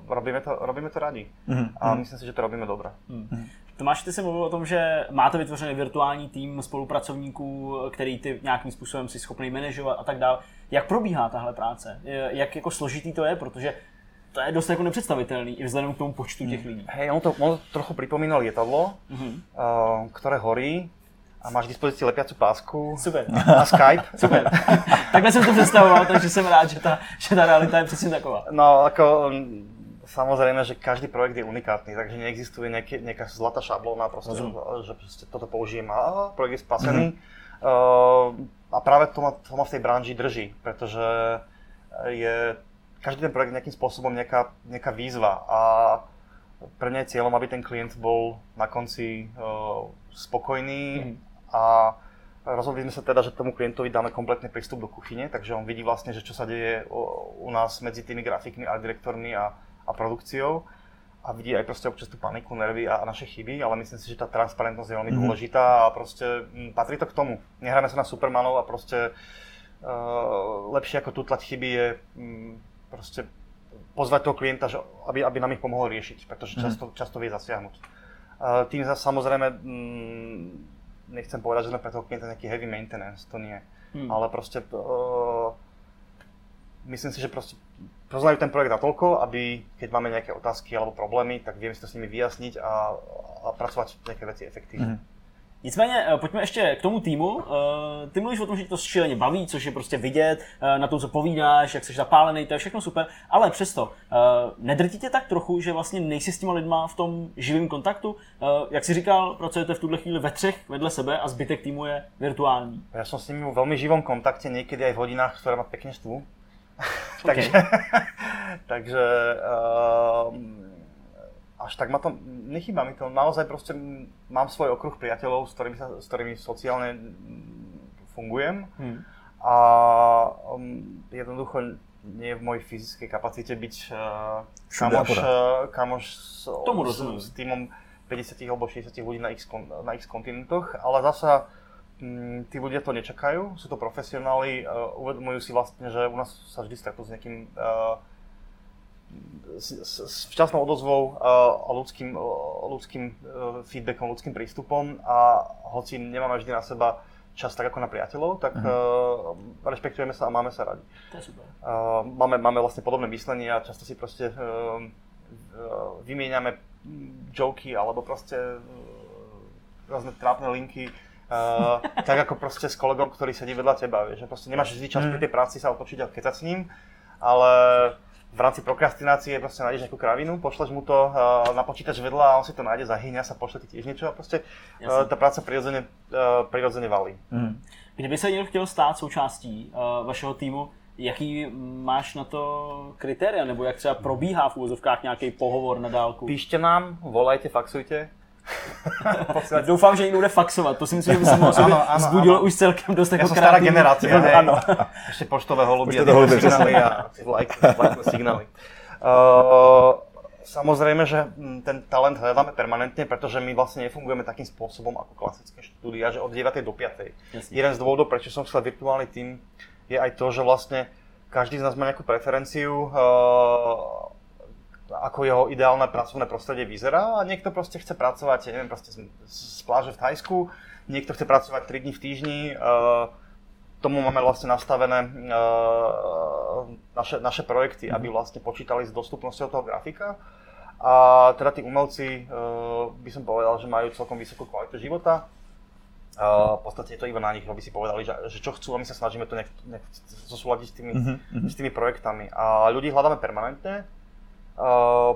robíme to, robíme to radi. Mm-hmm. A myslím si, že to robíme dobre. Mm-hmm. Tomáš, ty jsi mluvil o tom, že máte vytvořený virtuální tým spolupracovníků, který ty nějakým způsobem si schopný manažovat a tak dále. Jak probíhá tahle práce? Jak jako složitý to je? Protože to je dost jako nepředstavitelný i vzhledem k tomu počtu těch lidí. Hej, on to, on to trochu připomíná letadlo, mm-hmm. uh, které horí a máš k dispozici lepiacu pásku Super. a Skype. Super. Takhle jsem to představoval, takže jsem rád, že ta, že ta realita je přesně taková. No, jako samozrejme, že každý projekt je unikátny, takže neexistuje nejaký, nejaká zlatá šablóna, proste, že, že proste toto použijem a projekt je spasený. Mm-hmm. Uh, a práve to ma, to ma v tej branži drží, pretože je každý ten projekt nejakým spôsobom nejaká, nejaká výzva a pre mňa je cieľom, aby ten klient bol na konci uh, spokojný mm-hmm. a rozhodli sme sa teda, že tomu klientovi dáme kompletný prístup do kuchyne, takže on vidí vlastne, že čo sa deje u nás medzi tými grafikmi, art direktormi a, a produkciou a vidí aj proste občas tú paniku, nervy a, a naše chyby, ale myslím si, že tá transparentnosť je veľmi mm-hmm. dôležitá a proste m, patrí to k tomu. Nehráme sa na supermanov a proste uh, lepšie ako tutlať chyby je m, proste pozvať toho klienta, že, aby, aby nám ich pomohol riešiť, pretože mm-hmm. často, často vie zasiahnuť. Uh, tým zase samozrejme m, nechcem povedať, že sme pre toho klienta nejaký heavy maintenance, to nie. Mm. Ale proste uh, myslím si, že proste poznajú ten projekt natoľko, aby keď máme nejaké otázky alebo problémy, tak vieme si to s nimi vyjasniť a, a pracovat nejaké veci efektivně. Mm. Nicméně, eh, pojďme ještě k tomu týmu. Eh, ty mluvíš o tom, že tě to šíleně baví, což je prostě vidět eh, na tom, co povídáš, jak jsi zapálený, to je všechno super, ale přesto, nedrtí tě tak trochu, že vlastně nejsi s těma lidma v tom živém kontaktu? Jak jsi říkal, pracujete v tuhle chvíli ve třech vedle sebe a zbytek týmu je virtuální. Já jsem s nimi v velmi živom kontakte, někdy i v hodinách, které má pěkně štvu. takže, takže uh, až tak ma to, nechýba mi to, naozaj proste mám svoj okruh priateľov, s ktorými, sa, s ktorými sociálne fungujem. Hmm. a um, jednoducho nie je v mojej fyzickej kapacite byť uh, kamoš, uh, kamoš s, s, s týmom 50 alebo 60 ľudí na x, na x kontinentoch, ale zasa tí ľudia to nečakajú, sú to profesionáli, uh, uvedomujú si vlastne, že u nás sa vždy stretnú s nejakým uh, s, s včasnou odozvou uh, a ľudským, uh, ľudským uh, feedbackom, ľudským prístupom a hoci nemáme vždy na seba čas tak ako na priateľov, tak uh-huh. uh, rešpektujeme sa a máme sa radi. To je super. Uh, máme, máme vlastne podobné myslenie a často si proste uh, uh, vymieňame joky alebo proste uh, rôzne trápne linky Uh, tak ako proste s kolegom, ktorý sedí vedľa teba, vieš, že proste nemáš vždy čas pri tej práci sa otočiť a kecať s ním, ale v rámci prokrastinácie proste nájdeš nejakú kravinu, pošleš mu to uh, na počítač vedľa a on si to nájde, zahyňa sa, pošle ti tiež niečo a proste uh, tá práca prirodzene, uh, prirodzene valí. Mm. Kdyby se někdo chtěl stát součástí uh, vašeho týmu, jaký máš na to kritéria, nebo jak třeba probíhá v úvozovkách nějaký pohovor na dálku? Píšte nám, volajte, faxujte. Doufám, že někdo bude faxovat. To si myslím, že by se mohl zbudilo ano. už celkem dost jako stará generace. ano. Ještě poštové holuby a signály a like, like signály. Uh, Samozrejme, že ten talent hľadáme permanentne, pretože my vlastne nefungujeme takým spôsobom ako klasické štúdia, že od 9. do 5. Jasne. Jeden z dôvodov, prečo som chcel virtuálny tým, je aj to, že vlastne každý z nás má nejakú preferenciu. Uh, ako jeho ideálne pracovné prostredie vyzerá a niekto proste chce pracovať, ja neviem, proste z, z pláže v Thajsku, niekto chce pracovať 3 dní v týždni, uh, tomu máme vlastne nastavené uh, naše, naše projekty, aby vlastne počítali s dostupnosťou toho grafika. A teda tí umelci, uh, by som povedal, že majú celkom vysokú kvalitu života. Uh, v podstate je to iba na nich, aby si povedali, že, že čo chcú a my sa snažíme to nejak, nejak zosúľadiť s tými, mm-hmm. s tými projektami. A ľudí hľadáme permanentne,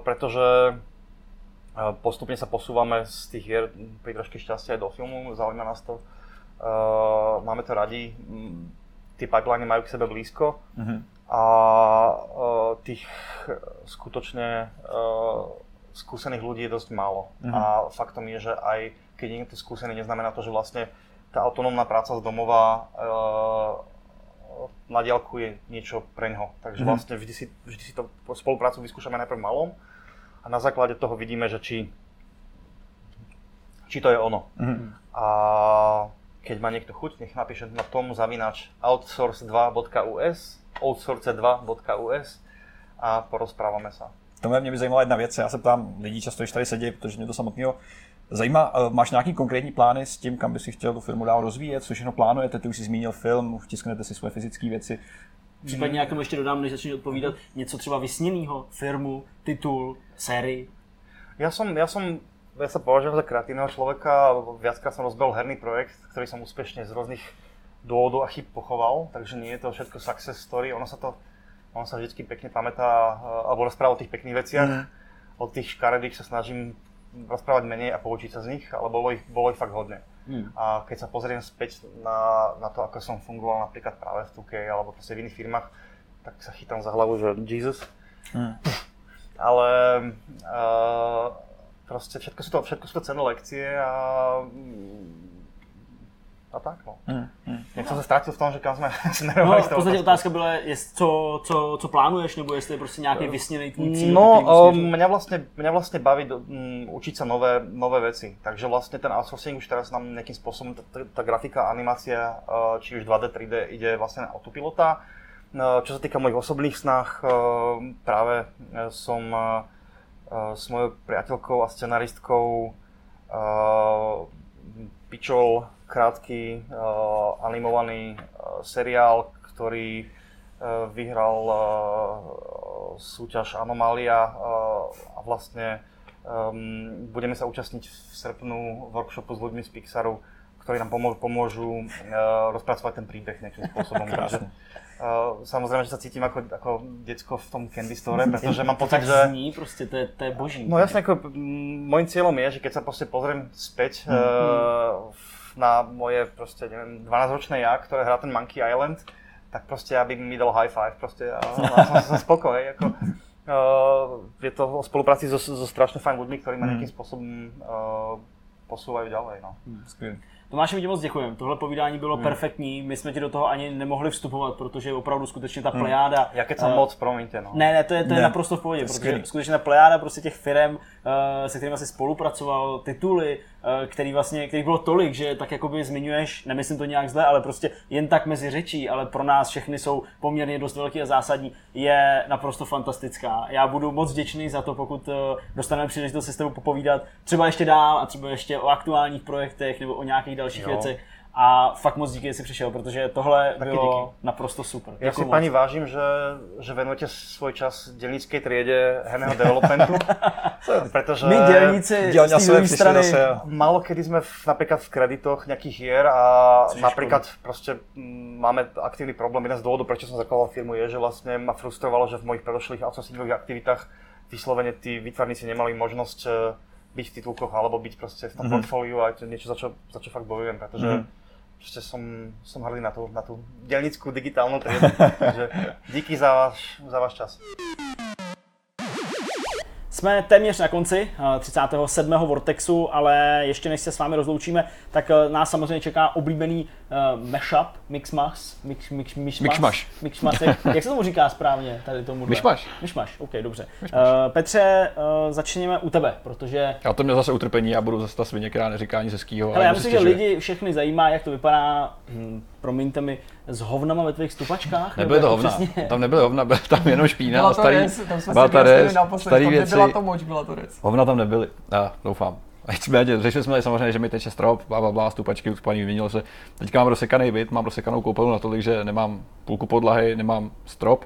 pretože uh, postupne sa posúvame z tých hier pri trošky šťastia aj do filmu, zaujíma nás to. Uh, máme to radi, tie pipeline majú k sebe blízko uh-huh. a tých skutočne skúsených ľudí je dosť málo. Uh-huh. A faktom je, že aj keď niekto skúsený, neznamená to, že vlastne tá autonómna práca z domova na diálku je niečo pre ňoho. Takže mm. vlastne vždy si, vždy si to spoluprácu vyskúšame najprv malom a na základe toho vidíme, že či, či to je ono. Mm. A keď má niekto chuť, nech napíše na tom zavinač outsource2.us, outsource2.us a porozprávame sa. Tohle mě by zajímala jedna věc, já se ptám lidí často, když tady sedí, protože mě to samotného zajímá. Eh, Máš nějaký konkrétní plány s tím, kam by si chtěl tu firmu dál rozvíjet? Co všechno plánujete? Ty už jsi zmínil film, vtisknete si svoje fyzické věci. Případně jak tomu ještě dodám, než začneš odpovídat, něco třeba vysněného, firmu, titul, sérii. Ja som, ja som, ja sa považujem za kreatívneho človeka, viackrát som rozbehol herný projekt, ktorý som úspešne z rôznych dôvodov a chyb pochoval, takže nie je to všetko success story, ono sa to, ono sa vždycky pekne pamätá, eh, alebo rozpráva o tých pekných veciach, Mhm. o tých škaredých sa snažím rozprávať menej a poučiť sa z nich, ale bolo ich, bolo ich fakt hodne. Hmm. A keď sa pozriem späť na, na to, ako som fungoval napríklad práve v 2K alebo proste v iných firmách, tak sa chytám za hlavu, že Jesus. Hmm. Ale uh, proste všetko sú, to, všetko sú to cenné lekcie a, a tak no. Hmm. Hmm. Jak jsem se ztratil v tom, že kam jsme No, smerovali s v podstatě otázka byla, jest, co, co, co plánuješ, nebo jestli je prostě nějaký vysněný tvůj cíl. No, směřuješ. mňa vlastne, mňa vlastne baví um, učiť sa nové, nové veci. Takže vlastne ten outsourcing už teraz nám tá, tá- tá grafika, animácia, uh, či už 2D, 3D, ide vlastne na autopilota. No, čo sa týka mojich osobných uh, som uh, uh, s mojou priateľkou a scenaristkou pičol krátky uh, animovaný uh, seriál, ktorý uh, vyhral uh, súťaž Anomália uh, a vlastne um, budeme sa účastniť v srpnu workshopu s ľuďmi z Pixaru, ktorí nám pomô- pomôžu uh, rozpracovať ten príbeh nejakým spôsobom. Takže, uh, samozrejme, že sa cítim ako, ako decko v tom Candy Store, pretože mám pocit, že... zní, prostě to je, to je boží. No jasne, ako mm, môjim cieľom je, že keď sa proste pozriem späť Mhm. uh, na moje proste, neviem, 12-ročné ja, ktoré hrá ten Monkey Island, tak proste aby mi dal high five proste a, a som, som spokoj. Ako, uh, je to o spolupráci so, so strašne fajn ľuďmi, ktorí ma nejakým spôsobom uh, posúvajú ďalej. No. Skvělý. Tomáši, my ti moc děkujeme. Tohle povídání bylo Hmm. perfektní. My jsme ti do toho ani nemohli vstupovat, protože je opravdu skutečně ta plejáda. Ja keď som eh, moc, promiňte. No. Ne, ne, to je, to je Ne. naprosto v pohodě, protože skutečně ta plejáda prostě těch firm, se kterými jsi spolupracoval, tituly, eh, který vlastně, který bylo tolik, že tak jakoby zmiňuješ, nemyslím to nějak zle, ale prostě jen tak mezi řečí, ale pro nás všechny jsou poměrně dost velký a zásadní, je naprosto fantastická. Já budu moc vděčný za to, pokud eh, dostaneme příležitost si s tebou popovídat třeba ještě dál a třeba ještě o aktuálních projektech nebo o nějakých dalších Jo. věcech. A fakt moc díky, že jsi přišel, protože tohle Taky bylo díky. naprosto super. Děkuju si moc. pani vážim, že, že venujete svoj čas dělnickej triede herného developmentu, pretože My dělníci z té přišli strany, zase Málo kedy sme v, napríklad v kreditoch nejakých hier a je napríklad proste mm, máme aktívny problém. Jeden z dôvodov, prečo som zakladal firmu, je, že vlastne ma frustrovalo, že v mojich predošlých outsourcingových aktivitách vyslovene tí výtvarníci nemali možnosť eh, byť v titulkoch alebo byť proste v tom mm-hmm. portfóliu a to je niečo, za čo, za čo fakt bojujem, pretože mm-hmm. Proste som, som hrdý na tú, na tú delnickú digitálnu triedu. Takže díky za váš, za váš čas. Jsme téměř na konci eh, 37. Vortexu, ale ještě než se s vámi rozloučíme, tak eh, nás samozřejmě čeká oblíbený uh, mashup, mixmax, mix, mix, mix, Mixmaš. Mixmax. Jak se tomu říká správně tady tomu? Myšmaš. Myšmaš, ok, dobře. Uh, Petře, uh, začněme u tebe, protože Já to měl zase utrpení, já budu zase ta svině, která neříká nic hezkýho. Hele, a já myslím, že lidi všechny zajímá, jak to vypadá, hm, promiňte mi, s hovnama ve tvých stupačkách. Nebyly to jako hovna, přesně- tam nebyly hovna, byla tam jenom špína Byla a to starý, res, tam jsme byla ta starý tam věci, nebyla to moč, byla to res. hovna tam nebyly, já doufám. A Nicméně, řešili jsme samozřejmě, že mi teče strop, bla, bla, bla, stupačky, ucpaný, vyměnilo se. Teďka mám rozsekaný byt, mám rozsekanou koupelnu natolik, že nemám půlku podlahy, nemám strop.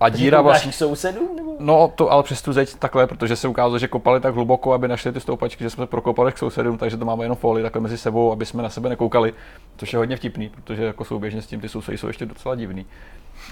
A díra vlastně, k sousedům? Nebo? No, to ale přes tu zeď takhle, protože se ukázalo, že kopali tak hluboko, aby našli ty stoupačky, že jsme prokopali k sousedům, takže to máme jenom folii takhle mezi sebou, aby jsme na sebe nekoukali, což je hodně vtipný, protože jako souběžně s tím ty sousedy jsou ještě docela divný.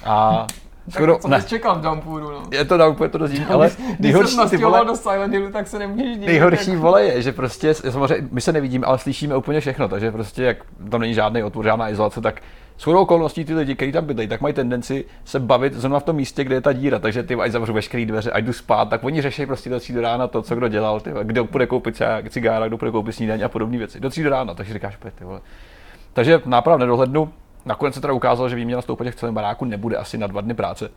A skoro, Co ne, čekal v Dampuru, no? je to downpour, je to dost ale Když nejhorší, ty nastěhoval vole, do Silent Hillu, tak se nemůžeš divit. nejhorší jak- vole je, že prostě, samozřejmě, my se nevidíme, ale slyšíme úplně všechno, takže prostě jak tam není žádný otvor, žádná izolace, tak shodou okolností ty lidi, kteří tam bydlejí, tak mají tendenci se bavit zrovna v tom místě, kde je ta díra, takže ty ať zavřu veškeré dveře, ať jdu spát, tak oni řeší prostě do tří do rána to, co kdo dělal, ty, kdo půjde koupit cigá- cigára, kdo půjde koupit snídaně a podobné věci. Do tří do rána, takže říkáš, pojď, ty vole. Takže náprav nedohlednu. Nakonec se teda ukázalo, že výměna stoupaček v celém baráku nebude asi na dva dny práce.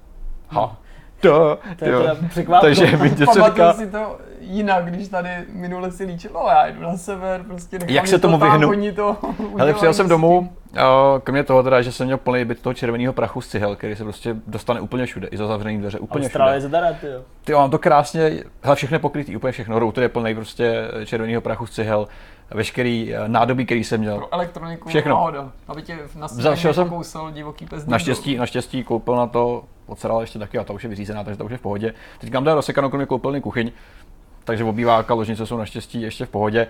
Ha. To, To je teda. Takže mi říká, si to jinak, když tady minule si líčil, no já jdu na sever, prostě nechám Jak se tomu to vyhnu? To Hele, přijel jsem domů, a kromě toho teda, že jsem měl plný byt toho červeného prachu z cihel, který se prostě dostane úplně všude, i za zavřený dveře, úplně Austrálie všude. zadara, ty jo. Ty jo, mám to krásně, hele, všechno je pokrytý, úplně všechno, router je plný prostě červeného prachu z cihel, veškerý eh, nádobí, který jsem měl. Pro elektroniku Všechno. náhoda, aby tě na Zašel jsem- pokousal divoký pes. Naštěstí, naštěstí koupil na to, odseral ještě taky a ta už je vyřízená, takže to už je v pohodě. Teď mám teda rozsekanou kromě koupelny kuchyň, takže obýváka, ložnice jsou naštěstí ještě v pohodě.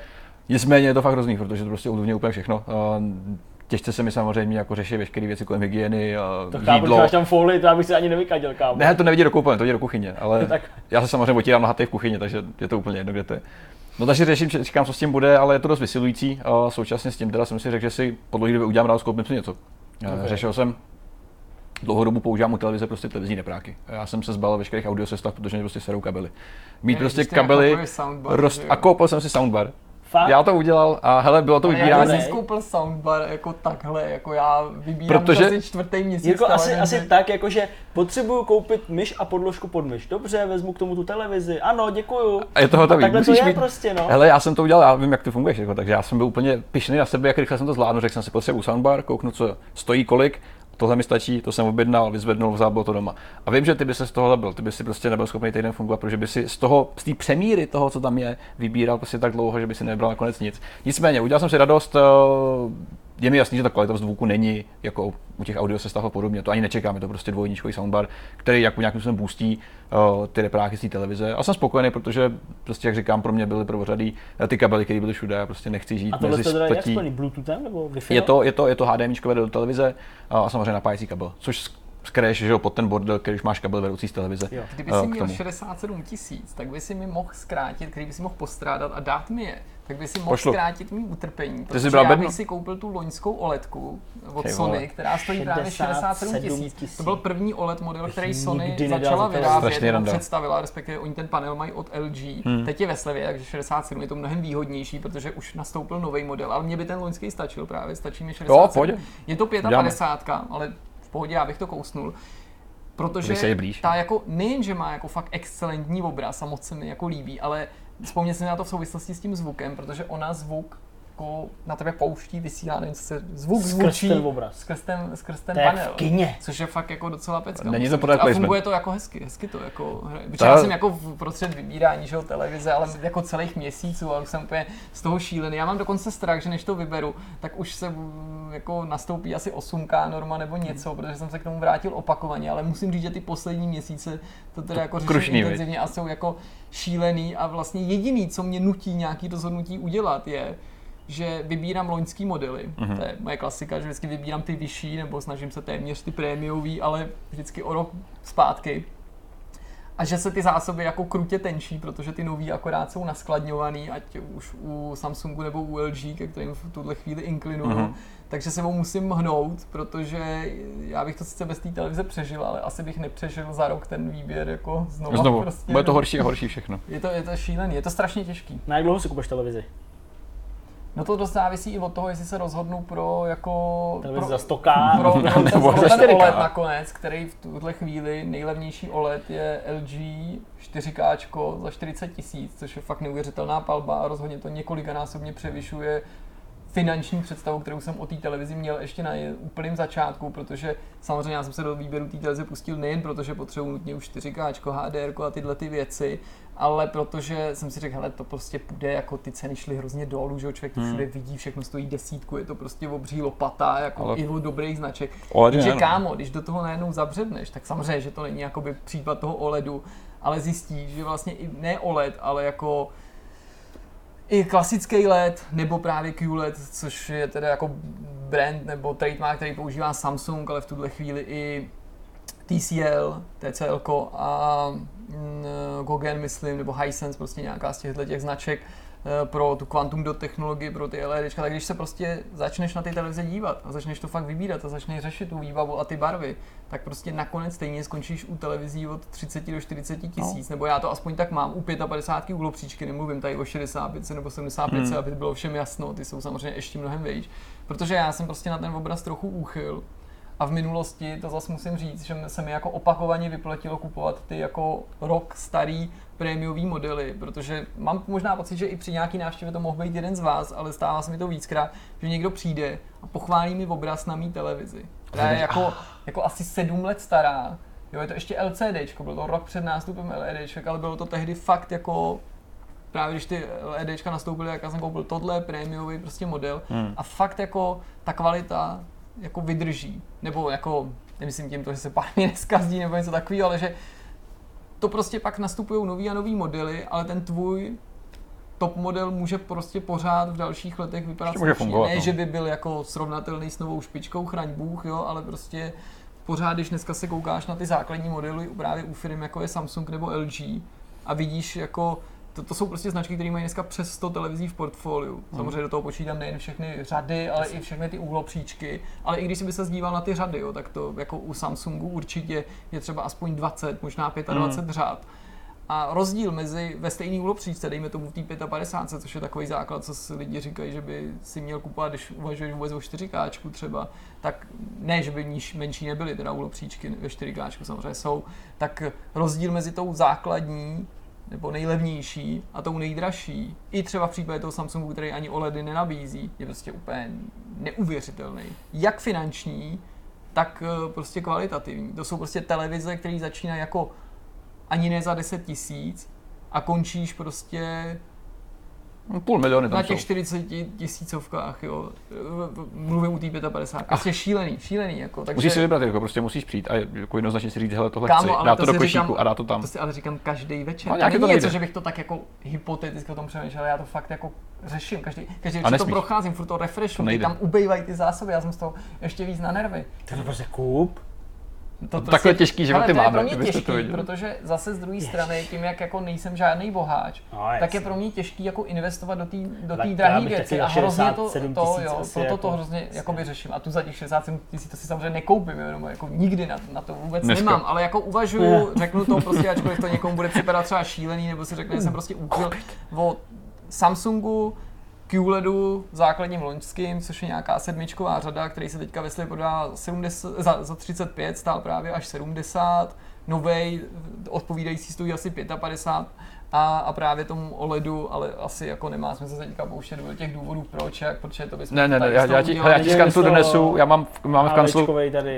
Nicméně je to fakt hrozný, protože to prostě ovlivňuje úplně všechno. Eh, Těžce se mi samozřejmě jako řeší veškeré věci kolem hygieny, eh, To chápu, jídlo. máš tam folii, to já bych si ani nevykadil, kámo. Ne, to nevidí do koupelny, to vidí do kuchyně, ale Tak. já se samozřejmě otírám na v kuchyni, takže je to úplně jedno, kde to je. No takže řeším, říkám, co s tím bude, ale je to dost vysilující. A současně s tím teda jsem si řekl, že si po dlouhé době udělám rád, koupím si něco. Okay. Okay. Řešil jsem, dlouhou dobu používám u televize prostě televizní nepráky. Já jsem se zbal veškerých audiosestav, protože mě prostě serou kabely. Mít prostě ty jako kabely, soundbar, roz... a koupil jsem si soundbar. Fakt? Já to udělal a hele, bylo to Ale já vybírání. jsem koupil soundbar jako takhle, jako já vybírám Protože- Protože... asi čtvrtý měsíc. Jirko, asi, asi tak, jakože potřebuju koupit myš a podložku pod myš. Dobře, vezmu k tomu tu televizi. Ano, děkuju. A je to hotový. takhle to Musíš je mít- prostě, no. Hele, já jsem to udělal, já vím, jak ty funguješ, jako, takže já jsem byl úplně pišný na sebe, jak rychle jsem to zvládl. Řekl jsem si, potřebuji soundbar, kouknu, co stojí kolik, tohle mi stačí, to jsem objednal, vyzvednul, vzal, bylo to doma. A vím, že ty by se z toho zabil, ty by si prostě nebyl schopný týden fungovat, protože by si z toho, z té přemíry toho, co tam je, vybíral prostě tak dlouho, že by si nebral nakonec nic. Nicméně, udělal jsem si radost, eh, je mi jasný, že ta kvalita zvuku není jako u těch audio sestav a podobně, to ani nečekám, je to prostě dvojničkový soundbar, který jako nějakým způsobem boostí uh, ty repráky z té televize. A jsem spokojený, protože prostě, jak říkám, pro mě byly prvořadý eh, ty kabely, které byly všude, já prostě nechci žít A tohle mezi to teda jak spojený? Bluetoothem nebo Wi-Fi? Je to, je to, je to HDMI do televize a, a samozřejmě napájecí kabel, což skraješ že jo, pod ten bordel, když máš kabel vedoucí z televize. Jo. Kdyby eh, si měl tomu. 67 tisíc, tak by si mi mohl zkrátit, který by si mohl postrádat a dát mi je. Tak by si mohl Pošlu. zkrátit mý utrpení. Protože bral já bednu? bych si koupil tu loňskou OLEDku od Ty Sony, která stojí právě 67 67 tisíc. To byl první OLED model, který Sony začala vyrábět, představila, respektive oni ten panel mají od LG. Hmm. Teď je ve slevě, takže 67 je to mnohem výhodnější, protože už nastoupil nový model, ale mě by ten loňský stačil právě, stačí mi 67. Jo, pohodě. Je to Uděláme. 55, ale pohodě, já bych to kousnul. Protože se je blíž. ta jako nejen, že má jako fakt excelentní obraz a moc se mi jako líbí, ale vzpomněl jsem na to v souvislosti s tím zvukem, protože ona zvuk jako na tebe pouští, vysílá, nevím, co se zvuk Skrz zvučí ten obraz. skrz ten, skrz ten To panel. v kině. Což je fakt jako docela pecka. Není to product. A funguje to jako hezky, hezky to jako Ta- já jsem jako v prostřed vybírání že televize, ale jako celých měsíců, ale už jsem úplně z toho šílený. Já mám dokonce strach, že než to vyberu, tak už se mm, jako nastoupí asi 8K norma nebo něco, protože jsem se k tomu vrátil opakovaně, ale musím říct, že ty poslední měsíce to teda jako řeším intenzivně a jsou jako šílený a vlastně jediný, co mě nutí nějaký rozhodnutí udělat je, že vybírám loňský modely. Mhm. Mm-hmm. To je moje klasika, že vždycky vybírám ty vyšší, nebo snažím se téměř ty prémiový, ale vždycky o rok zpátky. A že se ty zásoby jako krutě tenčí, protože ty nový akorát jsou naskladňovaný, ať už u Samsungu nebo u LG, ke kterým v tuhle chvíli inklinuju. Mhm. Mm-hmm. Takže se mu musím hnout, protože já bych to sice bez té televize přežil, ale asi bych nepřežil za rok ten výběr jako znovu. Znovu, Prostě, bude to horší a horší všechno. Je to, je to šílený, je to strašně těžký. Na jak dlouho si kupuješ televizi? No to dost závisí i od toho, jestli se rozhodnu pro jako... Televizi pro, za 100k? pro, pro, Nebo pro za ten 4K. OLED nakonec, který v tuhle chvíli nejlevnější OLED je LG 4K za 40 tisíc, což je fakt neuvěřitelná palba a rozhodně to několikanásobně převyšuje finanční představu, kterou jsem o té televizi měl ještě na úplném začátku, protože samozřejmě já jsem se do výběru té televize pustil nejen proto, že potřebuji nutně už 4K, HDR a tyhle ty věci, ale protože jsem si řekl, hele, to prostě půjde, jako ty ceny šly hrozně dolů, že jo, člověk to všude vidí, všechno stojí desítku, je to prostě obří lopata, jako Ale- i od dobrých značek. OLED Takže no. kámo, když do toho najednou zabředneš, tak samozřejmě, že to není jakoby případ toho OLEDu, ale zjistíš, že vlastně i ne OLED, ale jako i klasický LED nebo právě QLED, což je teda jako brand nebo trademark, který používá Samsung, ale v tuhle chvíli i TCL, TCL a mm, Gogen, myslím, nebo Hisense, prostě nějaká z těchto těch značek pro tu quantum dot technologii, pro ty LEDčka, tak když se prostě začneš na ty televize dívat a začneš to fakt vybírat a začneš řešit tu výbavu a ty barvy, tak prostě nakonec stejně skončíš u televizí od 30 do 40 tisíc, nebo já to aspoň tak mám, u 55 úhlopříčky, nemluvím tady o 65 nebo 75, Hmm. aby bylo všem jasno, ty jsou samozřejmě ještě mnohem vejš, protože já jsem prostě na ten obraz trochu úchyl a A v minulosti, to zase musím říct, že se mi jako opakovaně vyplatilo kupovat ty jako rok starý prémiový modely, protože mám možná pocit, že i při nějaký návštěvě to mohl být jeden z vás, ale stává se mi to víckrát, že někdo přijde a pochválí mi obraz na mý televizi. která je jako, jako asi sedm let stará. Jo, je to ještě LCD, byl to rok před nástupem LED, ale bylo to tehdy fakt jako právě když ty LEDčka nastoupily, jak já jsem koupil tohle, prémiový prostě model hmm. a fakt jako ta kvalita jako vydrží, nebo jako, nemyslím tím to, že se pár mi neskazí nebo něco takového, ale že to prostě pak nastupují nový a nový modely, ale ten tvůj top model může prostě pořád v dalších letech vypadat může fungovat, Ne, no. že by byl jako srovnatelný s novou špičkou, chraň Bůh, jo, ale prostě pořád, když dneska se koukáš na ty základní modely právě u firm jako je Samsung nebo LG a vidíš jako to, to jsou prostě značky, které mají dneska přes 100 televizí v portfoliu. Samozřejmě do toho počítám nejen všechny řady, ale i všechny ty úhlopříčky. Ale i když si by se zdíval na ty řady, jo, tak to jako u Samsungu určitě je třeba aspoň 20, možná 25 mm. řad. A rozdíl mezi ve stejný úhlopříčce, dejme tomu v té 55, což je takový základ, co si lidi říkají, že by si měl kupovat, když uvažuješ vůbec o 4K třeba, tak ne, že by níž, menší nebyly teda úhlopříčky ve 4K, samozřejmě jsou, tak rozdíl mezi tou základní nebo nejlevnější a tou nejdražší, i třeba v případě toho Samsungu, který ani OLEDy nenabízí, je prostě úplně neuvěřitelný. Jak finanční, tak eh, prostě kvalitativní. To jsou prostě televize, které začínají jako ani ne za 10 tisíc a končíš prostě Půl miliony tam na těch jsou. 40 tisícovkách, jo. Mluvím u té 55. Prostě šílený, šílený, jako. Takže... Musíš si vybrat, jako prostě musíš přijít a jako jednoznačně si říct, hele, tohle Kámo, chci, ale dát to, to do košíku říkám- a dát to tam. To si ale říkám každý večer. No, No, to to není něco, že bych to tak jako hypoteticky o tom přemýšlel, já to fakt jako řeším. Každý, každý večer to procházím, furt to refreshu, tam ubejvají ty zásoby, já jsem z toho ještě víc na nervy. To je prostě kup. To No, takhle těžký životy ale to je máme, pro mě to těžký, viděli. protože zase z druhé strany, tím jak jako nejsem žádný boháč, No, tak je pro mě těžký jako investovat do té do drahé věci. A hrozně to, 67 to jo, proto to jako- hrozně jakoby řeším. A tu za těch 67 tisíc to si samozřejmě nekoupím, jo, nebo jako nikdy na, na to vůbec Dneska. nemám, ale jako uvažuju, řeknu to prostě, ačkoliv to někomu bude připadat třeba šílený, nebo si řekne, že jsem prostě úchyl o Samsungu, QLEDu základním loňským, což je nějaká sedmičková řada, který se teďka ve prodá 70, za, za 35, stál právě až 70, novej, odpovídající stojí asi 55 a, a právě tomu OLEDu, ale asi jako nemá smysl se teďka pouštět do těch důvodů proč, jak, protože to bychom Ne, ne, ne, já, já, ti, já ti z kanclu donesu, já mám, v- máme v kanclu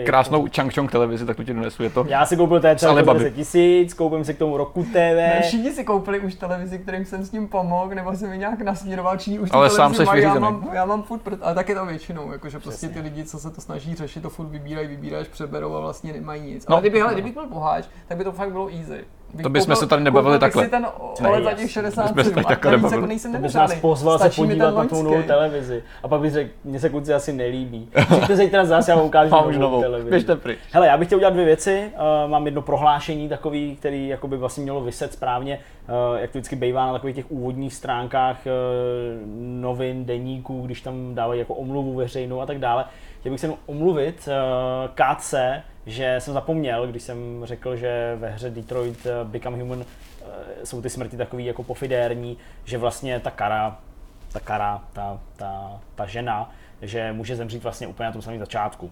krásnou Chang Chong televizi, tak tu ti donesu, je to. Já si koupil za Alibaby. 10 tisíc, koupím si k tomu Roku Ne, TV. všichni si koupili už televizi, kterým jsem s ním pomohl, nebo jsem mi nějak nasměroval, či už Ale sám televizi seš já mám, já mám furt, prd, ale tak je to většinou, jakože prostě ty lidi, co se to snaží řešit, to furt vybírají, vybíráš, přeberou a vlastně nemají nic. No. ale kdyby, hele, kdybych byl boháč, tak by to fakt bylo easy. Bych To bychom se tady nebavili takhle. si ten Ne, OLED za těch 67 Bychom se tady takhle nebavili. jako nejsem To bys nás pozval se Stačí podívat ten na tu novou televizi. A pak bych řekl, mně se kluci asi nelíbí. Přijďte zítra zase, já vám ukážu Mám novou novou, televizi. běžte pryč. Hele, já bych chtěl udělat dvě věci. Uh, mám jedno prohlášení takový, který jakoby vlastně mělo vyset správně, uh, jak to vždycky bývá na takových těch úvodních stránkách uh, novin, deníků, když tam dávají jako omluvu veřejnou a tak dále. Chtěl bych se jenom omluvit uh, Kátce, že jsem zapomněl, když jsem řekl, že ve hře Detroit uh, Become Human uh, jsou ty smrti takový jako pofidérní, že vlastně ta kara, ta kara, ta, ta, ta žena, že může zemřít vlastně úplně na tom samém začátku.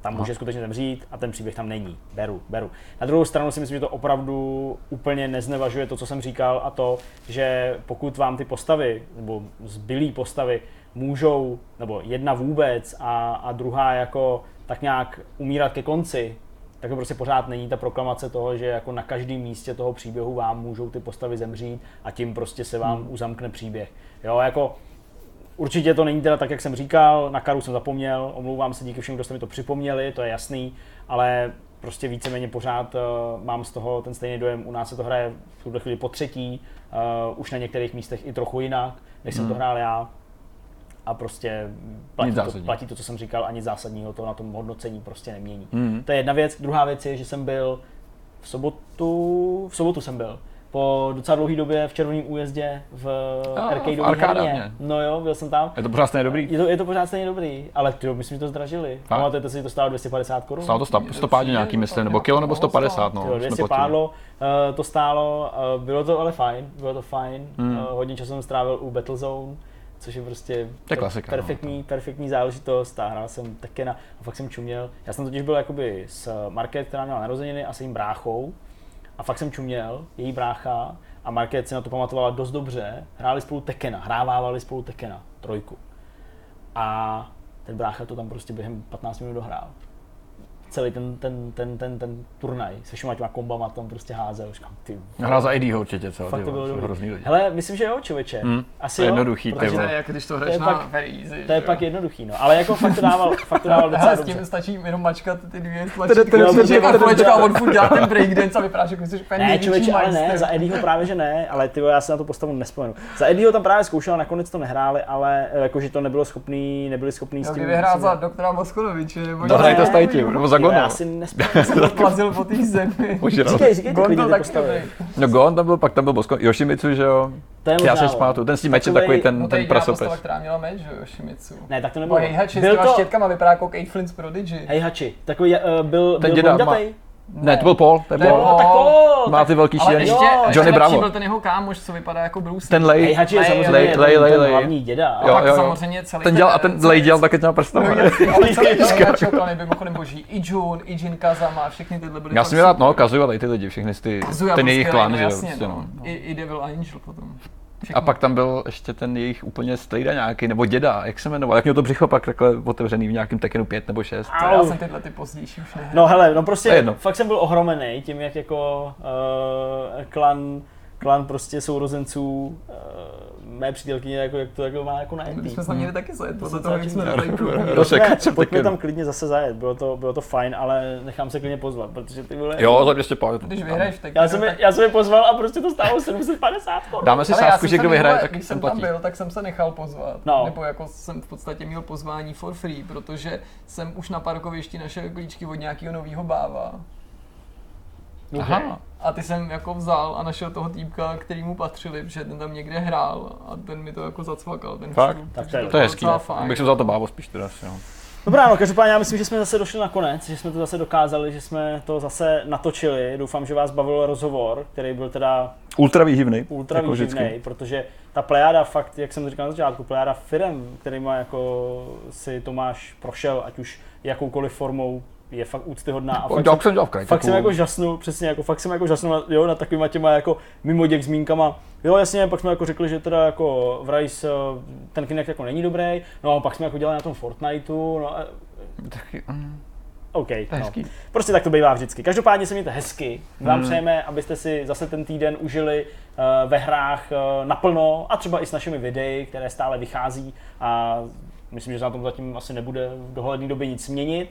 Tam může skutečně zemřít a ten příběh tam není. Beru, beru. Na druhou stranu si myslím, že to opravdu úplně neznevažuje to, co jsem říkal a to, že pokud vám ty postavy, nebo zbylý postavy, můžou, nebo jedna vůbec a, a druhá jako tak nějak umírat ke konci, tak to prostě pořád není ta proklamace toho, že jako na každém místě toho příběhu vám můžou ty postavy zemřít a tím prostě se vám hmm. uzamkne příběh. Jo, jako Určitě to není teda tak, jak jsem říkal, na karu jsem zapomněl, omlouvám se díky všem, kdo jste mi to připomněli, to je jasný, ale prostě víceméně pořád uh, mám z toho ten stejný dojem, u nás se to hraje v tuhle chvíli po třetí, uh, už na některých místech i trochu jinak, než jsem to hrál já. A prostě platí to, platí to, co jsem říkal, a nic zásadního to na tom hodnocení prostě nemění. Mhm. To je jedna věc. Druhá věc je, že jsem byl v sobotu, v sobotu jsem byl, po docela dlouhé době v červeném újezdě v A, v arcadeový arkádárně. herně. No jo, byl jsem tam. Je to pořád stejně dobrý. Je to, je to pořád stejně dobrý, ale ty, myslím, že to zdražili. Pamatujete si, že to stálo 250 korun? Stálo to sta- stopádě nějaký, myslím, nebo kilo nebo 150, no. Jo, jsme 200 platili. pádlo, uh, to stálo, uh, bylo to ale fajn, bylo to fajn. Hmm. Uh, hodně času jsem strávil u Battlezone, což je prostě To je klasika, no. perfektní, perfektní záležitost a hrál jsem Tekena a fakt jsem čuměl. Já jsem totiž byl jakoby s Market, která měla narozeniny a s jejím bráchou a fakt jsem čuměl, její brácha a Market si na to pamatovala dost dobře, hráli spolu Tekena, hrávávali spolu Tekena, trojku. A ten brácha to tam prostě během 15 minut dohrál. Celý ten, ten, ten, ten, ten turnaj se všema těma kombama tam prostě házel. Říkám, ty, Hrál za Eddieho určitě, co? fakt ty to bylo dobrý. hrozný lidi. Hele, myslím, že jo, člověče. Hmm, Asi to je jo, jednoduchý, ty protože Takže vole. to je jako když to To hraješ je na pak- very easy. To je že pak jo. jednoduchý, no. Ale jako fakt to dával, fakt to dával docela Hele, s dobře. tím stačí jenom mačkat ty dvě tlačítka, kolečka a on furt dělá ten breakdance a vypadá, že jsi úplně Ne, největší člověče, ale ne, za Eddieho právě že ne, ale ty vole, já se na tu postavu nespomenu. Za Eddieho tam právě zkoušel, nakonec to nehráli, ale eh, jakože to nebylo schopný, nebyli schopný s Jo, tím. kdyby hrál s za doktora Moskonoviče, nebo to s nebo za Gono. Já si nespomenu. to plazil po té zemi. Požíral. Říkej, říkej Gon byl dobrý. No Gon tam byl, pak tam byl Bosko, Yoshimitsu, že jo? To je Já se pamatuju, ten s tím mečem Takovej- takový ten, No ten jediná postava, která měla meč, že jo, Shimizu. Ne, tak to nebylo. Heihachi s Byl těma to, štětkama vypadá jako Kate Flint's Prodigy. Heihachi, takový uh, byl, Ten byl děda má- blondětej. Ne, to byl Paul, to je Paul. Paul. tak Paul, Má ty velký Ale šílený. ještě, Jo, ještě Johnny Bravo. byl ten jeho kámoš, co vypadá jako Bruce Ten. Lej. Heihachi je Lej, samozřejmě lej, lej, lej, ten lej. hlavní děda. A Jo, jo, jo. samozřejmě celý Ten dělal, a ten Lej dělal taky těma prstama. No, ale celý ten mimochodem boží. I Jun, i Jin Kazama, všechny tyhle byly Já jsem měl rád, no, Kazuya, tady ty lidi, všechny ty, ten jejich klan, no že jo, jasně, prostě, no. no. I, I Devil Angel potom. A Všechno. pak tam byl ještě ten jejich úplně strejda nějaký, nebo děda, jak se jmenoval, jak měl to břicho pak takhle otevřený v nějakém Tekenu 5 nebo 6. To já Au. jsem tyhle ty pozdější už nehrál. No hele, no prostě je jedno. fakt jsem byl ohromený tím, jak jako uh, klan, klan prostě sourozenců uh, mé přítelkyně, jako, jak to jako má jako na My MP. jsme se tam měli taky zajet, podle toho, jak jsme. Rozsek, Pojďme, tam klidně zase zajet, bylo to, bylo to fajn, ale nechám se klidně pozvat, protože ty vole... Jo, za 200 pár. Když vyhraješ, tak... Já jsem, je, já jsem je pozval a prostě to stálo 750 korun. Dáme si sázku, že kdo vyhraje, tak když jsem tam platí. byl, tak jsem se nechal pozvat. No. Nebo jako jsem v podstatě měl pozvání for free, protože jsem už na parkovišti našel klíčky od nějakého nového báva. Aha. A ty jsem jako vzal a našel toho týpka, který mu patřili, protože ten tam někde hrál a ten mi to jako zacvakal, ten Fakt? vstup. Tak takže to je- bylo To je hezký. fajn. Bych si vzal to bábo spíš teda, jo. Dobrá, no každopádně já myslím, že jsme zase došli na konec, že jsme to zase dokázali, že jsme to zase natočili. Doufám, že vás bavil rozhovor, který byl teda Ultra výživný. ultra jako výživný, vždycky. protože ta plejáda fakt, jak jsem to říkal na začátku, plejáda firem, kterýma jako si Tomáš prošel, ať už jakoukoliv formou, je fakt úctyhodná. A fakt, jsem dělal v krajce. fakt jsem jako žasnul, přesně jako fakt jsem jako žasnul jo, nad takovýma těma jako mimo děk zmínkama. Jo, jasně, pak jsme jako řekli, že teda jako v Rise eh, ten Kinect jako není dobrý, no a pak jsme jako dělali na tom Fortniteu, no a Taky, mm, OK, no. Prostě tak to bývá vždycky. Každopádně se mějte hezky. Vám Hmm. přejeme, abyste si zase ten týden užili uh, ve hrách uh, naplno a třeba i s našimi videi, které stále vychází a myslím, že na tom zatím asi nebude v dohledné době nic měnit.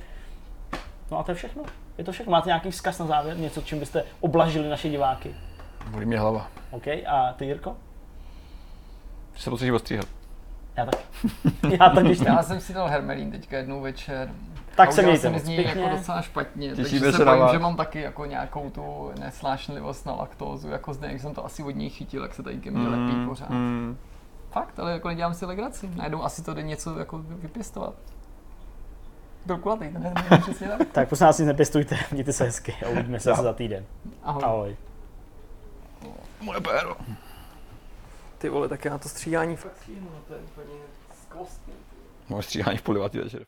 No a to je všechno. Je to všechno. Máte nějaký vzkaz na závěr? Něco, čím byste oblažili naše diváky? Bolí mě hlava. OK? A ty, Jirko? Že se potřebuješ ostříhat. Já tak. Já tak, když Já jsem si dal hermelín teďka jednou večer. Tak se mějte moc z pěkně. jako docela špatně, Těšíme takže se bojím, že mám taky jako nějakou tu nesnášenlivost na laktózu, jako zde, jak jsem to asi od něj chytil, jak se tady ke mně lepí pořád. mm. Fakt, ale jako nedělám si legraci. Najednou asi to jde něco jako vypěstovat. Byl kulatý, ten hermelín přesně tak. Tak prosím vás nic nepěstujte, mějte se hezky a uvidíme se za týden. Ahoj. Ahoj. Moje péro. Ty vole, tak já to stříhání fakt stříhnu, no to je úplně skvostný. Moje stříhání v půl devátý večer.